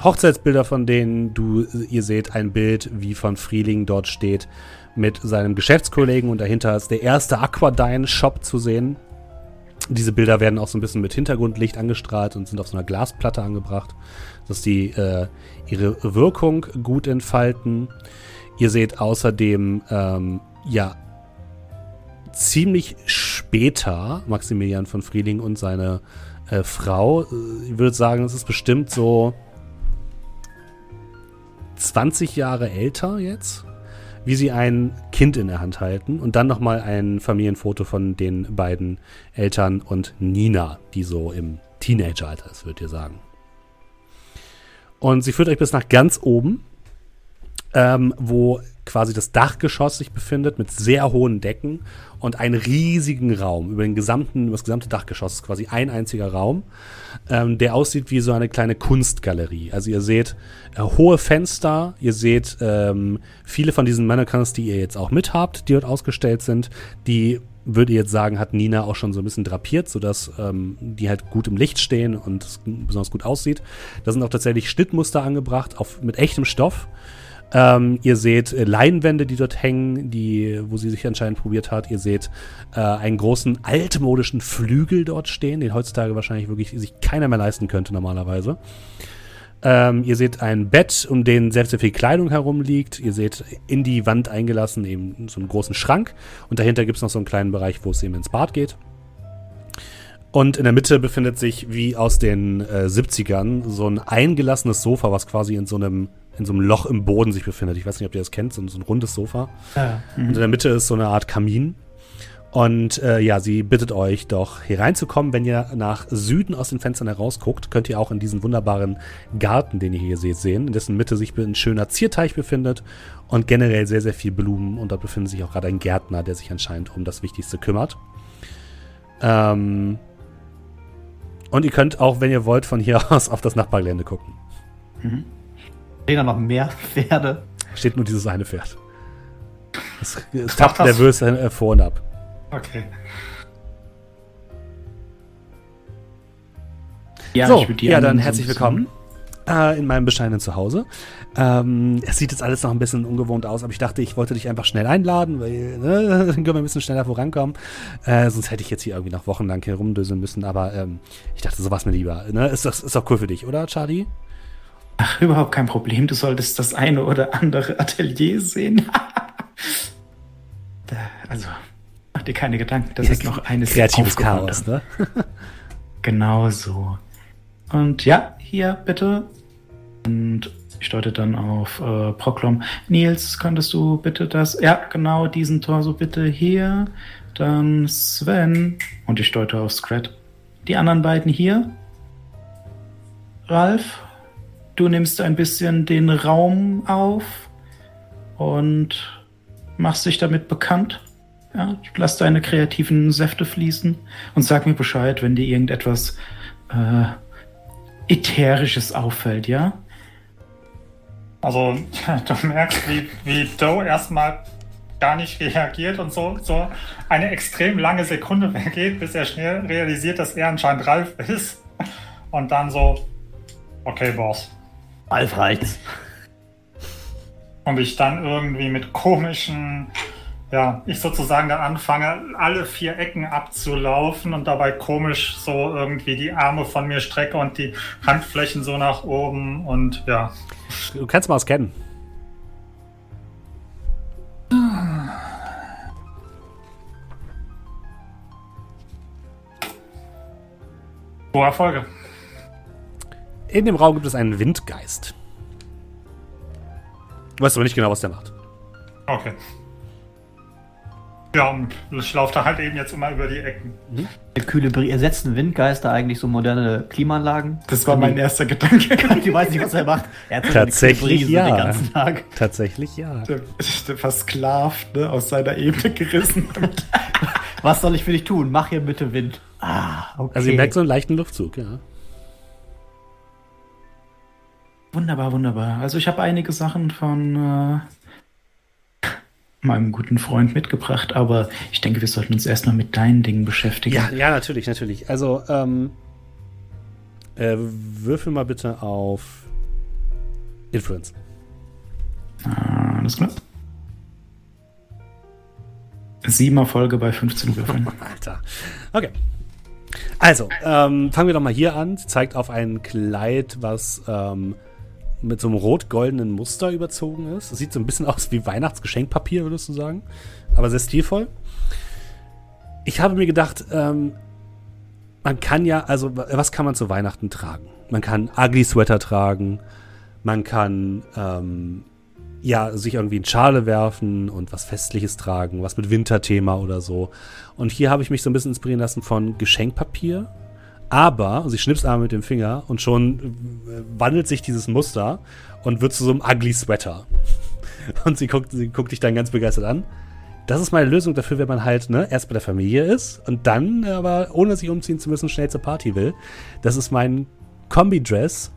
Speaker 1: Hochzeitsbilder von denen du, ihr seht ein Bild, wie von Frieling dort steht mit seinem Geschäftskollegen und dahinter ist der erste Aquadyne-Shop zu sehen. Diese Bilder werden auch so ein bisschen mit Hintergrundlicht angestrahlt und sind auf so einer Glasplatte angebracht, dass die äh, ihre Wirkung gut entfalten. Ihr seht außerdem, ähm, ja, ziemlich später Maximilian von Frieling und seine äh, Frau. Ich würde sagen, es ist bestimmt so 20 Jahre älter jetzt, wie sie ein Kind in der Hand halten und dann nochmal ein Familienfoto von den beiden Eltern und Nina, die so im Teenageralter ist, würdet ihr sagen. Und sie führt euch bis nach ganz oben, ähm, wo quasi das Dachgeschoss sich befindet mit sehr hohen Decken und einen riesigen Raum über den gesamten, über das gesamte Dachgeschoss ist quasi ein einziger Raum, ähm, der aussieht wie so eine kleine Kunstgalerie. Also ihr seht äh, hohe Fenster, ihr seht ähm, viele von diesen Mannequins, die ihr jetzt auch mit habt, die dort ausgestellt sind, die würde ich jetzt sagen, hat Nina auch schon so ein bisschen drapiert, sodass ähm, die halt gut im Licht stehen und es besonders gut aussieht. Da sind auch tatsächlich Schnittmuster angebracht, auf, mit echtem Stoff. Ähm, ihr seht äh, Leinwände, die dort hängen, die, wo sie sich anscheinend probiert hat. Ihr seht äh, einen großen altmodischen Flügel dort stehen, den heutzutage wahrscheinlich wirklich sich keiner mehr leisten könnte normalerweise. Ähm, ihr seht ein Bett, um den sehr, sehr viel Kleidung herumliegt. Ihr seht in die Wand eingelassen eben so einen großen Schrank. Und dahinter gibt es noch so einen kleinen Bereich, wo es eben ins Bad geht. Und in der Mitte befindet sich, wie aus den äh, 70ern, so ein eingelassenes Sofa, was quasi in so einem in so einem Loch im Boden sich befindet. Ich weiß nicht, ob ihr das kennt, so, so ein rundes Sofa. Ja. Mhm. Und in der Mitte ist so eine Art Kamin. Und äh, ja, sie bittet euch doch hier reinzukommen. Wenn ihr nach Süden aus den Fenstern herausguckt, könnt ihr auch in diesen wunderbaren Garten, den ihr hier seht, sehen, in dessen Mitte sich ein schöner Zierteich befindet und generell sehr, sehr viel Blumen. Und dort befindet sich auch gerade ein Gärtner, der sich anscheinend um das Wichtigste kümmert. Ähm und ihr könnt auch, wenn ihr wollt, von hier aus auf das Nachbargelände gucken.
Speaker 6: Mhm. Stehen da noch mehr Pferde?
Speaker 1: Steht nur dieses eine Pferd. Es, es tappt nervös äh, vor und ab.
Speaker 4: Okay.
Speaker 1: Ja, so, ja dann herzlich willkommen äh, in meinem bescheidenen Zuhause. Ähm, es sieht jetzt alles noch ein bisschen ungewohnt aus, aber ich dachte, ich wollte dich einfach schnell einladen, weil ne, dann können wir ein bisschen schneller vorankommen. Äh, sonst hätte ich jetzt hier irgendwie noch wochenlang herumdöseln müssen, aber ähm, ich dachte, so was mir lieber. Ne? Ist, das, ist doch cool für dich, oder, Charlie?
Speaker 5: Ach, überhaupt kein Problem. Du solltest das eine oder andere Atelier sehen. also, mach dir keine Gedanken. Das ja, ist noch eines
Speaker 1: kreatives Chaos, ne?
Speaker 5: genau so. Und ja, hier bitte. Und ich deute dann auf äh, Proklom. Nils, könntest du bitte das? Ja, genau, diesen Tor so bitte hier. Dann Sven. Und ich deute auf Scrat. Die anderen beiden hier. Ralf, Du nimmst ein bisschen den Raum auf und machst dich damit bekannt. Ja, lass deine kreativen Säfte fließen und sag mir Bescheid, wenn dir irgendetwas äh, Ätherisches auffällt, ja?
Speaker 4: Also, du merkst, wie, wie Doe erstmal gar nicht reagiert und so, so eine extrem lange Sekunde vergeht, bis er schnell realisiert, dass er anscheinend Ralf ist. Und dann so, okay, Boss.
Speaker 6: Ralf reicht's.
Speaker 4: Und ich dann irgendwie mit komischen, ja, ich sozusagen da anfange, alle vier Ecken abzulaufen und dabei komisch so irgendwie die Arme von mir strecke und die Handflächen so nach oben und ja.
Speaker 1: Du kannst mal scannen.
Speaker 4: Hohe Erfolge.
Speaker 1: In dem Raum gibt es einen Windgeist. Du weißt aber nicht genau, was der macht.
Speaker 4: Okay. Ja, und ich laufe da halt eben jetzt immer über die Ecken.
Speaker 6: Der kühle Brie ersetzen Windgeister eigentlich so moderne Klimaanlagen?
Speaker 5: Das war mein erster Gedanke.
Speaker 6: Die weiß nicht, was er macht. Er hat
Speaker 1: Tatsächlich
Speaker 6: Brise
Speaker 1: ja.
Speaker 6: Den ganzen Tag.
Speaker 1: Tatsächlich ja.
Speaker 5: Der, der versklavt, ne, aus seiner Ebene gerissen.
Speaker 6: Was soll ich für dich tun? Mach hier bitte Wind. Ah, okay.
Speaker 1: Also ihr merkt so einen leichten Luftzug, ja.
Speaker 5: Wunderbar, wunderbar. Also ich habe einige Sachen von äh, meinem guten Freund mitgebracht, aber ich denke, wir sollten uns erstmal mit deinen Dingen beschäftigen.
Speaker 1: Ja, ja, natürlich, natürlich. Also, ähm, äh, würfel mal bitte auf Influence.
Speaker 5: Ah, Alles klar. Sieben Erfolge bei 15 Würfeln.
Speaker 1: Alter. Okay. Also, ähm, fangen wir doch mal hier an. Sie zeigt auf ein Kleid, was ähm, mit so einem rot-goldenen Muster überzogen ist. Es sieht so ein bisschen aus wie Weihnachtsgeschenkpapier, würdest du sagen. Aber sehr stilvoll. Ich habe mir gedacht, ähm, man kann ja, also was kann man zu Weihnachten tragen? Man kann Ugly Sweater tragen, man kann ähm, ja sich irgendwie in Schale werfen und was Festliches tragen, was mit Winterthema oder so. Und hier habe ich mich so ein bisschen inspirieren lassen von Geschenkpapier. Aber sie schnippst einmal mit dem Finger und schon äh, wandelt sich dieses Muster und wird zu so einem Ugly Sweater. Und sie guckt, sie guckt dich dann ganz begeistert an. Das ist meine Lösung dafür, wenn man halt ne, erst bei der Familie ist und dann aber, ohne sich umziehen zu müssen, schnell zur Party will. Das ist mein Kombi-Dress.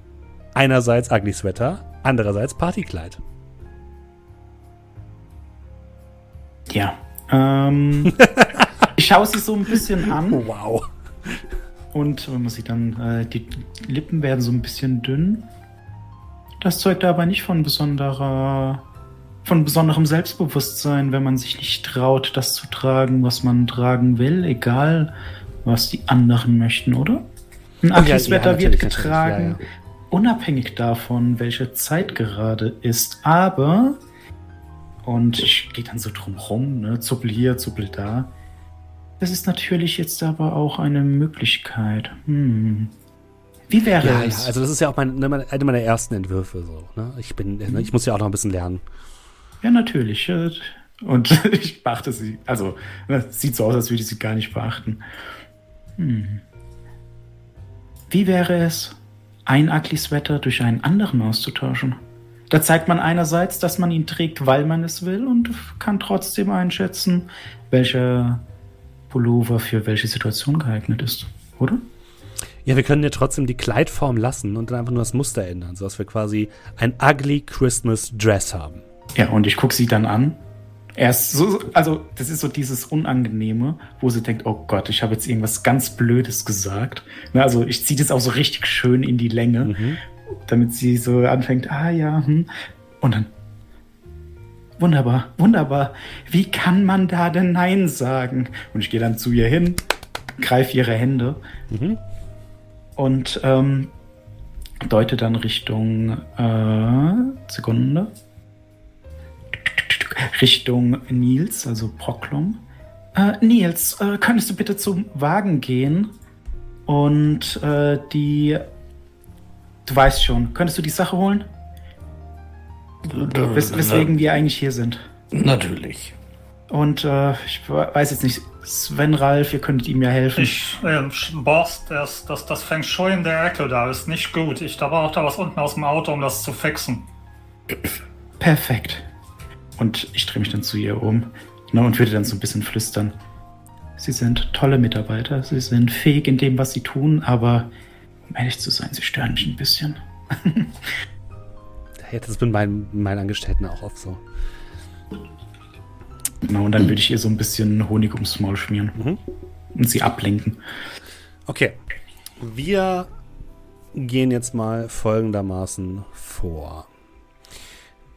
Speaker 1: Einerseits Ugly Sweater, andererseits Partykleid.
Speaker 5: Ja. Ähm, ich schaue sie so ein bisschen an
Speaker 1: Wow.
Speaker 5: Und wenn man sieht dann, äh, die Lippen werden so ein bisschen dünn. Das zeugt aber nicht von besonderer, von besonderem Selbstbewusstsein, wenn man sich nicht traut, das zu tragen, was man tragen will, egal was die anderen möchten, oder? Ein
Speaker 1: Ja, ja, natürlich,
Speaker 5: wird getragen,
Speaker 1: ja, ja.
Speaker 5: unabhängig davon, welche Zeit gerade ist. Aber, und ich gehe dann so drum rum, ne, zuppel hier, zuppel da. Das ist natürlich jetzt aber auch eine Möglichkeit. Hm. Wie wäre
Speaker 1: Ja, ja,
Speaker 5: es?
Speaker 1: also das ist ja auch mein, ne, meine- eine meiner ersten Entwürfe. So, ne? Ich bin, ne, ich muss ja auch noch ein bisschen lernen.
Speaker 5: Ja, natürlich. Und ich beachte sie. Also, ne, es sieht so aus, als würde ich sie gar nicht beachten. Hm. Wie wäre es, ein Ugly Sweater durch einen anderen auszutauschen? Da zeigt man einerseits, dass man ihn trägt, weil man es will und kann trotzdem einschätzen, welcher Pullover für welche Situation geeignet ist, oder?
Speaker 1: Ja, wir können ja trotzdem die Kleidform lassen und dann einfach nur das Muster ändern, sodass wir quasi ein ugly Christmas Dress haben.
Speaker 5: Ja, und ich gucke sie dann an. Erst so, also das ist so dieses Unangenehme, wo sie denkt, oh Gott, ich habe jetzt irgendwas ganz Blödes gesagt. Ne, also ich ziehe das auch so richtig schön in die Länge,
Speaker 1: Mhm.
Speaker 5: damit sie so anfängt, ah ja, hm. Und dann, wunderbar, wunderbar. Wie kann man da denn Nein sagen? Und ich gehe dann zu ihr hin, greife ihre Hände
Speaker 1: Mhm.
Speaker 5: und ähm, deute dann Richtung äh, Sekunde. Richtung Nils, also Proklum. Äh, Nils, äh, könntest du bitte zum Wagen gehen und äh, die. Du weißt schon, könntest du die Sache holen? Wes weswegen wir eigentlich hier sind.
Speaker 3: Natürlich.
Speaker 5: Und äh, ich weiß jetzt nicht, Sven Ralf, ihr könntet ihm ja helfen.
Speaker 4: Ich, ähm, Boss, das, das, das Feng Shui in der Ecke da ist nicht gut. Ich da brauche da was unten aus dem Auto, um das zu fixen.
Speaker 5: Perfekt. Und ich drehe mich dann zu ihr um ne, und würde dann so ein bisschen flüstern. Sie sind tolle Mitarbeiter, sie sind fähig in dem, was sie tun, aber um ehrlich zu sein, sie stören mich ein bisschen.
Speaker 1: das ist mit meinen, meinen Angestellten auch oft so.
Speaker 5: Genau, und dann würde ich ihr so ein bisschen Honig ums Maul schmieren. Mhm. Und sie ablenken.
Speaker 1: Okay. Wir gehen jetzt mal folgendermaßen vor.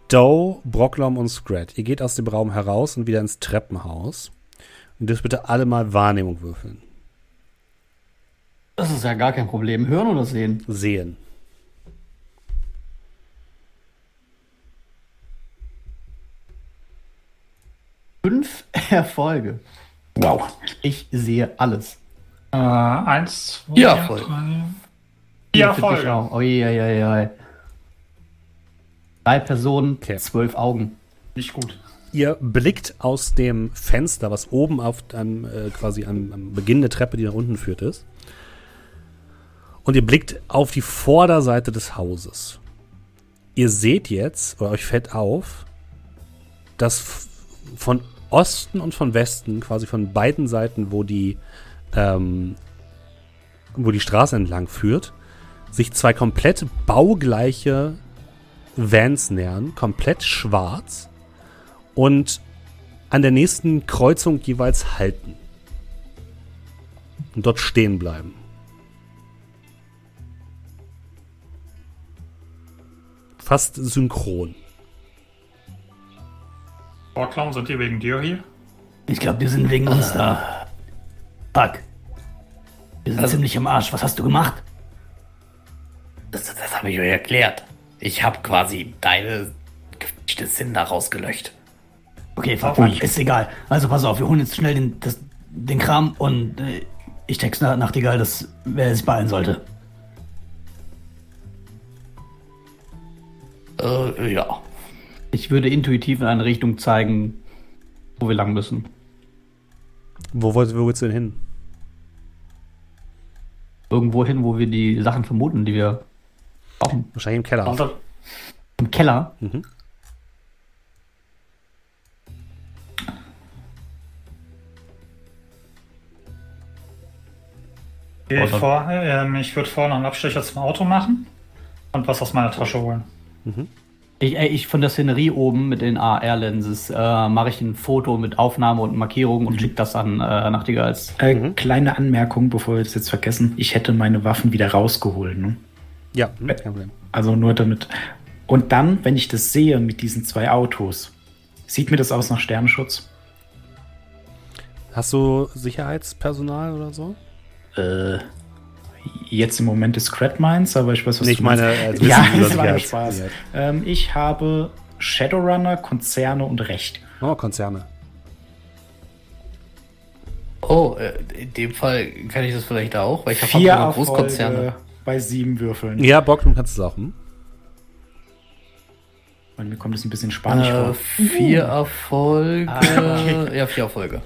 Speaker 1: Doe, Brocklom und Scrat, ihr geht aus dem Raum heraus und wieder ins Treppenhaus. Und dürft bitte alle mal Wahrnehmung würfeln.
Speaker 6: Das ist ja gar kein Problem. Hören oder sehen?
Speaker 1: Sehen.
Speaker 6: Fünf Erfolge.
Speaker 5: Wow.
Speaker 6: Ich sehe alles.
Speaker 4: Äh, eins,
Speaker 3: zwei, ja, voll. drei.
Speaker 6: Vier Erfolge. Oh, je, je, je. Drei Personen, okay. zwölf Augen.
Speaker 4: Nicht gut.
Speaker 1: Ihr blickt aus dem Fenster, was oben auf einem, äh, quasi am, am, Beginn der Treppe, die nach unten führt, ist. Und ihr blickt auf die Vorderseite des Hauses. Ihr seht jetzt, oder euch fällt auf, dass von Osten und von Westen, quasi von beiden Seiten, wo die, ähm, wo die Straße entlang führt, sich zwei komplett baugleiche Vans nähern, komplett schwarz und an der nächsten Kreuzung jeweils halten. Und dort stehen bleiben. Fast synchron.
Speaker 4: Vorklauen, sind die wegen dir hier?
Speaker 2: Ich glaube, die sind wegen uns da. Fuck. Wir sind also, ziemlich am Arsch. Was hast du gemacht?
Speaker 3: Das, das habe ich euch erklärt. Ich habe quasi deine gefälschte Sinn da rausgelöscht.
Speaker 2: Okay, fuck, fuck, ist egal. Also pass auf, wir holen jetzt schnell den, das, den Kram und äh, ich texte nach Nachtigall, dass wer sich beeilen sollte.
Speaker 3: Äh, ja.
Speaker 6: Ich würde intuitiv in eine Richtung zeigen, wo wir lang müssen.
Speaker 1: Wo, wo, wo willst du denn hin?
Speaker 6: Irgendwo hin, wo wir die Sachen vermuten, die wir
Speaker 1: brauchen. Wahrscheinlich im Keller.
Speaker 6: Im Keller? Mhm.
Speaker 4: Ich, vor, äh, ich würde vorher noch einen Abstecher zum Auto machen und was aus meiner Tasche holen. Mhm.
Speaker 6: Ich, ich von der Szenerie oben mit den AR-Lenses äh, mache ich ein Foto mit Aufnahme und Markierung und mhm. schicke das an äh, Nachtigalls.
Speaker 5: Äh, mhm. Kleine Anmerkung, bevor wir das jetzt vergessen. Ich hätte meine Waffen wieder rausgeholt. Ne?
Speaker 1: Ja, kein Problem.
Speaker 5: Also nur damit. Und dann, wenn ich das sehe mit diesen zwei Autos, sieht mir das aus nach Sternenschutz?
Speaker 1: Hast du Sicherheitspersonal oder so?
Speaker 5: Äh, jetzt im Moment ist Scrat meins, aber ich weiß, was
Speaker 1: Nicht
Speaker 5: du
Speaker 1: meine,
Speaker 5: also Ja, das war ja Spaß. Ähm, ich habe Shadowrunner, Konzerne und Recht.
Speaker 1: Oh, Konzerne.
Speaker 3: Oh, äh, in dem Fall kann ich das vielleicht auch, weil ich
Speaker 5: habe Vier auch Großkonzerne. bei sieben Würfeln.
Speaker 1: Ja, Bock, du kannst es auch. Hm?
Speaker 5: Und mir kommt es ein bisschen spanisch äh, vor.
Speaker 3: Vier Erfolge. Ah, okay. Ja, vier Erfolge.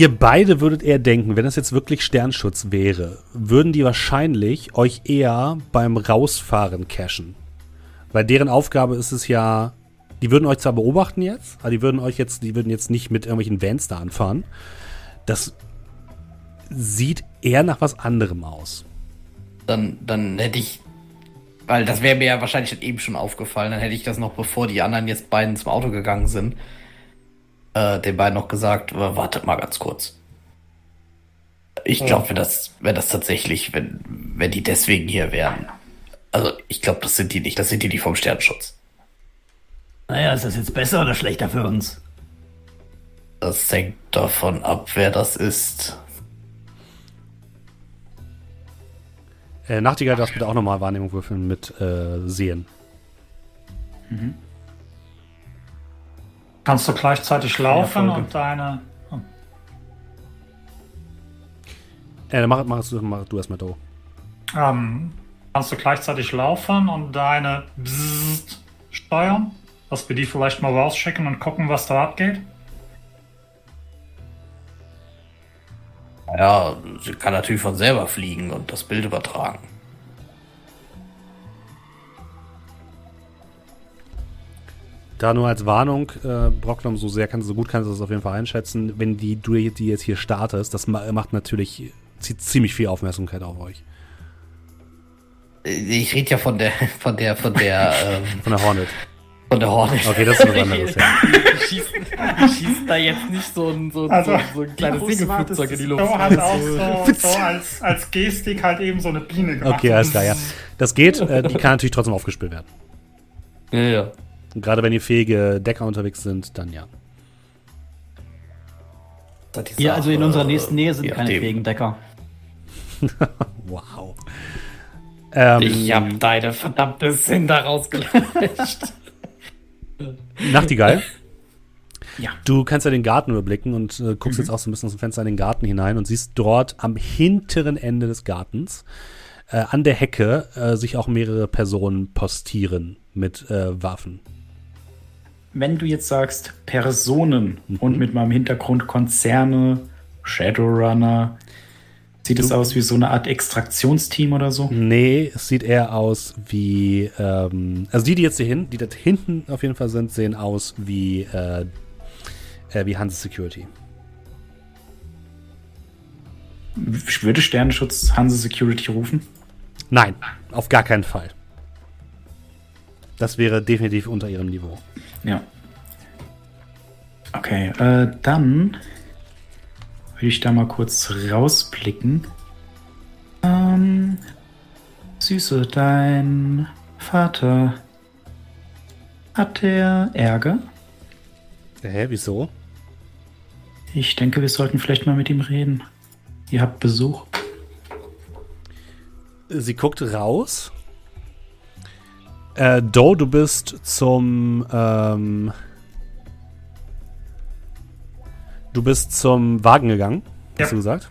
Speaker 1: Ihr beide würdet eher denken, wenn das jetzt wirklich Sternschutz wäre, würden die wahrscheinlich euch eher beim Rausfahren cashen. Weil deren Aufgabe ist es ja, die würden euch zwar beobachten jetzt, aber die würden euch jetzt, die würden jetzt nicht mit irgendwelchen Vans da anfahren. Das sieht eher nach was anderem aus.
Speaker 3: Dann, dann hätte ich, weil das wäre mir ja wahrscheinlich eben schon aufgefallen, dann hätte ich das noch bevor die anderen jetzt beiden zum Auto gegangen sind, äh, den beiden noch gesagt, wartet mal ganz kurz. Ich glaube, wenn das, wenn das tatsächlich, wenn, wenn die deswegen hier wären. Also ich glaube, das sind die nicht, das sind die, die vom Sternschutz.
Speaker 2: Naja, ist das jetzt besser oder schlechter für uns?
Speaker 3: Das hängt davon ab, wer das ist.
Speaker 1: Äh, Nachtigall darfst bitte auch nochmal Wahrnehmung würfeln mit äh, Sehen. Mhm.
Speaker 4: Kannst du gleichzeitig laufen und deine. Oh.
Speaker 1: Äh, mach, mach, du, mach du erstmal do.
Speaker 4: Ähm, kannst du gleichzeitig laufen und deine Bzzzt steuern? Dass wir die vielleicht mal rausschicken und gucken, was da abgeht?
Speaker 3: Ja, sie kann natürlich von selber fliegen und das Bild übertragen.
Speaker 1: Da nur als Warnung, äh, Brocklom, so sehr kannst du, so gut kannst du das auf jeden Fall einschätzen, wenn die, du die jetzt hier startest, das macht natürlich, zieht ziemlich viel Aufmerksamkeit auf euch.
Speaker 3: Ich rede ja von der, von der, von der, ähm,
Speaker 1: Von der Hornet.
Speaker 3: von der Hornet.
Speaker 1: Okay, das ist was anderes, ja.
Speaker 7: Die schießen, da jetzt nicht so ein, so, ein-
Speaker 4: Also,
Speaker 7: so, so ein kleines? Segelflugzeug in die Luft.
Speaker 4: Joe hat auch so, so als, als Gestik halt eben so eine Biene gemacht.
Speaker 1: Okay, alles klar, ja. Das geht, äh, die kann natürlich trotzdem aufgespielt werden.
Speaker 3: Ja, ja.
Speaker 1: Und gerade wenn hier fähige Decker unterwegs sind, dann ja.
Speaker 6: Hier, also in unserer nächsten Nähe sind keine
Speaker 3: nachdem.
Speaker 6: fähigen Decker.
Speaker 1: Wow. Ähm,
Speaker 7: Ich hab deine verdammte Sinn da rausgelöscht.
Speaker 1: Nachtigall.
Speaker 5: Ja.
Speaker 1: Du kannst ja den Garten überblicken und äh, guckst jetzt auch so ein bisschen aus dem Fenster in den Garten hinein und siehst dort am hinteren Ende des Gartens äh, an der Hecke äh, sich auch mehrere Personen postieren mit äh, Waffen.
Speaker 5: Wenn du jetzt sagst Personen und mit meinem Hintergrund Konzerne, Shadowrunner, sieht es aus wie so eine Art Extraktionsteam oder so?
Speaker 1: Nee, es sieht eher aus wie, ähm, also die, die jetzt hier hin, die da hinten auf jeden Fall sind, sehen aus wie, äh, äh, wie Hanse Security.
Speaker 5: Würde Sternenschutz Hanse Security rufen?
Speaker 1: Nein, auf gar keinen Fall. Das wäre definitiv unter ihrem Niveau.
Speaker 5: Ja. Okay, äh, dann würde ich da mal kurz rausblicken. Ähm, Süße, dein Vater hat der Ärger?
Speaker 1: Hä, wieso?
Speaker 5: Ich denke, wir sollten vielleicht mal mit ihm reden. Ihr habt Besuch.
Speaker 1: Sie guckt raus. Äh, Doe, du bist zum, ähm, du bist zum Wagen gegangen,
Speaker 4: Ja.
Speaker 1: hast du gesagt.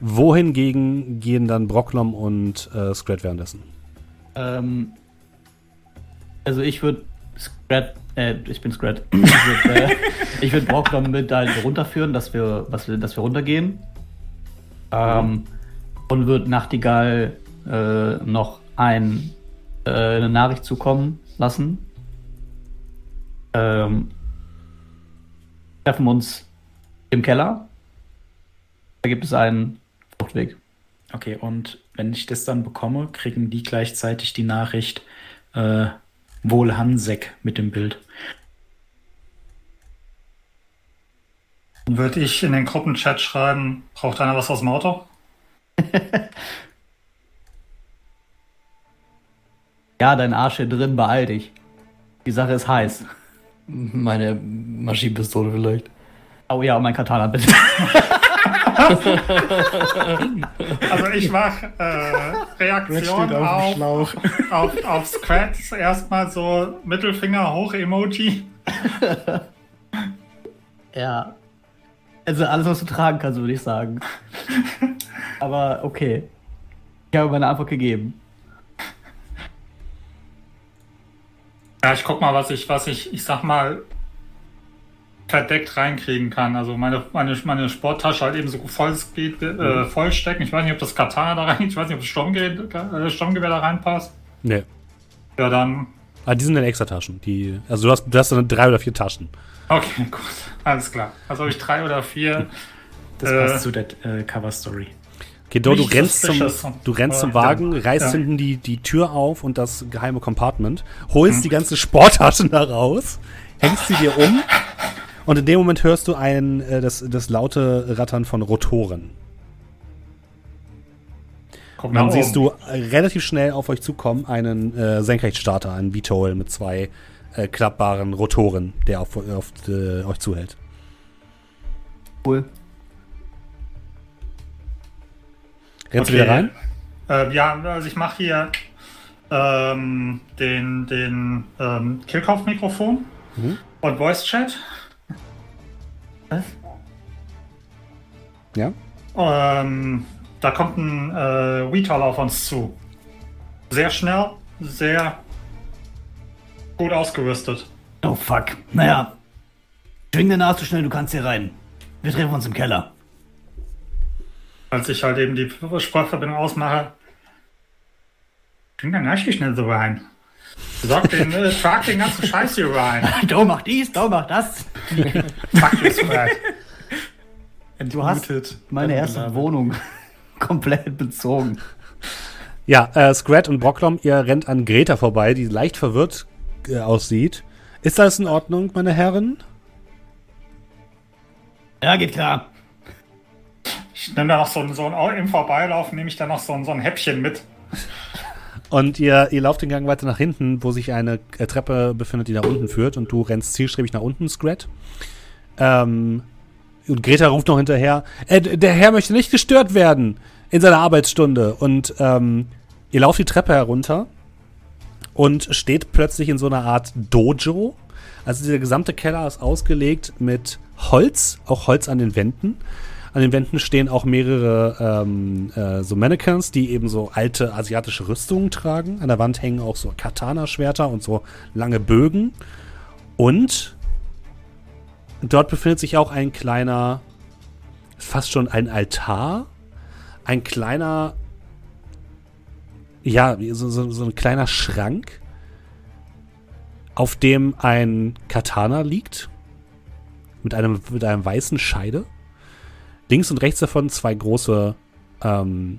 Speaker 1: Wohingegen gehen dann Brocklom und äh, Scrat währenddessen?
Speaker 6: Ähm, also ich würde Scrat, äh, ich bin Scrat. Ich würde äh, ich würd Brocklom mit halt runterführen, dass wir, was wir, dass wir runtergehen. Ähm, und würde Nachtigall äh, noch ein, äh, eine Nachricht zukommen lassen. Ähm, treffen uns im Keller. Da gibt es einen Fluchtweg.
Speaker 5: Okay, und wenn ich das dann bekomme, kriegen die gleichzeitig die Nachricht äh, wohl Hansek mit dem Bild.
Speaker 4: Dann würde ich in den Gruppenchat schreiben, braucht einer was aus dem Auto?
Speaker 6: Ja, dein Arsch hier drin, beeil dich. Die Sache ist heiß.
Speaker 3: Meine Maschinenpistole vielleicht.
Speaker 6: Oh ja, mein Katana bitte.
Speaker 4: Also ich mache äh, Reaktion auf,
Speaker 5: Schlauch.
Speaker 4: auf, auf Scratch. Erstmal so Mittelfinger hoch Emoji.
Speaker 6: ja. Also alles, was du tragen kannst, würde ich sagen. Aber okay. Ich habe meine Antwort gegeben.
Speaker 4: Ja, ich guck mal, was ich, was ich, ich sag mal, verdeckt reinkriegen kann. Also meine, meine, meine Sporttasche halt eben so Vollspeed äh, vollstecken. Ich weiß nicht, ob das Katana da rein, ich weiß nicht, ob das Sturmgerät, äh, Sturmgewehr da reinpasst.
Speaker 1: Nee.
Speaker 4: Ja, dann.
Speaker 1: Ah, die sind in extra Taschen. Die, also du hast, du hast dann drei oder vier Taschen.
Speaker 4: Okay, gut. Alles klar. Also habe ich drei oder vier.
Speaker 5: Das
Speaker 4: Äh.
Speaker 5: passt zu der äh, Cover-Story.
Speaker 1: Okay, Doe, du rennst, zum, du rennst zum
Speaker 4: Ja.
Speaker 1: Wagen, reißt
Speaker 4: Ja.
Speaker 1: hinten die, die Tür auf und das geheime Compartment, holst die ganze Sporttaschen da raus, hängst sie dir um und in dem Moment hörst du ein, äh, das, das laute Rattern von Rotoren.
Speaker 4: Guck
Speaker 1: dann siehst
Speaker 4: oben.
Speaker 1: du relativ schnell auf euch zukommen einen äh, Senkrechtstarter, einen VTOL mit zwei äh, klappbaren Rotoren, der auf, auf äh, euch zuhält.
Speaker 6: Cool.
Speaker 1: Rennst du
Speaker 4: Okay.
Speaker 1: wieder rein?
Speaker 4: Äh, ja, also ich mache hier ähm, den, den ähm, Killkopf-Mikrofon
Speaker 1: Mhm.
Speaker 4: und Voice-Chat.
Speaker 6: Was?
Speaker 1: Ja?
Speaker 4: Ähm, da kommt ein äh, Weetol auf uns zu. Sehr schnell, sehr gut ausgerüstet.
Speaker 2: Oh fuck. Naja. Schwing den Arsch so schnell, du kannst hier rein. Wir treffen uns im Keller.
Speaker 4: Als ich halt eben die Sprachverbindung ausmache, bring dann nicht schnell so rein. Sag den, äh, trag den ganzen Scheiß hier rein.
Speaker 6: Da mach dies, da mach das.
Speaker 4: Fuck you.
Speaker 6: Du hast meine erste Wohnung komplett bezogen.
Speaker 1: Ja, äh, Scrat und Brocklom, ihr rennt an Greta vorbei, die leicht verwirrt äh, aussieht. Ist das in Ordnung, meine Herren?
Speaker 2: Ja, geht klar.
Speaker 4: Ich nehme da noch so, ein- so ein, im Vorbeilaufen nehme ich da noch so, ein- so ein Häppchen mit.
Speaker 1: Und ihr, ihr lauft den Gang weiter nach hinten, wo sich eine äh, Treppe befindet, die nach unten führt. Und du rennst zielstrebig nach unten, Scrat. Ähm, und Greta ruft noch hinterher, äh, der Herr möchte nicht gestört werden in seiner Arbeitsstunde. Und ähm, ihr lauft die Treppe herunter und steht plötzlich in so einer Art Dojo. Also dieser gesamte Keller ist ausgelegt mit Holz, auch Holz an den Wänden. An den Wänden stehen auch mehrere ähm, äh, so Mannequins, die eben so alte asiatische Rüstungen tragen. An der Wand hängen auch so Katana-Schwerter und so lange Bögen. Und dort befindet sich auch ein kleiner, fast schon ein Altar. Ein kleiner, ja, so, so, so ein kleiner Schrank, auf dem ein Katana liegt. Mit einem, mit einem weißen Scheide. Links und rechts davon zwei große ähm,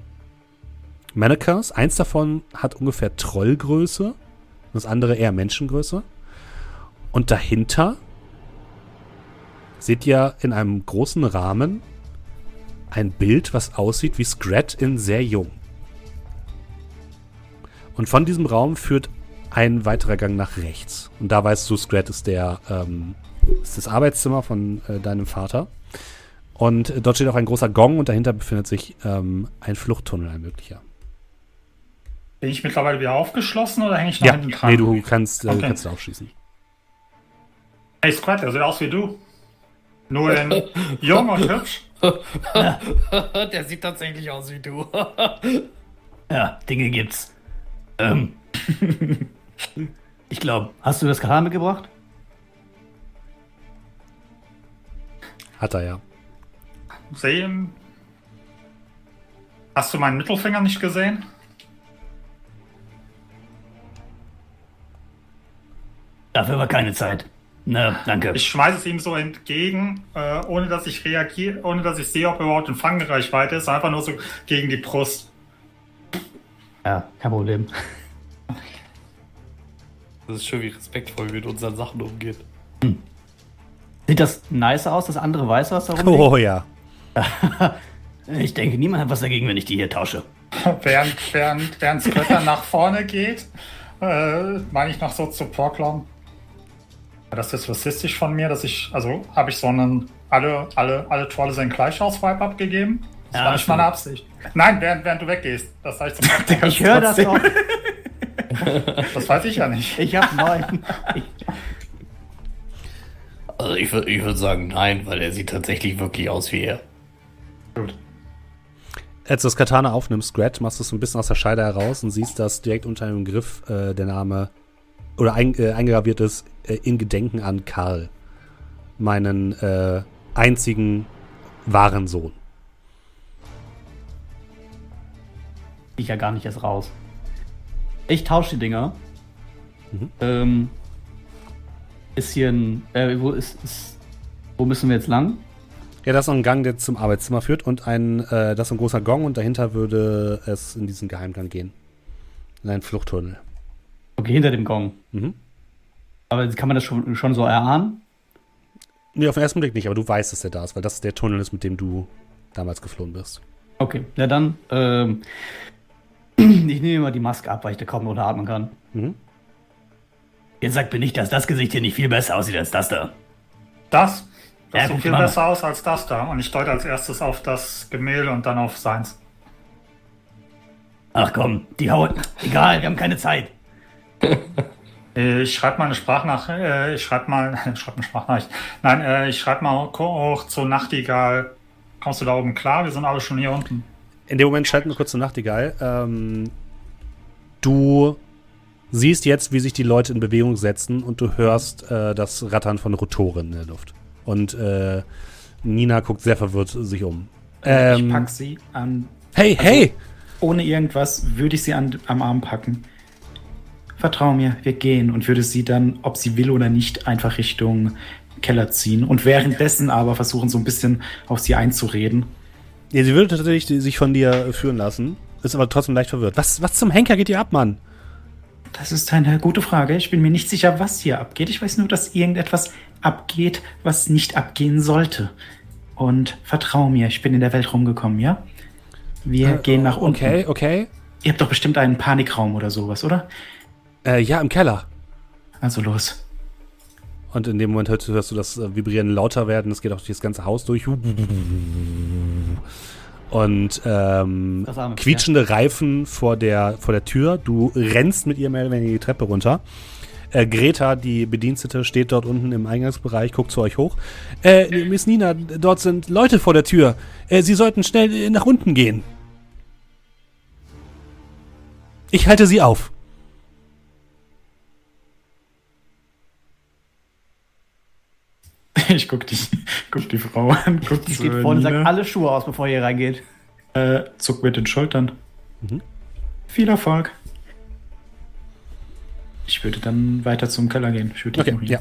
Speaker 1: Mannequins. Eins davon hat ungefähr Trollgröße, das andere eher Menschengröße. Und dahinter seht ihr in einem großen Rahmen ein Bild, was aussieht wie Scrat in sehr jung. Und von diesem Raum führt ein weiterer Gang nach rechts. Und da weißt du, Scrat ist der ähm, ist das Arbeitszimmer von äh, deinem Vater. Und äh, dort steht auch ein großer Gong und dahinter befindet sich ähm, ein Fluchttunnel, ein möglicher.
Speaker 4: Bin ich mittlerweile wieder aufgeschlossen oder hänge ich noch
Speaker 1: Ja,
Speaker 4: hinten dran?
Speaker 1: nee, du kannst, äh,
Speaker 4: Okay.
Speaker 1: kannst aufschließen.
Speaker 4: Hey Squat, der sieht aus wie du. Nur in jung und hübsch.
Speaker 7: Der sieht tatsächlich aus wie du.
Speaker 2: Ja, Dinge gibt's. Ähm. ich glaube, hast du das Katana mitgebracht?
Speaker 1: Hat er ja.
Speaker 4: Sehen. Hast du meinen Mittelfinger nicht gesehen?
Speaker 2: Dafür war keine Zeit. Na, danke.
Speaker 4: Ich schmeiße es ihm so entgegen, äh, ohne dass ich reagiere, ohne dass ich sehe, ob er überhaupt in Fangreichweite ist, einfach nur so gegen die Brust.
Speaker 6: Ja, kein Problem.
Speaker 3: Das ist schön, wie respektvoll wir mit unseren Sachen umgehen.
Speaker 6: Sieht das nice aus, das andere Weiße, was da rumliegt?
Speaker 1: Oh ja.
Speaker 2: Ich denke, niemand hat was dagegen, wenn ich die hier tausche.
Speaker 4: während, während, während Squat dann nach vorne geht, äh, meine ich noch so zu Porklom. Das ist rassistisch von mir, dass ich, also habe ich so einen, alle, alle, alle Trolle sehen gleich aus Vibe abgegeben. Das
Speaker 2: Ja,
Speaker 4: war nicht meine. Absicht. Nein, während, während du weggehst. Das sag ich zum Porklom.
Speaker 6: Ich höre das auch.
Speaker 4: Das weiß ich ja nicht.
Speaker 6: Ich hab neun.
Speaker 3: Also ich würde ich würd sagen nein, weil er sieht tatsächlich wirklich aus wie er.
Speaker 4: Gut.
Speaker 1: Als du das Katana aufnimmst, Scrat, machst du es so ein bisschen aus der Scheide heraus und siehst, dass direkt unter dem Griff äh, der Name oder ein, äh, eingraviert ist äh, in Gedenken an Karl, meinen äh, einzigen wahren Sohn.
Speaker 6: ich ja gar nicht erst raus. Ich tausche die Dinger. Ähm, ist hier ein. Äh, wo ist, ist. Wo müssen wir jetzt lang?
Speaker 1: Ja, das ist noch ein Gang, der zum Arbeitszimmer führt und ein, äh, das ist ein großer Gong und dahinter würde es in diesen Geheimgang gehen. In einen Fluchttunnel.
Speaker 6: Okay, hinter dem Gong.
Speaker 1: Mhm.
Speaker 6: Aber kann man das schon, schon so erahnen?
Speaker 1: Nee, auf den ersten Blick nicht, aber du weißt, dass der da ist, weil das der Tunnel ist, mit dem du damals geflohen bist.
Speaker 6: Okay, ja dann. Ähm, ich nehme mal die Maske ab, weil ich da kaum noch atmen kann.
Speaker 1: Mhm.
Speaker 2: Jetzt sagt mir nicht, dass das Gesicht hier nicht viel besser aussieht als das da.
Speaker 4: Das, das
Speaker 2: Ja,
Speaker 4: sieht viel besser aus als das da. Und ich deute als erstes auf das Gemälde und dann auf seins.
Speaker 2: Ach komm, die hauen. Egal, wir haben keine Zeit.
Speaker 4: Äh, Ich schreibe mal eine Sprachnachricht. Äh, ich schreibe mal, ich schreibe eine Sprachnachricht. Nein, äh, ich schreibe mal auch hoch zu Nachtigall. Kommst du da oben klar? Wir sind alle schon hier unten.
Speaker 1: In dem Moment schalten wir kurz zur Nachtigall. Ähm, du siehst jetzt, wie sich die Leute in Bewegung setzen und du hörst äh, das Rattern von Rotoren in der Luft. Und äh, Nina guckt sehr verwirrt sich um.
Speaker 5: ich
Speaker 1: Ähm,
Speaker 5: pack sie an.
Speaker 1: hey, hey!
Speaker 5: Ohne irgendwas würde ich sie an, am Arm packen. Vertrau mir, wir gehen und würde sie dann, ob sie will oder nicht, einfach Richtung Keller ziehen und währenddessen aber versuchen, so ein bisschen auf sie einzureden.
Speaker 1: Ja, sie würde tatsächlich sich von dir führen lassen. ist aber trotzdem leicht verwirrt. Was, was zum Henker geht hier ab, Mann?
Speaker 5: Das ist eine gute Frage. Ich bin mir nicht sicher, was hier abgeht. Ich weiß nur, dass irgendetwas abgeht, was nicht abgehen sollte. Und vertrau mir, ich bin in der Welt rumgekommen, ja? Wir
Speaker 1: Äh,
Speaker 5: gehen nach unten.
Speaker 1: Okay, okay.
Speaker 5: Ihr habt doch bestimmt einen Panikraum oder sowas, oder?
Speaker 1: Äh, ja, im Keller.
Speaker 5: Also los.
Speaker 1: Und in dem Moment hörst du, hörst du das äh, Vibrieren lauter werden. Es geht auch durch das ganze Haus durch. Und ähm, quietschende Reifen vor der, vor der Tür. Du rennst mit ihr mehr oder weniger die Treppe runter. Äh, Greta, die Bedienstete, steht dort unten im Eingangsbereich, guckt zu euch hoch. Äh, Miss Nina, dort sind Leute vor der Tür. Äh, Sie sollten schnell äh, nach unten gehen. Ich halte sie auf.
Speaker 5: Ich guck die, guck die Frau an, guck
Speaker 6: Die steht vorne und sagt
Speaker 5: Nina,
Speaker 6: alle Schuhe aus, bevor ihr hier reingeht.
Speaker 5: äh, zuck mit den Schultern.
Speaker 1: Mhm.
Speaker 5: Viel Erfolg. Ich würde dann weiter zum Keller gehen. Ich würde
Speaker 1: Okay, ja.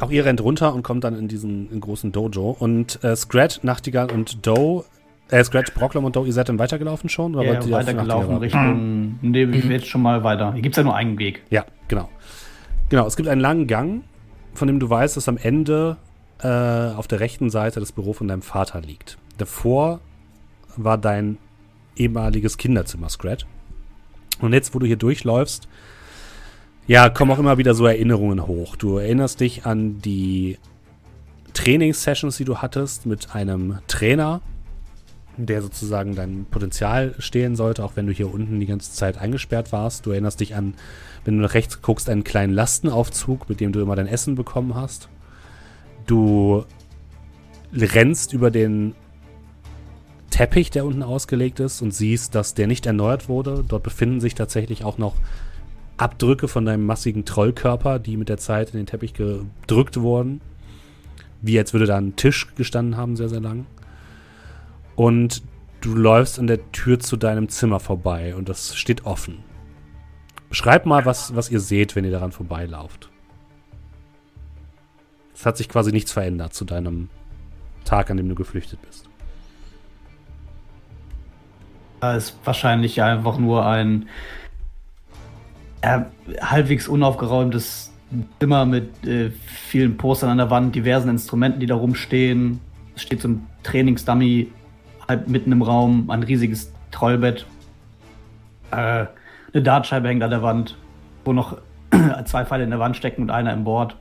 Speaker 1: Auch ihr rennt runter und kommt dann in diesen in großen Dojo. Und äh, Scrat, Nachtigall und Doe, äh, Scrat, Brocklom und Doe, ihr seid dann weitergelaufen schon? Oder
Speaker 6: Ja,
Speaker 1: wollt ihr auf
Speaker 6: weitergelaufen? Richtung. Nee, wir jetzt schon mal weiter. Hier gibt es ja nur einen Weg.
Speaker 1: Ja, genau. Genau, es gibt einen langen Gang, von dem du weißt, dass am Ende äh, auf der rechten Seite das Büro von deinem Vater liegt. Davor war dein ehemaliges Kinderzimmer, Scrat. Und jetzt, wo du hier durchläufst, ja, kommen auch immer wieder so Erinnerungen hoch. Du erinnerst dich an die Trainingssessions, die du hattest mit einem Trainer, der sozusagen dein Potenzial stehlen sollte, auch wenn du hier unten die ganze Zeit eingesperrt warst. Du erinnerst dich an, wenn du nach rechts guckst, einen kleinen Lastenaufzug, mit dem du immer dein Essen bekommen hast. Du rennst über den Teppich, der unten ausgelegt ist, und siehst, dass der nicht erneuert wurde. Dort befinden sich tatsächlich auch noch Abdrücke von deinem massigen Trollkörper, die mit der Zeit in den Teppich gedrückt wurden. Wie als würde da ein Tisch gestanden haben, sehr, sehr lang. Und du läufst an der Tür zu deinem Zimmer vorbei und das steht offen. Beschreib mal, was, was ihr seht, wenn ihr daran vorbeilauft. Es hat sich quasi nichts verändert zu deinem Tag, an dem du geflüchtet bist.
Speaker 6: Da ist wahrscheinlich einfach nur ein äh, halbwegs unaufgeräumtes Zimmer mit äh, vielen Postern an der Wand, diversen Instrumenten, die da rumstehen. Es steht so ein Trainingsdummy halb mitten im Raum, ein riesiges Trollbett. Äh, eine Dartscheibe hängt an der Wand, wo noch zwei Pfeile in der Wand stecken und einer im Board.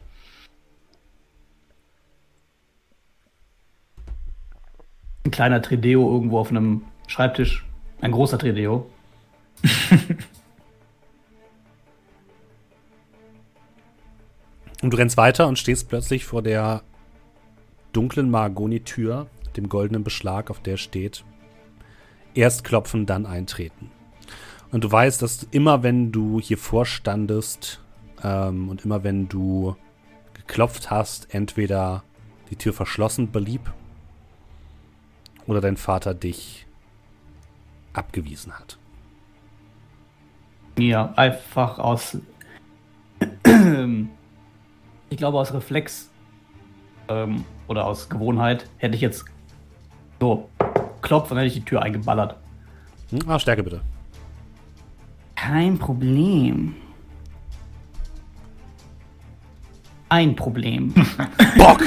Speaker 6: Ein kleiner Trideo irgendwo auf einem Schreibtisch. Ein großer Trideo.
Speaker 1: Und du rennst weiter und stehst plötzlich vor der dunklen Mahagoni-Tür, dem goldenen Beschlag, auf der steht: Erst klopfen, dann eintreten. Und du weißt, dass immer, wenn du hier vorstandest ähm, und immer, wenn du geklopft hast, entweder die Tür verschlossen blieb oder dein Vater dich abgewiesen hat.
Speaker 6: Ja, einfach aus. ich glaube, aus Reflex ähm, oder aus Gewohnheit hätte ich jetzt so klopft und hätte ich die Tür eingeballert.
Speaker 1: Hm? Ah, Stärke bitte.
Speaker 6: Kein Problem. Ein Problem.
Speaker 1: Bock!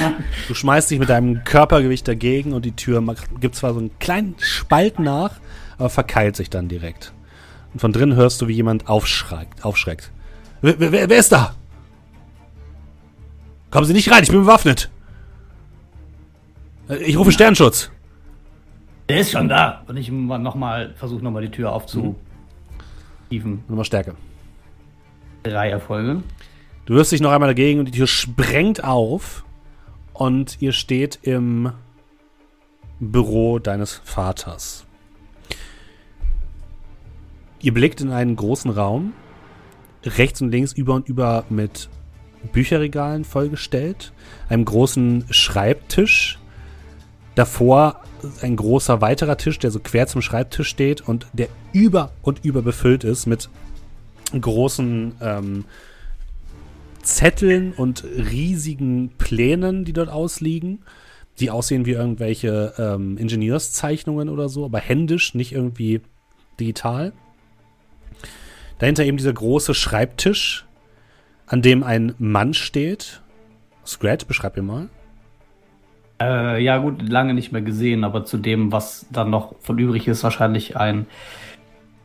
Speaker 1: Du schmeißt dich mit deinem Körpergewicht dagegen und die Tür gibt zwar so einen kleinen Spalt nach, aber verkeilt sich dann direkt. Und von drinnen hörst du, wie jemand aufschreckt. aufschreckt. Wer, wer, wer ist da? Kommen Sie nicht rein, ich bin bewaffnet. Ich rufe Sternschutz.
Speaker 6: Der ist schon da. Und ich nochmal versuche nochmal die Tür aufzuhieven.
Speaker 1: Nochmal Stärke.
Speaker 6: Drei Erfolge.
Speaker 1: Du wirfst dich noch einmal dagegen und die Tür sprengt auf und ihr steht im Büro deines Vaters. Ihr blickt in einen großen Raum, rechts und links über und über mit Bücherregalen vollgestellt, einem großen Schreibtisch, davor ein großer weiterer Tisch, der so quer zum Schreibtisch steht und der über und über befüllt ist mit großen ähm, Zetteln und riesigen Plänen, die dort ausliegen, die aussehen wie irgendwelche ähm, Ingenieurszeichnungen oder so, aber händisch, nicht irgendwie digital. Dahinter eben dieser große Schreibtisch, an dem ein Mann steht. Scrat, beschreib ihn mal.
Speaker 6: Äh, ja, gut, lange nicht mehr gesehen, aber zu dem, was dann noch von übrig ist, wahrscheinlich ein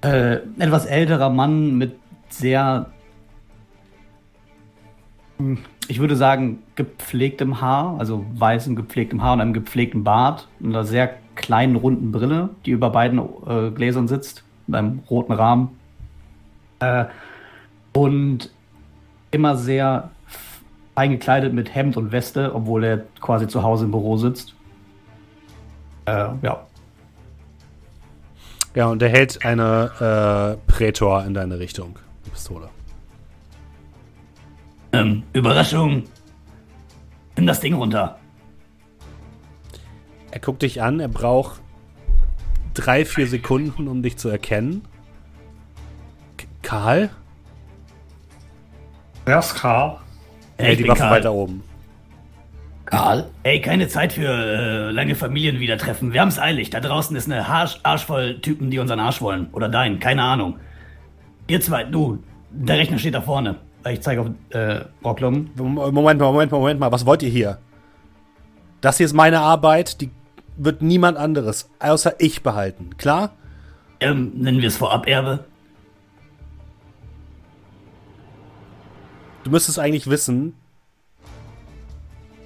Speaker 6: äh, etwas älterer Mann mit sehr, ich würde sagen, gepflegtem Haar, also weißem gepflegtem Haar und einem gepflegten Bart und einer sehr kleinen runden Brille, die über beiden äh, Gläsern sitzt, mit einem roten Rahmen. Äh, und immer sehr eingekleidet mit Hemd und Weste, obwohl er quasi zu Hause im Büro sitzt. Äh, ja.
Speaker 1: Ja, und er hält eine äh, Prätor in deine Richtung. Die Pistole.
Speaker 2: Ähm, Überraschung. Nimm das Ding runter.
Speaker 1: Er guckt dich an, er braucht drei, vier Sekunden, um dich zu erkennen. K Karl?
Speaker 4: Wer ist Karl?
Speaker 1: Hey, die Waffe weiter oben.
Speaker 2: Karl? Ey, keine Zeit für äh, lange Familien wieder treffen. Wir haben's eilig. Da draußen ist eine Arsch, Arsch voll Typen, die unseren Arsch wollen. Oder deinen, keine Ahnung. Ihr zwei, du, der Rechner steht da vorne. Ich zeige auf äh, Brocklum.
Speaker 1: Moment mal, Moment mal, Moment mal. Was wollt ihr hier? Das hier ist meine Arbeit, die wird niemand anderes außer ich behalten. Klar?
Speaker 2: Ähm, nennen wir es Vorab-Erbe?
Speaker 1: Du müsstest eigentlich wissen,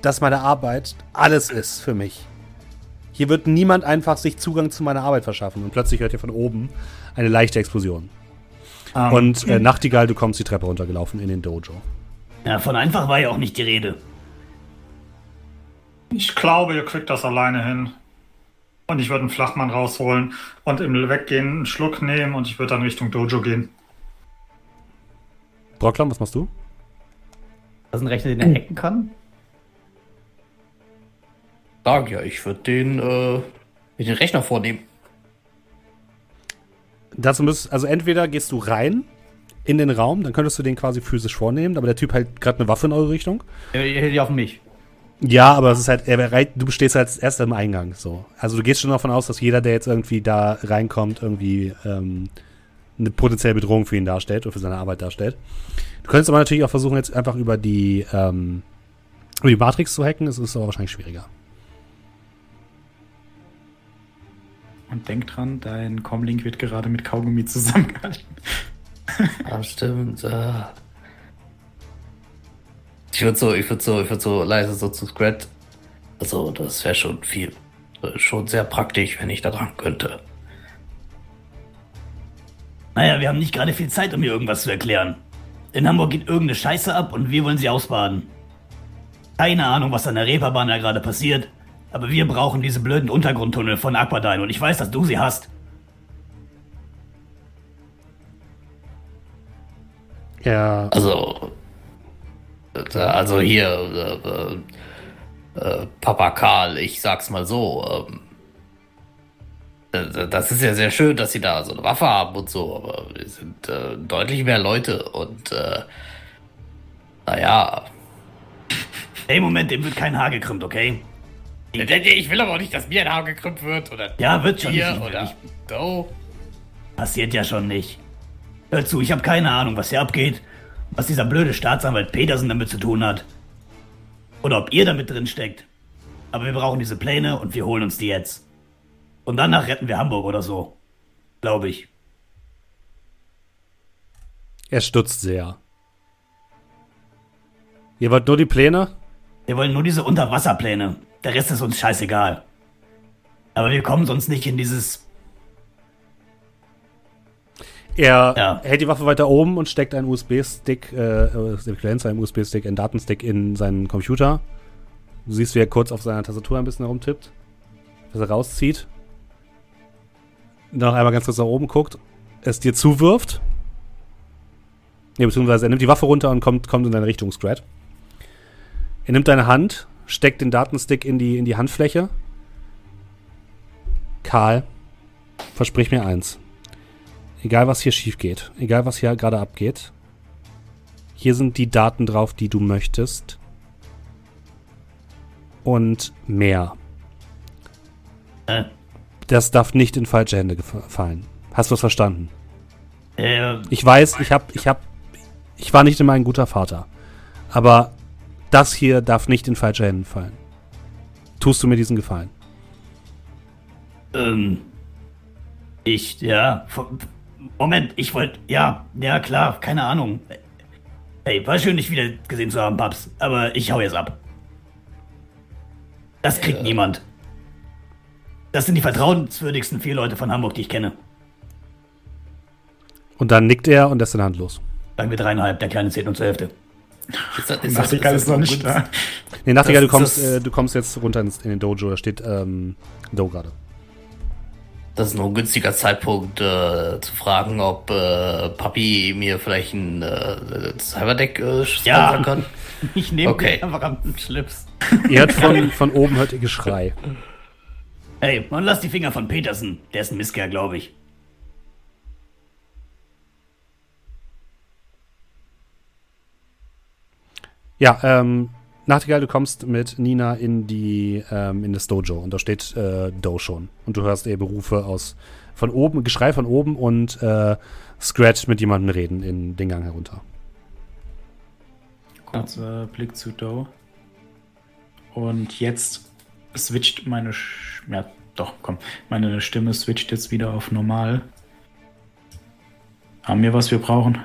Speaker 1: dass meine Arbeit alles ist für mich. Hier wird niemand einfach sich Zugang zu meiner Arbeit verschaffen. Und plötzlich hört ihr von oben eine leichte Explosion. Um, ähm, und äh, Nachtigall, du kommst die Treppe runtergelaufen in den Dojo.
Speaker 2: Ja, von einfach war ja auch nicht die Rede.
Speaker 4: Ich glaube, ihr kriegt das alleine hin. Und ich würde einen Flachmann rausholen und im Weggehen einen Schluck nehmen und ich würde dann Richtung Dojo gehen.
Speaker 1: Brocklam, was machst du?
Speaker 6: Das ist ein Rechner, den er hacken kann?
Speaker 3: Sag ja, ich würde den, äh, den Rechner vornehmen.
Speaker 1: Dazu müsst, also entweder gehst du rein in den Raum, dann könntest du den quasi physisch vornehmen, aber der Typ hält gerade eine Waffe in eure Richtung.
Speaker 6: Er hält die auf mich.
Speaker 1: Ja, aber es ist halt, er, du stehst als erster im Eingang, so. Also du gehst schon davon aus, dass jeder, der jetzt irgendwie da reinkommt, irgendwie ähm, eine potenzielle Bedrohung für ihn darstellt oder für seine Arbeit darstellt. Du könntest aber natürlich auch versuchen, jetzt einfach über die, ähm, über die Matrix zu hacken, das ist aber wahrscheinlich schwieriger.
Speaker 5: Und denk dran, dein Comlink wird gerade mit Kaugummi zusammengehalten.
Speaker 3: Ja, stimmt. Äh. Ich würde so, ich würde so, ich würde so leise so zu Scrat. Also, das wäre schon viel, schon sehr praktisch, wenn ich da dran könnte.
Speaker 2: Naja, wir haben nicht gerade viel Zeit, um mir irgendwas zu erklären. In Hamburg geht irgendeine Scheiße ab und wir wollen sie ausbaden. Keine Ahnung, was an der Reeperbahn da gerade passiert, aber wir brauchen diese blöden Untergrundtunnel von Aquadine und ich weiß, dass du sie hast.
Speaker 1: Ja.
Speaker 3: Also, also hier, äh, äh, Papa Karl, ich sag's mal so, ähm, das ist ja sehr schön, dass sie da so eine Waffe haben und so, aber wir sind äh, deutlich mehr Leute und äh, naja.
Speaker 2: Ey, Moment, dem wird kein Haar gekrümmt, okay?
Speaker 3: Ich will aber auch nicht, dass mir ein Haar gekrümmt wird oder.
Speaker 2: Ja, wird schon
Speaker 3: hier nicht. Oder so.
Speaker 2: Passiert ja schon nicht. Hör zu, ich habe keine Ahnung, was hier abgeht, was dieser blöde Staatsanwalt Petersen damit zu tun hat. Oder ob ihr damit drin steckt. Aber wir brauchen diese Pläne und wir holen uns die jetzt. Und danach retten wir Hamburg oder so. Glaube ich.
Speaker 1: Er stutzt sehr. Ihr wollt nur die Pläne?
Speaker 2: Wir wollen nur diese Unterwasserpläne. Der Rest ist uns scheißegal. Aber wir kommen sonst nicht in dieses.
Speaker 1: Er ja. hält die Waffe weiter oben und steckt einen USB-Stick, äh, äh einen USB-Stick, einen Datenstick in seinen Computer. Du siehst, wie er kurz auf seiner Tastatur ein bisschen herumtippt, was er rauszieht. Noch einmal ganz kurz nach oben guckt, es dir zuwirft. Ne, beziehungsweise er nimmt die Waffe runter und kommt, kommt in deine Richtung, Scrat. Er nimmt deine Hand steckt den Datenstick in die, in die Handfläche. Karl, versprich mir eins. Egal, was hier schief geht, egal, was hier gerade abgeht, hier sind die Daten drauf, die du möchtest. Und mehr. Äh. Das darf nicht in falsche Hände fallen. Hast du was verstanden?
Speaker 2: Äh,
Speaker 1: Ich weiß, ich hab, ich hab, ich war nicht immer ein guter Vater. Aber das hier darf nicht in falsche Hände fallen. Tust du mir diesen Gefallen?
Speaker 2: ähm, ich, ja, Moment, ich wollte, ja, ja klar, keine Ahnung. Hey, war schön, dich wieder gesehen zu haben, Paps, aber ich hau jetzt ab. Das kriegt niemand. Das sind die vertrauenswürdigsten vier Leute von Hamburg, die ich kenne.
Speaker 1: Und dann nickt er und lässt seine Hand los.
Speaker 2: Sagen wir dreieinhalb, der Kleine zählt nur zur Hälfte.
Speaker 3: Ist das, ist
Speaker 5: Nachtigall ist noch nicht da.
Speaker 1: Nee, Nachtigall, du kommst, äh, du kommst jetzt runter ins, in den Dojo, da steht ähm, Do gerade.
Speaker 3: Das ist noch ein günstiger Zeitpunkt äh, zu fragen, ob äh, Papi mir vielleicht ein äh, Cyberdeck äh,
Speaker 2: Ja.
Speaker 3: sponsern kann.
Speaker 6: Ich nehme
Speaker 3: Okay.
Speaker 6: einfach am Schlips.
Speaker 1: Ihr hört von, von oben hört ihr Geschrei.
Speaker 2: Hey, und lass die Finger von Petersen. Der ist ein Misskerl, glaube ich.
Speaker 1: Ja, ähm, Nachtigall, du kommst mit Nina in die ähm, in das Dojo und da steht äh, Do schon. Und du hörst eher Berufe aus von oben, Geschrei von oben und äh, Scratch mit jemandem reden in den Gang herunter.
Speaker 5: Kurzer Blick zu Doe. Und jetzt switcht meine. Sch ja, doch, komm. Meine Stimme switcht jetzt wieder auf normal. Haben wir, was wir brauchen?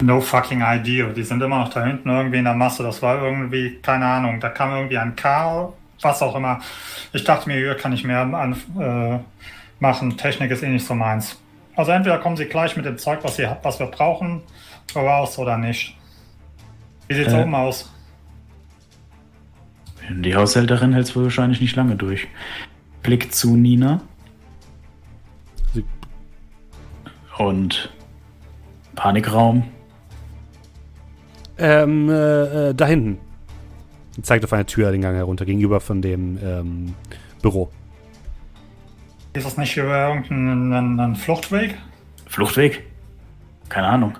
Speaker 4: No fucking idea. Die sind immer noch da hinten irgendwie in der Masse. Das war irgendwie, keine Ahnung, da kam irgendwie ein Karl, was auch immer. Ich dachte mir, hier kann ich mehr an, äh, machen. Technik ist eh nicht so meins. Also entweder kommen sie gleich mit dem Zeug, was, sie, was wir brauchen, raus oder nicht. Wie sieht's
Speaker 5: Äh.
Speaker 4: oben aus?
Speaker 5: Die Haushälterin hält es wohl wahrscheinlich nicht lange durch. Blick zu Nina. Und Panikraum.
Speaker 1: Ähm, äh, äh, da hinten. Sie zeigt auf eine Tür den Gang herunter, gegenüber von dem ähm, Büro.
Speaker 4: Ist das nicht über irgendeinen ein, ein Fluchtweg?
Speaker 5: Fluchtweg? Keine Ahnung.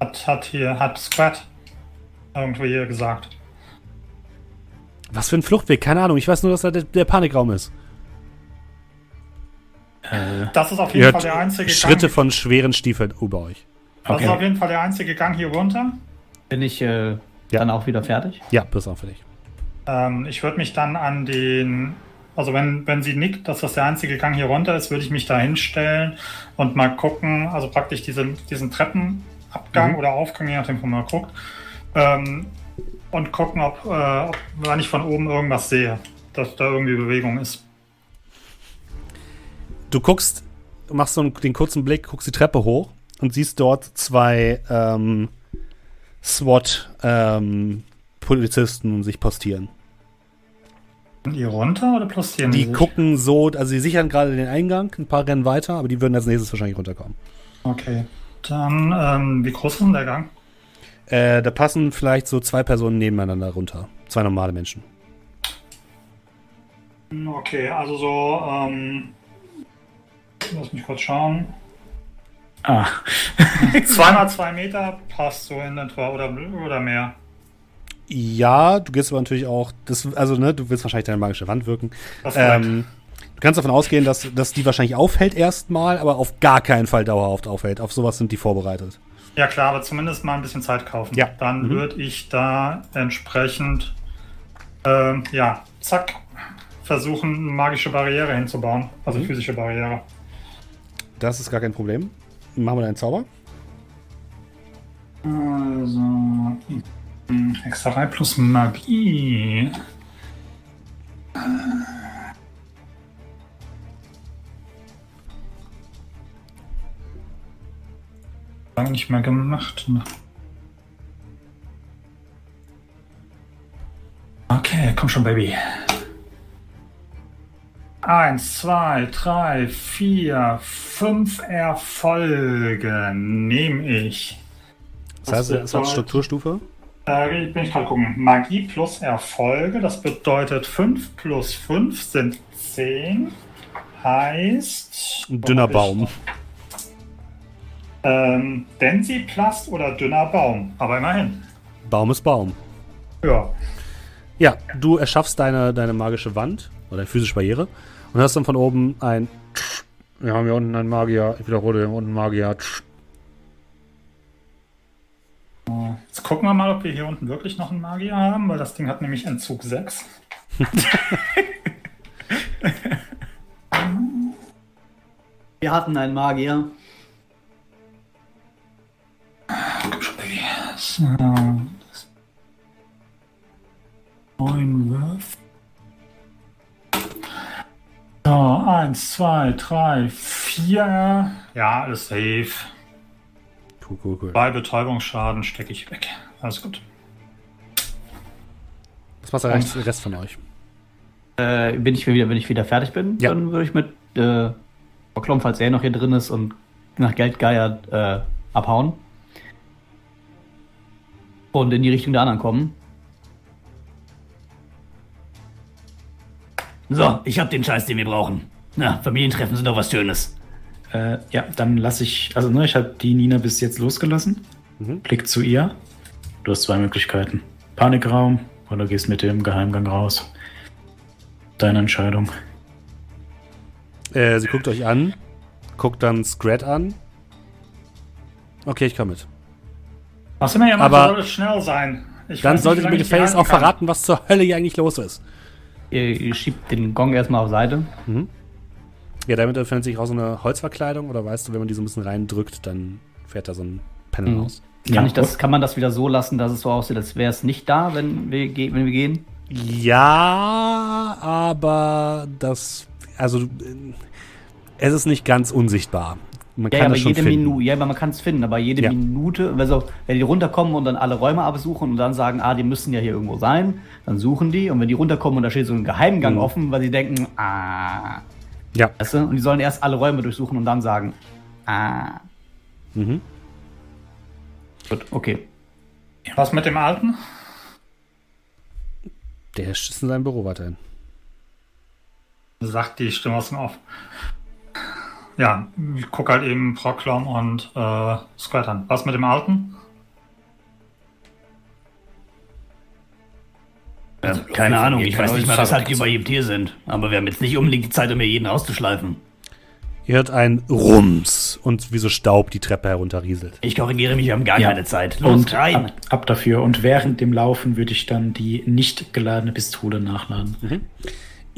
Speaker 4: Hat, hat hier, hat Squad irgendwie hier gesagt.
Speaker 1: Was für ein Fluchtweg? Keine Ahnung. Ich weiß nur, dass da der, der Panikraum ist.
Speaker 5: Äh,
Speaker 4: Das ist auf
Speaker 1: Ihr
Speaker 4: jeden Fall
Speaker 1: hört
Speaker 4: der einzige
Speaker 1: Schritte
Speaker 4: Gang.
Speaker 1: von schweren Stiefeln über euch.
Speaker 4: Das ist auf
Speaker 5: okay.
Speaker 4: jeden Fall der einzige Gang hier runter.
Speaker 6: Bin ich äh,
Speaker 1: Ja.
Speaker 6: dann auch wieder fertig?
Speaker 1: Ja, bis auf für dich.
Speaker 4: Ähm, ich würde mich dann an den, also wenn, wenn sie nickt, dass das der einzige Gang hier runter ist, würde ich mich da hinstellen und mal gucken, also praktisch diesen, diesen Treppenabgang
Speaker 1: Mhm.
Speaker 4: oder Aufgang, je nachdem, wo man guckt, ähm, und gucken, ob, äh, ob wenn ich von oben irgendwas sehe, dass da irgendwie Bewegung ist.
Speaker 1: Du guckst, machst so einen, den kurzen Blick, guckst die Treppe hoch und siehst dort zwei ähm, SWAT-Polizisten sich postieren.
Speaker 4: Und ihr runter oder plusieren
Speaker 1: Die
Speaker 4: sich?
Speaker 1: gucken so, also sie sichern gerade den Eingang, ein paar rennen weiter, aber die würden als nächstes wahrscheinlich runterkommen.
Speaker 4: Okay. Dann, ähm, wie groß ist denn der Gang?
Speaker 1: Äh, da passen vielleicht so zwei Personen nebeneinander runter. Zwei normale Menschen.
Speaker 4: Okay, also so, ähm, lass mich kurz schauen.
Speaker 5: Ah,
Speaker 4: Zweimal zwei Meter passt so in etwa oder, oder mehr.
Speaker 1: Ja, du gehst aber natürlich auch, das, also ne, du willst wahrscheinlich deine magische Wand wirken. Ähm, du kannst davon ausgehen, dass, dass die wahrscheinlich aufhält erstmal, aber auf gar keinen Fall dauerhaft aufhält. Auf sowas sind die vorbereitet.
Speaker 4: Ja klar, aber zumindest mal ein bisschen Zeit kaufen.
Speaker 1: Ja.
Speaker 4: Dann
Speaker 1: Mhm.
Speaker 4: würde ich da entsprechend, ähm, ja, zack, versuchen, eine magische Barriere hinzubauen. Also
Speaker 1: Mhm.
Speaker 4: physische Barriere.
Speaker 1: Das ist gar kein Problem. Machen wir deinen Zauber.
Speaker 4: Also, hm, Hexerei plus Magie. Lange nicht mehr gemacht. Okay, komm schon, Baby. Eins, zwei, drei, vier, fünf Erfolge nehme ich.
Speaker 1: Das heißt, das als Strukturstufe.
Speaker 4: Äh, bin ich gerade gucken. Magie plus Erfolge, das bedeutet 5 plus 5 sind 10. Heißt.
Speaker 1: Ein dünner Baum.
Speaker 4: Ähm, Densiplast oder dünner Baum. Aber immerhin.
Speaker 1: Baum ist Baum.
Speaker 4: Ja.
Speaker 1: Ja, du erschaffst deine, deine magische Wand oder deine physische Barriere und hast dann von oben ein Wir haben hier unten einen Magier. Ich wiederhole, hier unten einen Magier.
Speaker 4: Jetzt gucken wir mal, ob wir hier unten wirklich noch einen Magier haben, weil das Ding hat nämlich Entzug 6.
Speaker 6: Wir hatten einen Magier.
Speaker 4: So. Neun Würf. So, eins, zwei, drei, vier. Ja, alles safe.
Speaker 1: Cool, cool, cool.
Speaker 4: Bei Betäubungsschaden stecke ich weg. Alles gut.
Speaker 1: Was macht der Rest, der Rest von euch?
Speaker 6: Äh, bin ich wieder, wenn ich wieder fertig bin,
Speaker 1: Ja.
Speaker 6: dann würde ich mit äh, Klom, falls er noch hier drin ist und nach Geld geiert, äh, abhauen. Und in die Richtung der anderen kommen.
Speaker 2: So, ich hab den Scheiß, den wir brauchen. Na, Familientreffen sind doch was Schönes.
Speaker 5: Äh, ja, dann lasse ich, also ne, ich habe die Nina bis jetzt losgelassen.
Speaker 1: Mhm.
Speaker 5: Blick zu ihr. Du hast zwei Möglichkeiten. Panikraum oder gehst mit dem Geheimgang raus. Deine Entscheidung.
Speaker 1: Äh, sie guckt euch an, guckt dann Scrat an. Okay, ich komme mit.
Speaker 4: Was immer jemand
Speaker 1: Aber-
Speaker 4: soll es schnell sein. Ich
Speaker 1: Dann ihr mir
Speaker 4: halten
Speaker 1: auch
Speaker 4: kann.
Speaker 1: verraten, was zur Hölle hier eigentlich los ist.
Speaker 6: Ihr, ihr schiebt den Gong erstmal auf Seite.
Speaker 1: Ja, damit öffnet sich auch so eine Holzverkleidung oder weißt du, wenn man die so ein bisschen reindrückt, dann fährt da so ein Panel
Speaker 6: Mhm.
Speaker 1: raus.
Speaker 6: Kann,
Speaker 5: Ja,
Speaker 6: ich das, kann man das wieder so lassen, dass es so aussieht, als wäre es nicht da, wenn wir, wenn wir gehen?
Speaker 1: Ja, aber das, also äh, es ist nicht ganz unsichtbar. Man
Speaker 6: Ja,
Speaker 1: kann
Speaker 6: aber
Speaker 1: das schon
Speaker 6: jede. Minute, ja, aber man kann es finden, aber jede
Speaker 1: Ja.
Speaker 6: Minute, also wenn die runterkommen und dann alle Räume absuchen und dann sagen, ah, die müssen ja hier irgendwo sein, dann suchen die und wenn die runterkommen und da steht so ein Geheimgang
Speaker 1: Mhm.
Speaker 6: offen, weil sie denken, ah,
Speaker 1: Ja.
Speaker 6: weißt du, und die sollen erst alle Räume durchsuchen und dann sagen, ah,
Speaker 1: Mhm.
Speaker 6: gut, okay.
Speaker 4: Was mit dem Alten?
Speaker 1: Der ist in seinem Büro weiterhin.
Speaker 4: Sagt die Stimme aus dem Off. Ja, ich guck halt eben Proklom und äh, Squat an. Was mit dem Alten?
Speaker 2: Ja, keine Ahnung, ich weiß nicht mal, weshalb die überhaupt hier sind. Aber wir haben jetzt nicht unbedingt die Zeit, um hier jeden auszuschleifen.
Speaker 1: Ihr hört ein Rums und wie so Staub die Treppe herunterrieselt.
Speaker 2: Ich korrigiere mich, wir haben gar
Speaker 5: Ja.
Speaker 2: keine Zeit. Los,
Speaker 5: Und
Speaker 2: rein!
Speaker 5: ab, ab dafür. Und während dem Laufen würde ich dann die nicht geladene Pistole nachladen.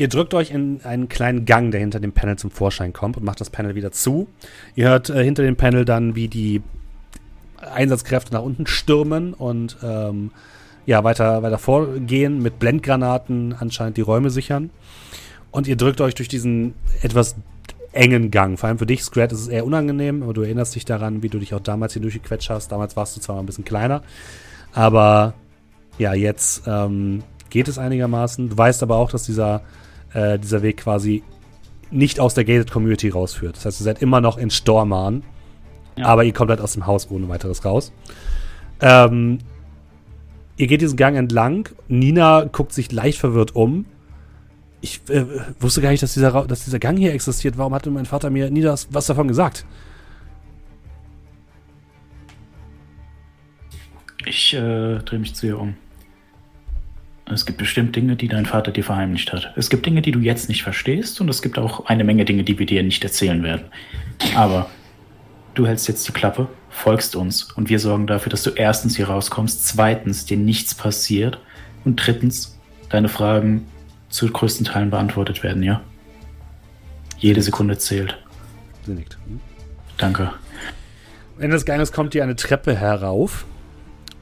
Speaker 1: Ihr drückt euch in einen kleinen Gang, der hinter dem Panel zum Vorschein kommt und macht das Panel wieder zu. Ihr hört äh, hinter dem Panel dann, wie die Einsatzkräfte nach unten stürmen und ähm, ja, weiter, weiter vorgehen, mit Blendgranaten anscheinend die Räume sichern. Und ihr drückt euch durch diesen etwas engen Gang. Vor allem für dich, Scrat, ist es eher unangenehm, aber du erinnerst dich daran, wie du dich auch damals hier durchgequetscht hast. Damals warst du zwar mal ein bisschen kleiner, aber ja, jetzt ähm, geht es einigermaßen. Du weißt aber auch, dass dieser, äh, dieser Weg quasi nicht aus der Gated Community rausführt. Das heißt, ihr seid immer noch in Stormarn,
Speaker 6: Ja.
Speaker 1: aber ihr kommt halt aus dem Haus ohne weiteres raus. Ähm, ihr geht diesen Gang entlang. Nina guckt sich leicht verwirrt um. Ich äh, wusste gar nicht, dass dieser, Ra- dass dieser Gang hier existiert. Warum hatte mein Vater mir nie das, was davon gesagt?
Speaker 5: Ich äh, drehe mich zu ihr um. Es gibt bestimmt Dinge, die dein Vater dir verheimlicht hat. Es gibt Dinge, die du jetzt nicht verstehst und es gibt auch eine Menge Dinge, die wir dir nicht erzählen werden. Aber du hältst jetzt die Klappe, folgst uns und wir sorgen dafür, dass du erstens hier rauskommst, zweitens dir nichts passiert und drittens deine Fragen zu größten Teilen beantwortet werden, ja? Jede Sekunde zählt.
Speaker 1: Sie nickt.
Speaker 5: Danke.
Speaker 1: Ende des Ganges kommt ihr eine Treppe herauf.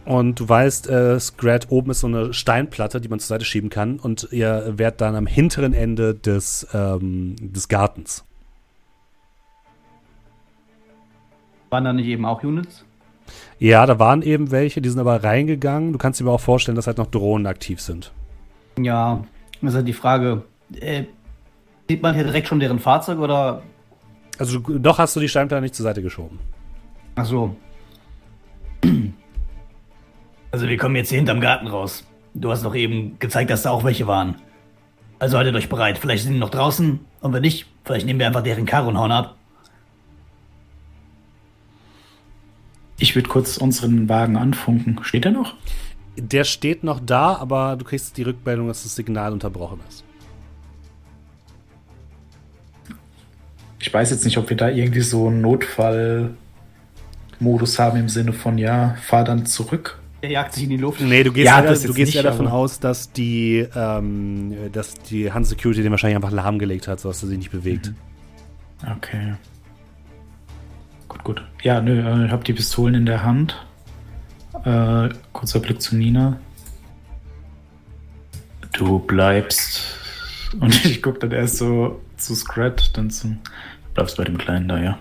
Speaker 1: Und du weißt, äh, Scrat oben ist so eine Steinplatte, die man zur Seite schieben kann. Und ihr werdet dann am hinteren Ende des, ähm, des Gartens.
Speaker 6: Waren da nicht eben auch Units?
Speaker 1: Ja, da waren eben welche, die sind aber reingegangen. Du kannst dir aber auch vorstellen, dass halt noch Drohnen aktiv sind.
Speaker 6: Ja, das ist halt die Frage, äh, sieht man hier direkt schon deren Fahrzeug oder,
Speaker 1: Also du, noch hast du die Steinplatte nicht zur Seite geschoben.
Speaker 6: ach so,
Speaker 2: Also wir kommen jetzt hier hinterm Garten raus. Du hast doch eben gezeigt, dass da auch welche waren. Also haltet euch bereit. Vielleicht sind die noch draußen. Und wenn nicht, vielleicht nehmen wir einfach deren Karre und hauen ab.
Speaker 5: Ich würde kurz unseren Wagen anfunken. Steht er noch?
Speaker 1: Der steht noch da, aber du kriegst die Rückmeldung, dass das Signal unterbrochen ist.
Speaker 5: Ich Ich weiß jetzt nicht, ob wir da irgendwie so einen Notfallmodus haben im Sinne von, ja, fahr dann zurück.
Speaker 6: Er jagt sich in die Luft.
Speaker 1: Nee, du gehst
Speaker 5: Ja,
Speaker 1: ja,
Speaker 5: das
Speaker 1: du gehst ja davon
Speaker 5: aber-
Speaker 1: aus, dass die, ähm, dass die Hand Security den wahrscheinlich einfach lahmgelegt hat, sodass er sich nicht bewegt.
Speaker 5: Okay. Gut, gut. Ja, nö, äh, ich hab die Pistolen in der Hand. Äh, kurzer Blick zu Nina. Du bleibst. Und ich guck dann erst so zu Scrat, dann zu. Du bleibst bei dem Kleinen da, ja.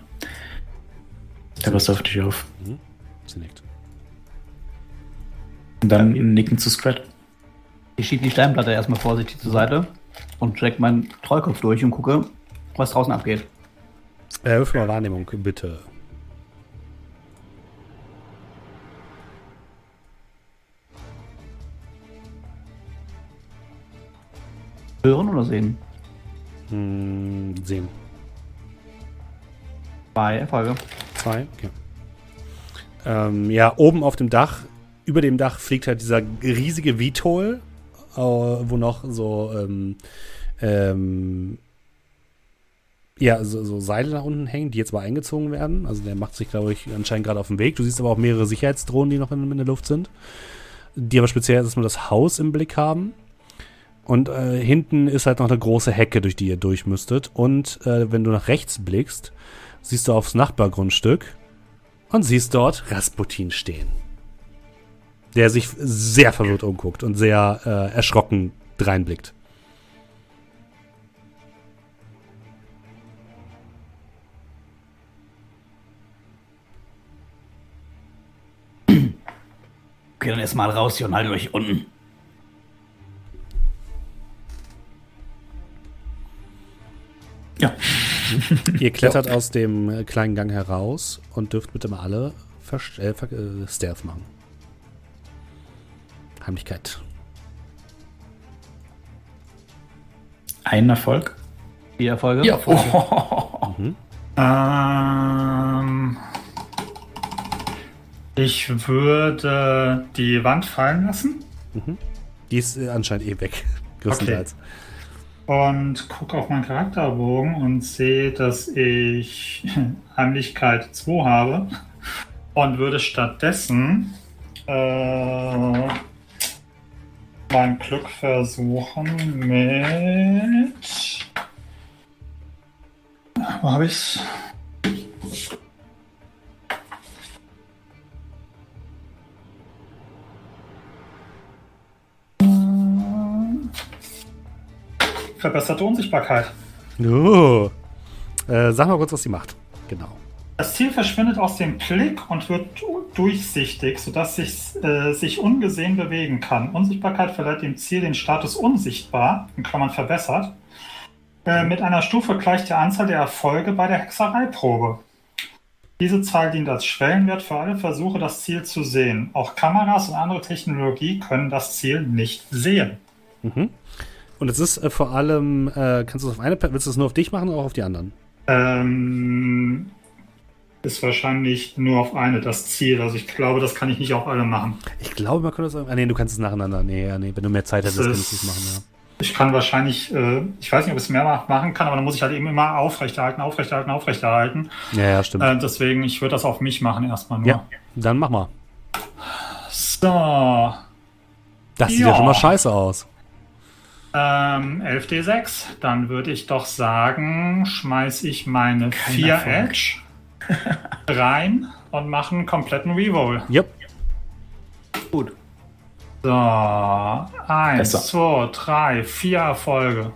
Speaker 5: Der passt auf dich auf.
Speaker 1: Sie nickt.
Speaker 5: Und dann nicken zu Scrat.
Speaker 6: Ich schiebe die Steinplatte erstmal vorsichtig zur Seite und check meinen Treukopf durch und gucke, was draußen abgeht.
Speaker 1: Äh, Würfel mal Wahrnehmung, bitte.
Speaker 6: Hören oder sehen?
Speaker 1: Hm, sehen.
Speaker 6: Zwei Erfolge.
Speaker 1: Zwei, okay. Ähm, ja, oben auf dem Dach, über dem Dach fliegt halt dieser riesige Vitol, äh, wo noch so, ähm, ähm, ja, so, so Seile nach unten hängen, die jetzt mal eingezogen werden. Also der macht sich, glaube ich, anscheinend gerade auf den Weg. Du siehst aber auch mehrere Sicherheitsdrohnen, die noch in, in der Luft sind. Die aber speziell erstmal das Haus im Blick haben. Und äh, hinten ist halt noch eine große Hecke, durch die ihr durch müsstet. Und äh, wenn du nach rechts blickst, siehst du aufs Nachbargrundstück und siehst dort Rasputin stehen. Der sich sehr verwirrt umguckt und sehr äh, erschrocken dreinblickt.
Speaker 2: Okay, dann erstmal raus hier und haltet euch unten.
Speaker 5: Ja.
Speaker 1: Ihr klettert aus dem äh, kleinen Gang heraus und dürft bitte mal alle Verst äh, Ver äh, Stealth machen. Heimlichkeit.
Speaker 5: Ein Erfolg.
Speaker 6: Vier Erfolge.
Speaker 3: Ja, voll.
Speaker 4: Ähm, ich würde die Wand fallen lassen
Speaker 1: Die ist äh, anscheinend eh weg. Größtenteils.
Speaker 4: und gucke auf meinen Charakterbogen und sehe, dass ich Heimlichkeit 2 habe und würde stattdessen äh, mein Glück versuchen mit. Wo habe ich's? Verbesserte Unsichtbarkeit.
Speaker 1: Oh. Äh, sag mal kurz, was sie macht. Genau.
Speaker 4: Das Ziel verschwindet aus dem Blick und wird durchsichtig, sodass sich, äh, sich ungesehen bewegen kann. Unsichtbarkeit verleiht dem Ziel den Status unsichtbar, in Klammern verbessert, äh, mit einer Stufe gleich der Anzahl der Erfolge bei der Hexereiprobe. Diese Zahl dient als Schwellenwert für alle Versuche, das Ziel zu sehen. Auch Kameras und andere Technologie können das Ziel nicht sehen.
Speaker 1: Und es ist äh, vor allem, äh, kannst du es auf eine, willst du es nur auf dich machen oder auch auf die anderen?
Speaker 4: Ähm, ist wahrscheinlich nur auf eine das Ziel. Also ich glaube, das kann ich nicht auf alle machen.
Speaker 1: Ich glaube, man könnte es. Ah, nee, du kannst es nacheinander. Nee, ja, nee, wenn du mehr Zeit hättest,
Speaker 4: Das
Speaker 1: könntest du es machen,
Speaker 4: Ich kann wahrscheinlich, äh, ich weiß nicht, ob ich es mehr ma- machen kann, aber dann muss ich halt eben immer aufrechterhalten, aufrechterhalten, aufrechterhalten.
Speaker 1: ja. Ja, ja, stimmt.
Speaker 4: Äh, deswegen, ich würde das auf mich machen erstmal nur.
Speaker 1: ja, dann mach mal.
Speaker 4: So,
Speaker 1: Das sieht
Speaker 4: Ja.
Speaker 1: ja schon mal scheiße aus.
Speaker 4: ähm, 11d6. Dann würde ich doch sagen, schmeiß ich meine
Speaker 5: Kein
Speaker 4: 4
Speaker 5: Erfolg.
Speaker 4: Edge rein und mache einen kompletten Reroll.
Speaker 1: Yep.
Speaker 6: Gut.
Speaker 4: So, eins,
Speaker 5: Besser.
Speaker 4: zwei, drei, vier Erfolge.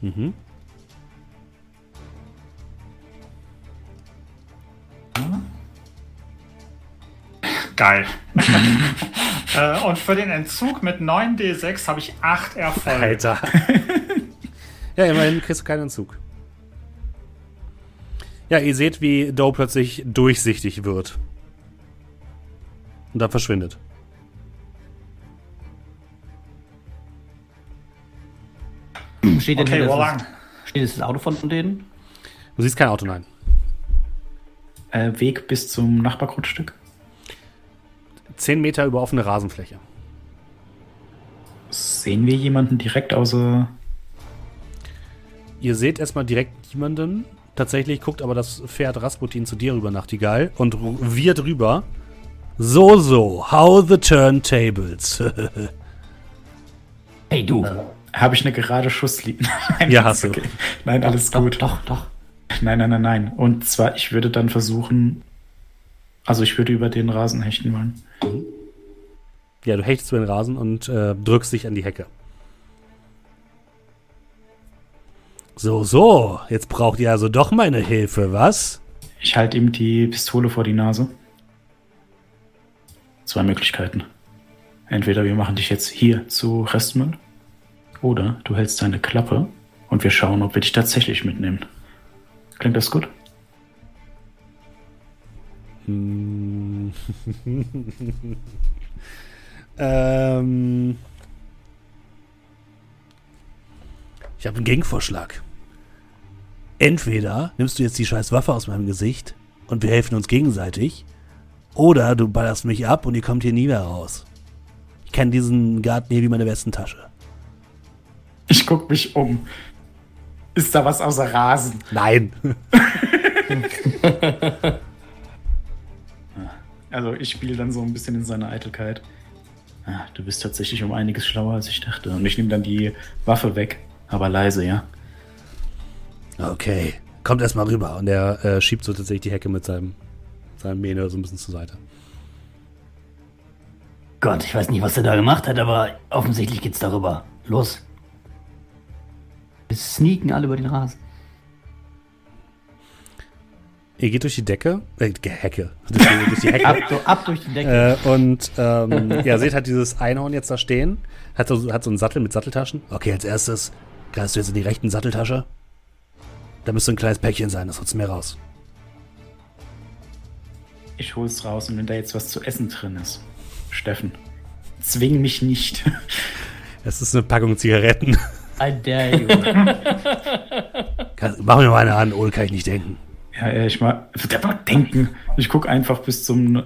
Speaker 1: Mhm.
Speaker 4: Geil. äh, und für den Entzug mit 9d6 habe ich 8 Erfolge.
Speaker 1: Alter. ja, immerhin kriegst du keinen Entzug. Ja, ihr seht, wie Doe plötzlich durchsichtig wird. Und dann verschwindet.
Speaker 6: Steht, denn
Speaker 4: Okay,
Speaker 6: hier
Speaker 4: wo
Speaker 6: das,
Speaker 4: lang?
Speaker 6: steht jetzt das Auto von denen?
Speaker 1: Du siehst kein Auto, nein.
Speaker 5: Äh, Weg bis zum Nachbargrundstück.
Speaker 1: Zehn Meter über offene Rasenfläche.
Speaker 5: Sehen wir jemanden direkt außer.
Speaker 1: Ihr seht erstmal direkt jemanden, Tatsächlich guckt aber das Pferd Rasputin zu dir rüber, Nachtigall, und wird rüber. So, so, how the turntables.
Speaker 2: Hey, du.
Speaker 5: Habe ich eine gerade Schusslinie?
Speaker 1: Ja,
Speaker 5: das
Speaker 1: hast
Speaker 5: ist
Speaker 1: du.
Speaker 5: Nein, alles
Speaker 2: doch,
Speaker 5: gut.
Speaker 2: Doch, doch.
Speaker 5: Nein, nein, nein, nein. Und zwar, ich würde dann versuchen, also ich würde über den Rasen hechten wollen.
Speaker 1: ja, du hechtest über den Rasen und äh, drückst dich an die Hecke. So, so, jetzt braucht ihr also doch meine Hilfe, was?
Speaker 5: Ich halte ihm die Pistole vor die Nase. Zwei Möglichkeiten. Entweder wir machen dich jetzt hier zu Restmüll oder du hältst deine Klappe und wir schauen, ob wir dich tatsächlich mitnehmen. Klingt das gut?
Speaker 1: Hm. ähm. Ich habe einen Gegenvorschlag. Entweder nimmst du jetzt die scheiß Waffe aus meinem Gesicht und wir helfen uns gegenseitig, oder du ballerst mich ab und ihr kommt hier nie mehr raus. Ich kenne diesen Garten hier wie meine Westentasche.
Speaker 5: Ich guck mich um. Ist da was außer Rasen?
Speaker 1: Nein.
Speaker 5: Also ich spiele dann so ein bisschen in seiner Eitelkeit. Ah, du bist tatsächlich um einiges schlauer, als ich dachte. Und ich nehme dann die Waffe weg, aber leise, ja?
Speaker 1: Okay. Kommt erstmal rüber. Und er äh, schiebt so tatsächlich die Hecke mit seinem, seinem Mähne so ein bisschen zur Seite.
Speaker 2: Gott, ich weiß nicht, was er da gemacht hat, aber offensichtlich geht's darüber. Los. Wir sneaken alle über den Rasen.
Speaker 1: Ihr geht durch die Decke, äh, Hecke, durch die, Hecke.
Speaker 6: Ab, ab durch die Decke.
Speaker 1: Äh, und ähm, ja, seht halt dieses Einhorn jetzt da stehen. Hat so, hat so einen Sattel mit Satteltaschen. Okay, als erstes greifst du jetzt in die rechten Satteltasche. Da müsste ein kleines Päckchen sein, das holst du mir raus.
Speaker 5: Ich hol's raus und wenn da jetzt was zu essen drin ist. Steffen, zwing mich nicht.
Speaker 1: Es ist eine Packung Zigaretten.
Speaker 6: I dare you.
Speaker 1: Mach mir mal eine an, ohne kann ich nicht denken.
Speaker 5: Ja, ich mal denken. Ich guck einfach bis zum.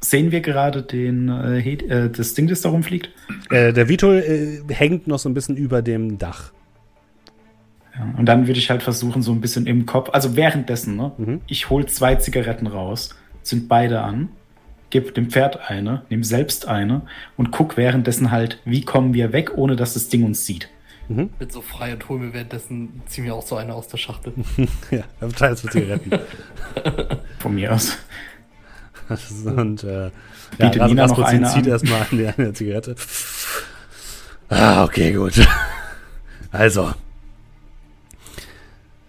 Speaker 5: Sehen wir gerade den äh, äh, das Ding, das da rumfliegt?
Speaker 1: Äh, der Vito äh, hängt noch so ein bisschen über dem Dach.
Speaker 5: Ja, und dann würde ich halt versuchen, so ein bisschen im Kopf, also währenddessen, ne?
Speaker 1: Mhm.
Speaker 5: Ich hol zwei Zigaretten raus, zünd beide an, gib dem Pferd eine, nehm selbst eine und guck währenddessen halt, wie kommen wir weg, ohne dass das Ding uns sieht.
Speaker 3: Bin so frei und hol mir währenddessen, zieh mir auch so eine aus der Schachtel.
Speaker 1: ja, teils mit Zigaretten.
Speaker 5: Von mir aus.
Speaker 1: und äh, ja,
Speaker 5: Bietet
Speaker 1: Ras-
Speaker 5: Nina noch eine
Speaker 1: zieht
Speaker 5: an.
Speaker 1: erstmal an der, an der Zigarette. Ah, okay, gut. Also.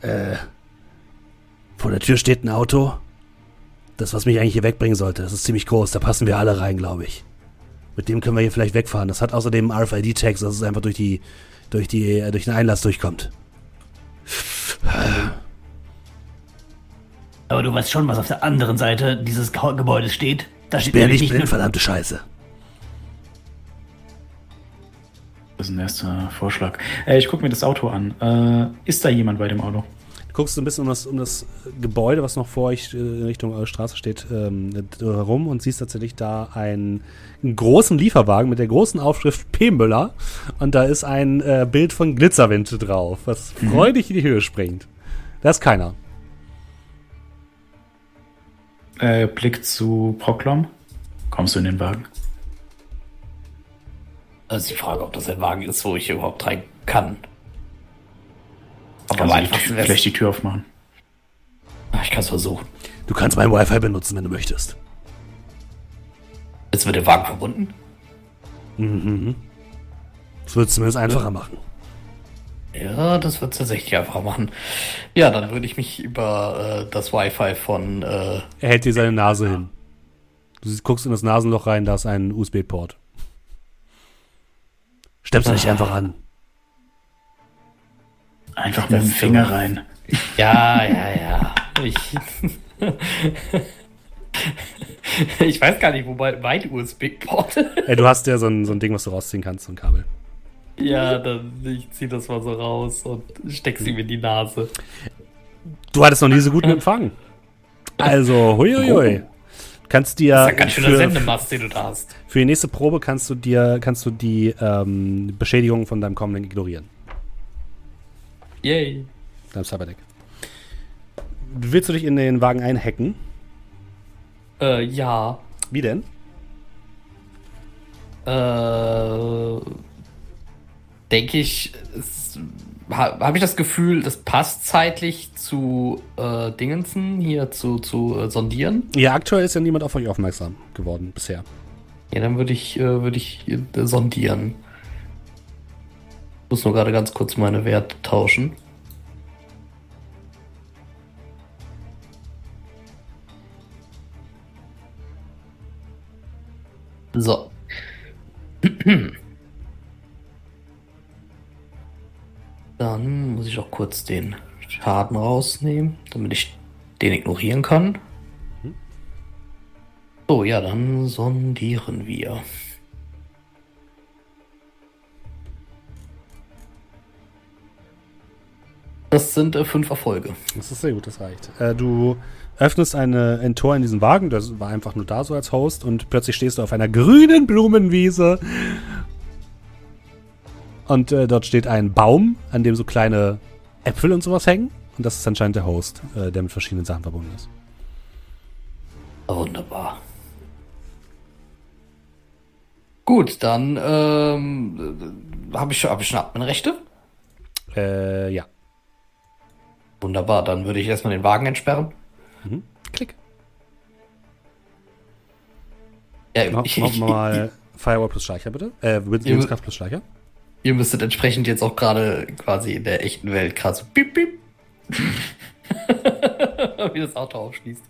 Speaker 1: Äh, vor der Tür steht ein Auto. Das, was mich eigentlich hier wegbringen sollte. Das ist ziemlich groß. Da passen wir alle rein, glaube ich. Mit dem können wir hier vielleicht wegfahren. Das hat außerdem RFID-Tags, dass es einfach durch die, durch die, äh, durch den Einlass durchkommt.
Speaker 2: Aber du weißt schon, was auf der anderen Seite dieses Ge- Gebäudes steht. Da
Speaker 1: Ich
Speaker 2: steht
Speaker 1: bin ja
Speaker 2: nämlich
Speaker 1: nicht blind, verdammte Scheiße.
Speaker 5: Das ist ein erster Vorschlag. Äh, ich guck mir das Auto an. Äh, ist da jemand bei dem Auto?
Speaker 1: Du guckst ein bisschen um das, um das Gebäude, was noch vor euch äh, in Richtung eure Straße steht, ähm, herum und siehst tatsächlich da einen, einen großen Lieferwagen mit der großen Aufschrift P. Müller und da ist ein äh, Bild von Glitzerwind drauf, was freudig in die Höhe springt. Da ist keiner.
Speaker 5: Äh, Blick zu Proklom. Kommst du in den Wagen?
Speaker 3: Also die Frage, ob das ein Wagen ist, wo ich überhaupt rein kann. Aber
Speaker 5: du die, Tür- vielleicht die Tür aufmachen?
Speaker 3: Ah, Ich kann es versuchen.
Speaker 1: Du kannst mein Wi-Fi benutzen, wenn du möchtest.
Speaker 3: Jetzt wird der Wagen verbunden.
Speaker 1: Das würde es zumindest einfacher machen.
Speaker 3: Ja, das wird tatsächlich einfach machen. Ja, dann würde ich mich über äh, das Wi-Fi von äh,
Speaker 1: Er hält dir seine Nase hin. Du guckst in das Nasenloch rein, da ist ein USB-Port. Stemmst du dich einfach an.
Speaker 5: Einfach mit dem Finger rein.
Speaker 3: Ja, ja, ja. Ich, ich weiß gar nicht, wo mein, mein USB-Port
Speaker 1: Ey, du hast ja so ein, so ein Ding, was du rausziehen kannst, so ein Kabel.
Speaker 3: Ja, dann ich zieh das mal so raus und steck sie mir in die Nase.
Speaker 1: Du hattest noch nie so guten Empfang. Also, huiuiui. Kannst dir
Speaker 3: Das ist ja ganz schöner Sendemast, den du da hast.
Speaker 1: für die nächste Probe kannst du dir kannst du die ähm, Beschädigung von deinem kommenden ignorieren.
Speaker 3: Yay.
Speaker 1: Deinem Cyberdeck. willst du dich in den Wagen einhacken?
Speaker 3: Äh, ja.
Speaker 1: Wie denn?
Speaker 3: Äh, denke ich, ha, habe ich das Gefühl, das passt zeitlich zu äh, Dingensen, hier zu, zu äh, sondieren.
Speaker 1: Ja, aktuell ist ja niemand auf euch aufmerksam geworden bisher.
Speaker 3: Ja, dann würde ich, äh, würde ich äh, sondieren. Muss nur gerade ganz kurz meine Werte tauschen. So. Dann muss ich auch kurz den Schaden rausnehmen, damit ich den ignorieren kann. So, ja, dann sondieren wir. Das sind äh, fünf Erfolge.
Speaker 1: Das ist sehr gut, das reicht. Äh, du öffnest eine, ein Tor in diesen Wagen, das war einfach nur da so als Host und plötzlich stehst du auf einer grünen Blumenwiese. Und äh, dort steht ein Baum, an dem so kleine Äpfel und sowas hängen. Und das ist anscheinend der Host, äh, der mit verschiedenen Sachen verbunden ist.
Speaker 3: Wunderbar. Gut, dann ähm, habe ich, schon- hab ich schon Adminrechte.
Speaker 1: Äh, ja.
Speaker 3: Wunderbar, dann würde ich erstmal den Wagen entsperren.
Speaker 1: Klick.
Speaker 3: Ja,
Speaker 1: Mach,
Speaker 3: ich,
Speaker 1: mach mal Firewall plus Schleicher, bitte. Äh, Willenskraft plus Schleicher.
Speaker 3: Ihr müsstet entsprechend jetzt auch gerade quasi in der echten Welt gerade so piep, piep. Wie das Auto aufschließt.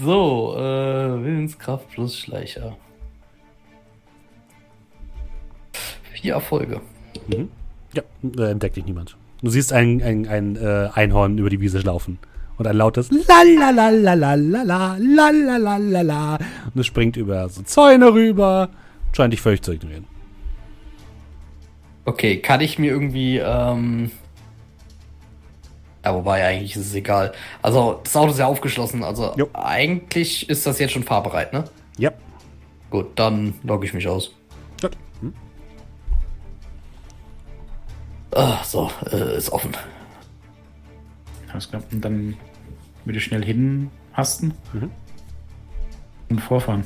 Speaker 3: So, äh, Willenskraft plus Schleicher. Vier Erfolge.
Speaker 1: Ja, äh, entdeckt dich niemand. Du siehst ein, ein, ein äh, Einhorn über die Wiese laufen. Und ein lautes Lalalalalala, Und es springt über so Zäune rüber. Scheint dich völlig zu ignorieren.
Speaker 3: Okay, kann ich mir irgendwie, ähm. Ja, wobei eigentlich ist es egal. Also, das Auto ist ja aufgeschlossen, also
Speaker 1: Jo.
Speaker 3: eigentlich ist das jetzt schon fahrbereit, ne?
Speaker 1: Ja.
Speaker 3: Gut, dann logge ich mich aus.
Speaker 1: Gut. Hm.
Speaker 3: Ah, so, äh, ist offen.
Speaker 5: Alles klar. Und dann würde ich schnell hinhasten und vorfahren.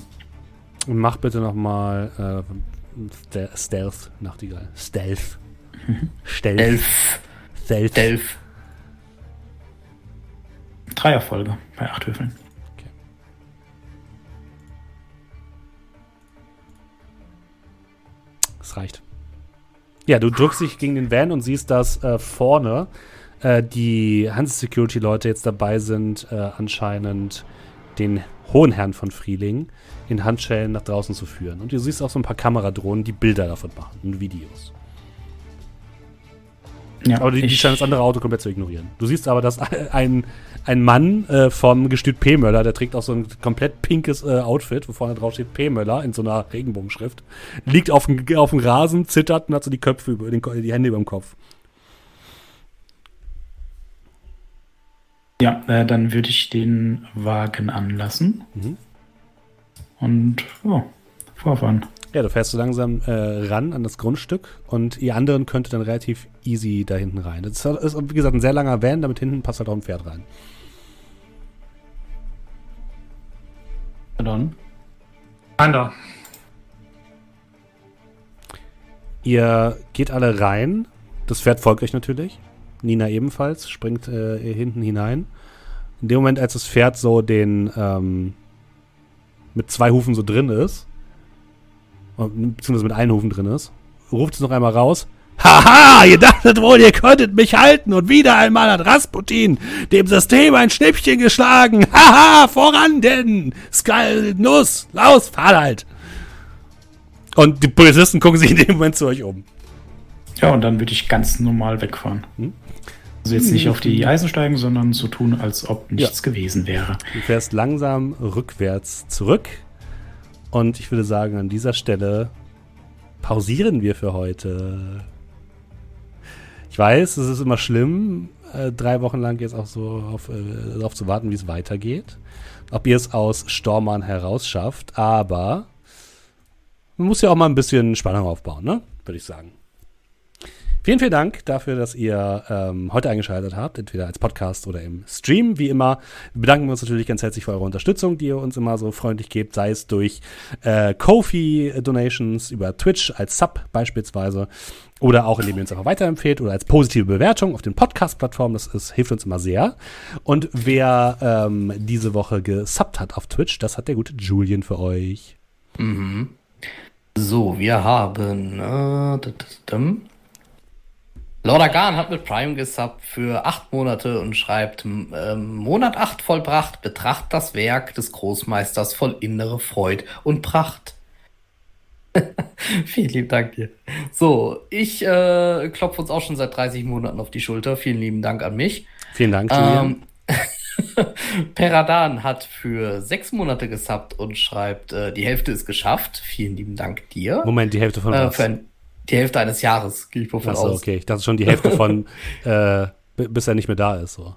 Speaker 1: Und mach bitte nochmal äh, Stealth, Nachtigall. Stealth. Stealth.
Speaker 3: Elf.
Speaker 1: Stealth.
Speaker 5: Drei Erfolge bei acht Würfeln.
Speaker 1: Das reicht. Ja, du drückst dich gegen den Van und siehst, dass äh, vorne äh, die Hanse-Security-Leute jetzt dabei sind, äh, anscheinend den hohen Herrn von Frieling in Handschellen nach draußen zu führen. Und du siehst auch so ein paar Kameradrohnen, die Bilder davon machen und Videos.
Speaker 5: Ja,
Speaker 1: Aber die, die scheinen das andere Auto komplett zu ignorieren. Du siehst aber, dass ein, ein Mann äh, vom Gestüt P. Möller, der trägt auch so ein komplett pinkes äh, Outfit, wo vorne drauf steht P. Möller in so einer Regenbogenschrift, liegt auf dem, auf dem Rasen, zittert und hat so die Köpfe über den, die Hände über dem Kopf.
Speaker 5: Ja, äh, dann würde ich den Wagen anlassen.
Speaker 1: Mhm.
Speaker 5: Und ja, vorfahren.
Speaker 1: Ja, du fährst so langsam äh, ran an das Grundstück und ihr anderen könntet dann relativ easy da hinten rein. Das ist, wie gesagt, ein sehr langer Van, damit hinten passt halt auch ein Pferd rein.
Speaker 5: Dann.
Speaker 4: Einer.
Speaker 1: Ihr geht alle rein. Das Pferd folgt euch natürlich. Nina ebenfalls, springt äh, hinten hinein. In dem Moment, als das Pferd so den ähm, mit zwei Hufen so drin ist, beziehungsweise mit einem Hufen drin ist, ruft es noch einmal raus. Haha, ihr dachtet wohl, ihr könntet mich halten und wieder einmal hat Rasputin dem System ein Schnippchen geschlagen. Haha, voran denn! Skal, Nuss, Laus, fahr halt! Und die Polizisten gucken sich in dem Moment zu euch um.
Speaker 5: Ja, und dann würde ich ganz normal wegfahren.
Speaker 1: Hm?
Speaker 5: Also jetzt nicht auf die Eisen steigen, sondern so tun, als ob nichts gewesen wäre.
Speaker 1: Du fährst langsam rückwärts zurück. Und ich würde sagen, an dieser Stelle pausieren wir für heute. Ich weiß, es ist immer schlimm, äh, drei Wochen lang jetzt auch so auf, äh, darauf zu warten, wie es weitergeht. Ob ihr es aus Stormann herausschafft, aber man muss ja auch mal ein bisschen Spannung aufbauen, ne? Würde ich sagen. Vielen, vielen Dank dafür, dass ihr ähm, heute eingeschaltet habt, entweder als Podcast oder im Stream, wie immer. Wir bedanken uns natürlich ganz herzlich für eure Unterstützung, die ihr uns immer so freundlich gebt, sei es durch äh, Kofi-Donations, über Twitch als Sub beispielsweise oder auch indem ihr uns einfach weiterempfehlt oder als positive Bewertung auf den Podcast-Plattformen. Das ist, hilft uns immer sehr. Und wer ähm, diese Woche gesubbt hat auf Twitch, das hat der gute Julian für euch.
Speaker 3: Mhm. So, wir haben. Äh, Laura Garn hat mit Prime gesubbt für acht Monate und schreibt: ähm, Monat acht vollbracht, betracht das Werk des Großmeisters voll innere Freud und Pracht. Vielen lieben Dank dir. So, ich äh, klopfe uns auch schon seit 30 Monaten auf die Schulter. Vielen lieben Dank an mich.
Speaker 1: Vielen Dank, Julian.
Speaker 3: Ähm, Peradan hat für sechs Monate gesubbt und schreibt, äh, die Hälfte ist geschafft. Vielen lieben Dank dir.
Speaker 1: Moment, die Hälfte von
Speaker 3: Äh,
Speaker 1: was?
Speaker 3: Die Hälfte eines Jahres, gehe ich wovon
Speaker 1: Achso,
Speaker 3: aus.
Speaker 1: okay. Ich dachte schon die Hälfte von, äh, bis er nicht mehr da ist. So.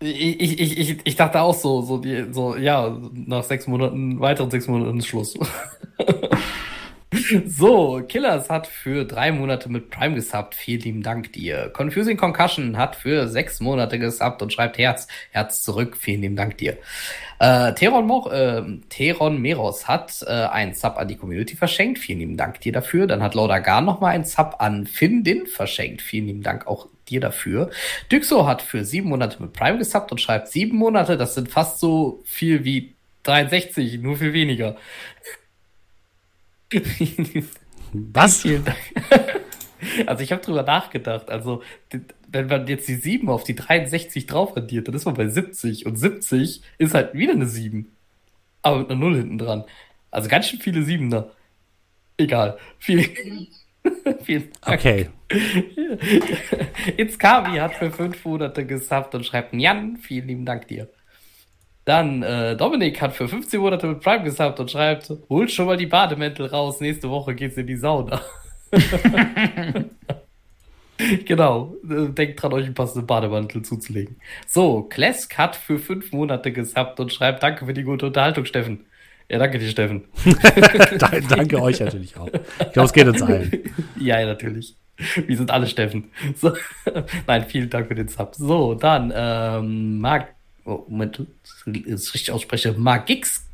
Speaker 3: Ich, ich, ich, ich, ich dachte auch so, so, die, so, ja, nach sechs Monaten, weiteren sechs Monaten ist Schluss. so, Killers hat für drei Monate mit Prime gesubbt. Vielen lieben Dank dir. Confusing Concussion hat für sechs Monate gesubbt und schreibt Herz, Herz zurück. Vielen lieben Dank dir. Äh, Teron, Mo äh, Teron Meros hat äh, einen Sub an die Community verschenkt. Vielen lieben Dank dir dafür. Dann hat Lauda Gar nochmal einen Sub an Findin verschenkt. Vielen lieben Dank auch dir dafür. Dyxo hat für sieben Monate mit Prime gesubbt und schreibt sieben Monate. Das sind fast so viel wie 63, nur viel weniger.
Speaker 1: Was?
Speaker 3: Also ich habe drüber nachgedacht. Also wenn man jetzt die 7 auf die 63 drauf radiert, dann ist man bei 70. Und 70 ist halt wieder eine 7. Aber mit einer 0 hinten dran. Also ganz schön viele 7er. Egal. Vielen, vielen Dank.
Speaker 1: Okay.
Speaker 3: Itzkavi hat für 5 Monate gesubbt und schreibt Jan, vielen lieben Dank dir. Dann äh, Dominik hat für 15 Monate mit Prime gesubbt und schreibt, holt schon mal die Bademäntel raus, nächste Woche geht's in die Sauna. genau, äh, denkt dran, euch einen passenden Bademantel zuzulegen. So, Klesk hat für 5 Monate gesubbt und schreibt, danke für die gute Unterhaltung, Steffen. Ja, danke dir, Steffen.
Speaker 1: Da- Danke euch natürlich auch. Ich glaube, es geht uns allen.
Speaker 3: Ja, ja, natürlich. Wir sind alle Steffen. So. Nein, vielen Dank für den Sub. So, dann, ähm, Mag, oh, Moment, es richtig ausspreche, Magix,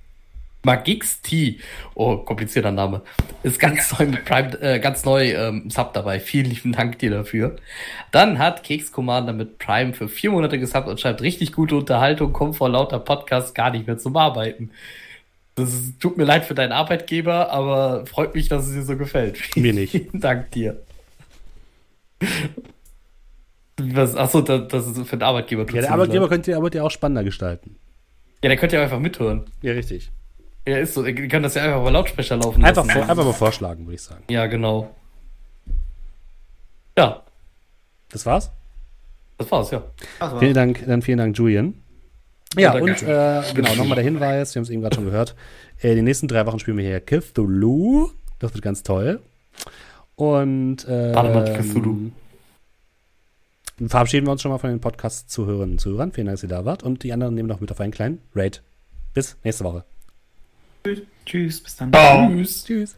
Speaker 3: Magix T. Oh, komplizierter Name. Ist ganz neu mit Prime, äh, ganz neu, ähm, Sub dabei. Vielen lieben Dank dir dafür. Dann hat Keks Commander mit Prime für vier Monate gesubbt und schreibt richtig gute Unterhaltung, kommt vor lauter Podcast gar nicht mehr zum Arbeiten. Das ist, tut mir leid für deinen Arbeitgeber, aber freut mich, dass es dir so gefällt.
Speaker 1: Mir nicht.
Speaker 3: Vielen Dank dir. Was, achso, das, das ist für den Arbeitgeber.
Speaker 1: Ja, der Arbeitgeber könnte die Arbeit ja auch spannender gestalten.
Speaker 3: Ja, der könnte ja einfach mithören.
Speaker 1: Ja, richtig.
Speaker 3: Ja, ist so. Ihr könnt das ja einfach über Lautsprecher laufen
Speaker 1: Einfach,
Speaker 3: lassen.
Speaker 1: vor, einfach mal vorschlagen, würde ich sagen.
Speaker 3: Ja, genau. Ja,
Speaker 1: Das war's?
Speaker 3: das war's, ja.
Speaker 1: Vielen Dank, dann vielen Dank, Julian. Ja,
Speaker 3: danke.
Speaker 1: und äh, genau, nochmal der Hinweis, wir haben es eben gerade schon gehört. Äh, die nächsten drei Wochen spielen wir hier Cthulhu. Das wird ganz toll. Und äh,
Speaker 3: Warte mal, Cthulhu
Speaker 1: verabschieden wir uns schon mal von den Podcast-Zuhörern und Zuhörern. Vielen Dank, dass ihr da wart. Und die anderen nehmen noch mit auf einen kleinen Raid. Bis nächste Woche. Tschüss.
Speaker 5: Tschüss. Bis dann.
Speaker 4: Ciao.
Speaker 3: Tschüss.
Speaker 1: Tschüss.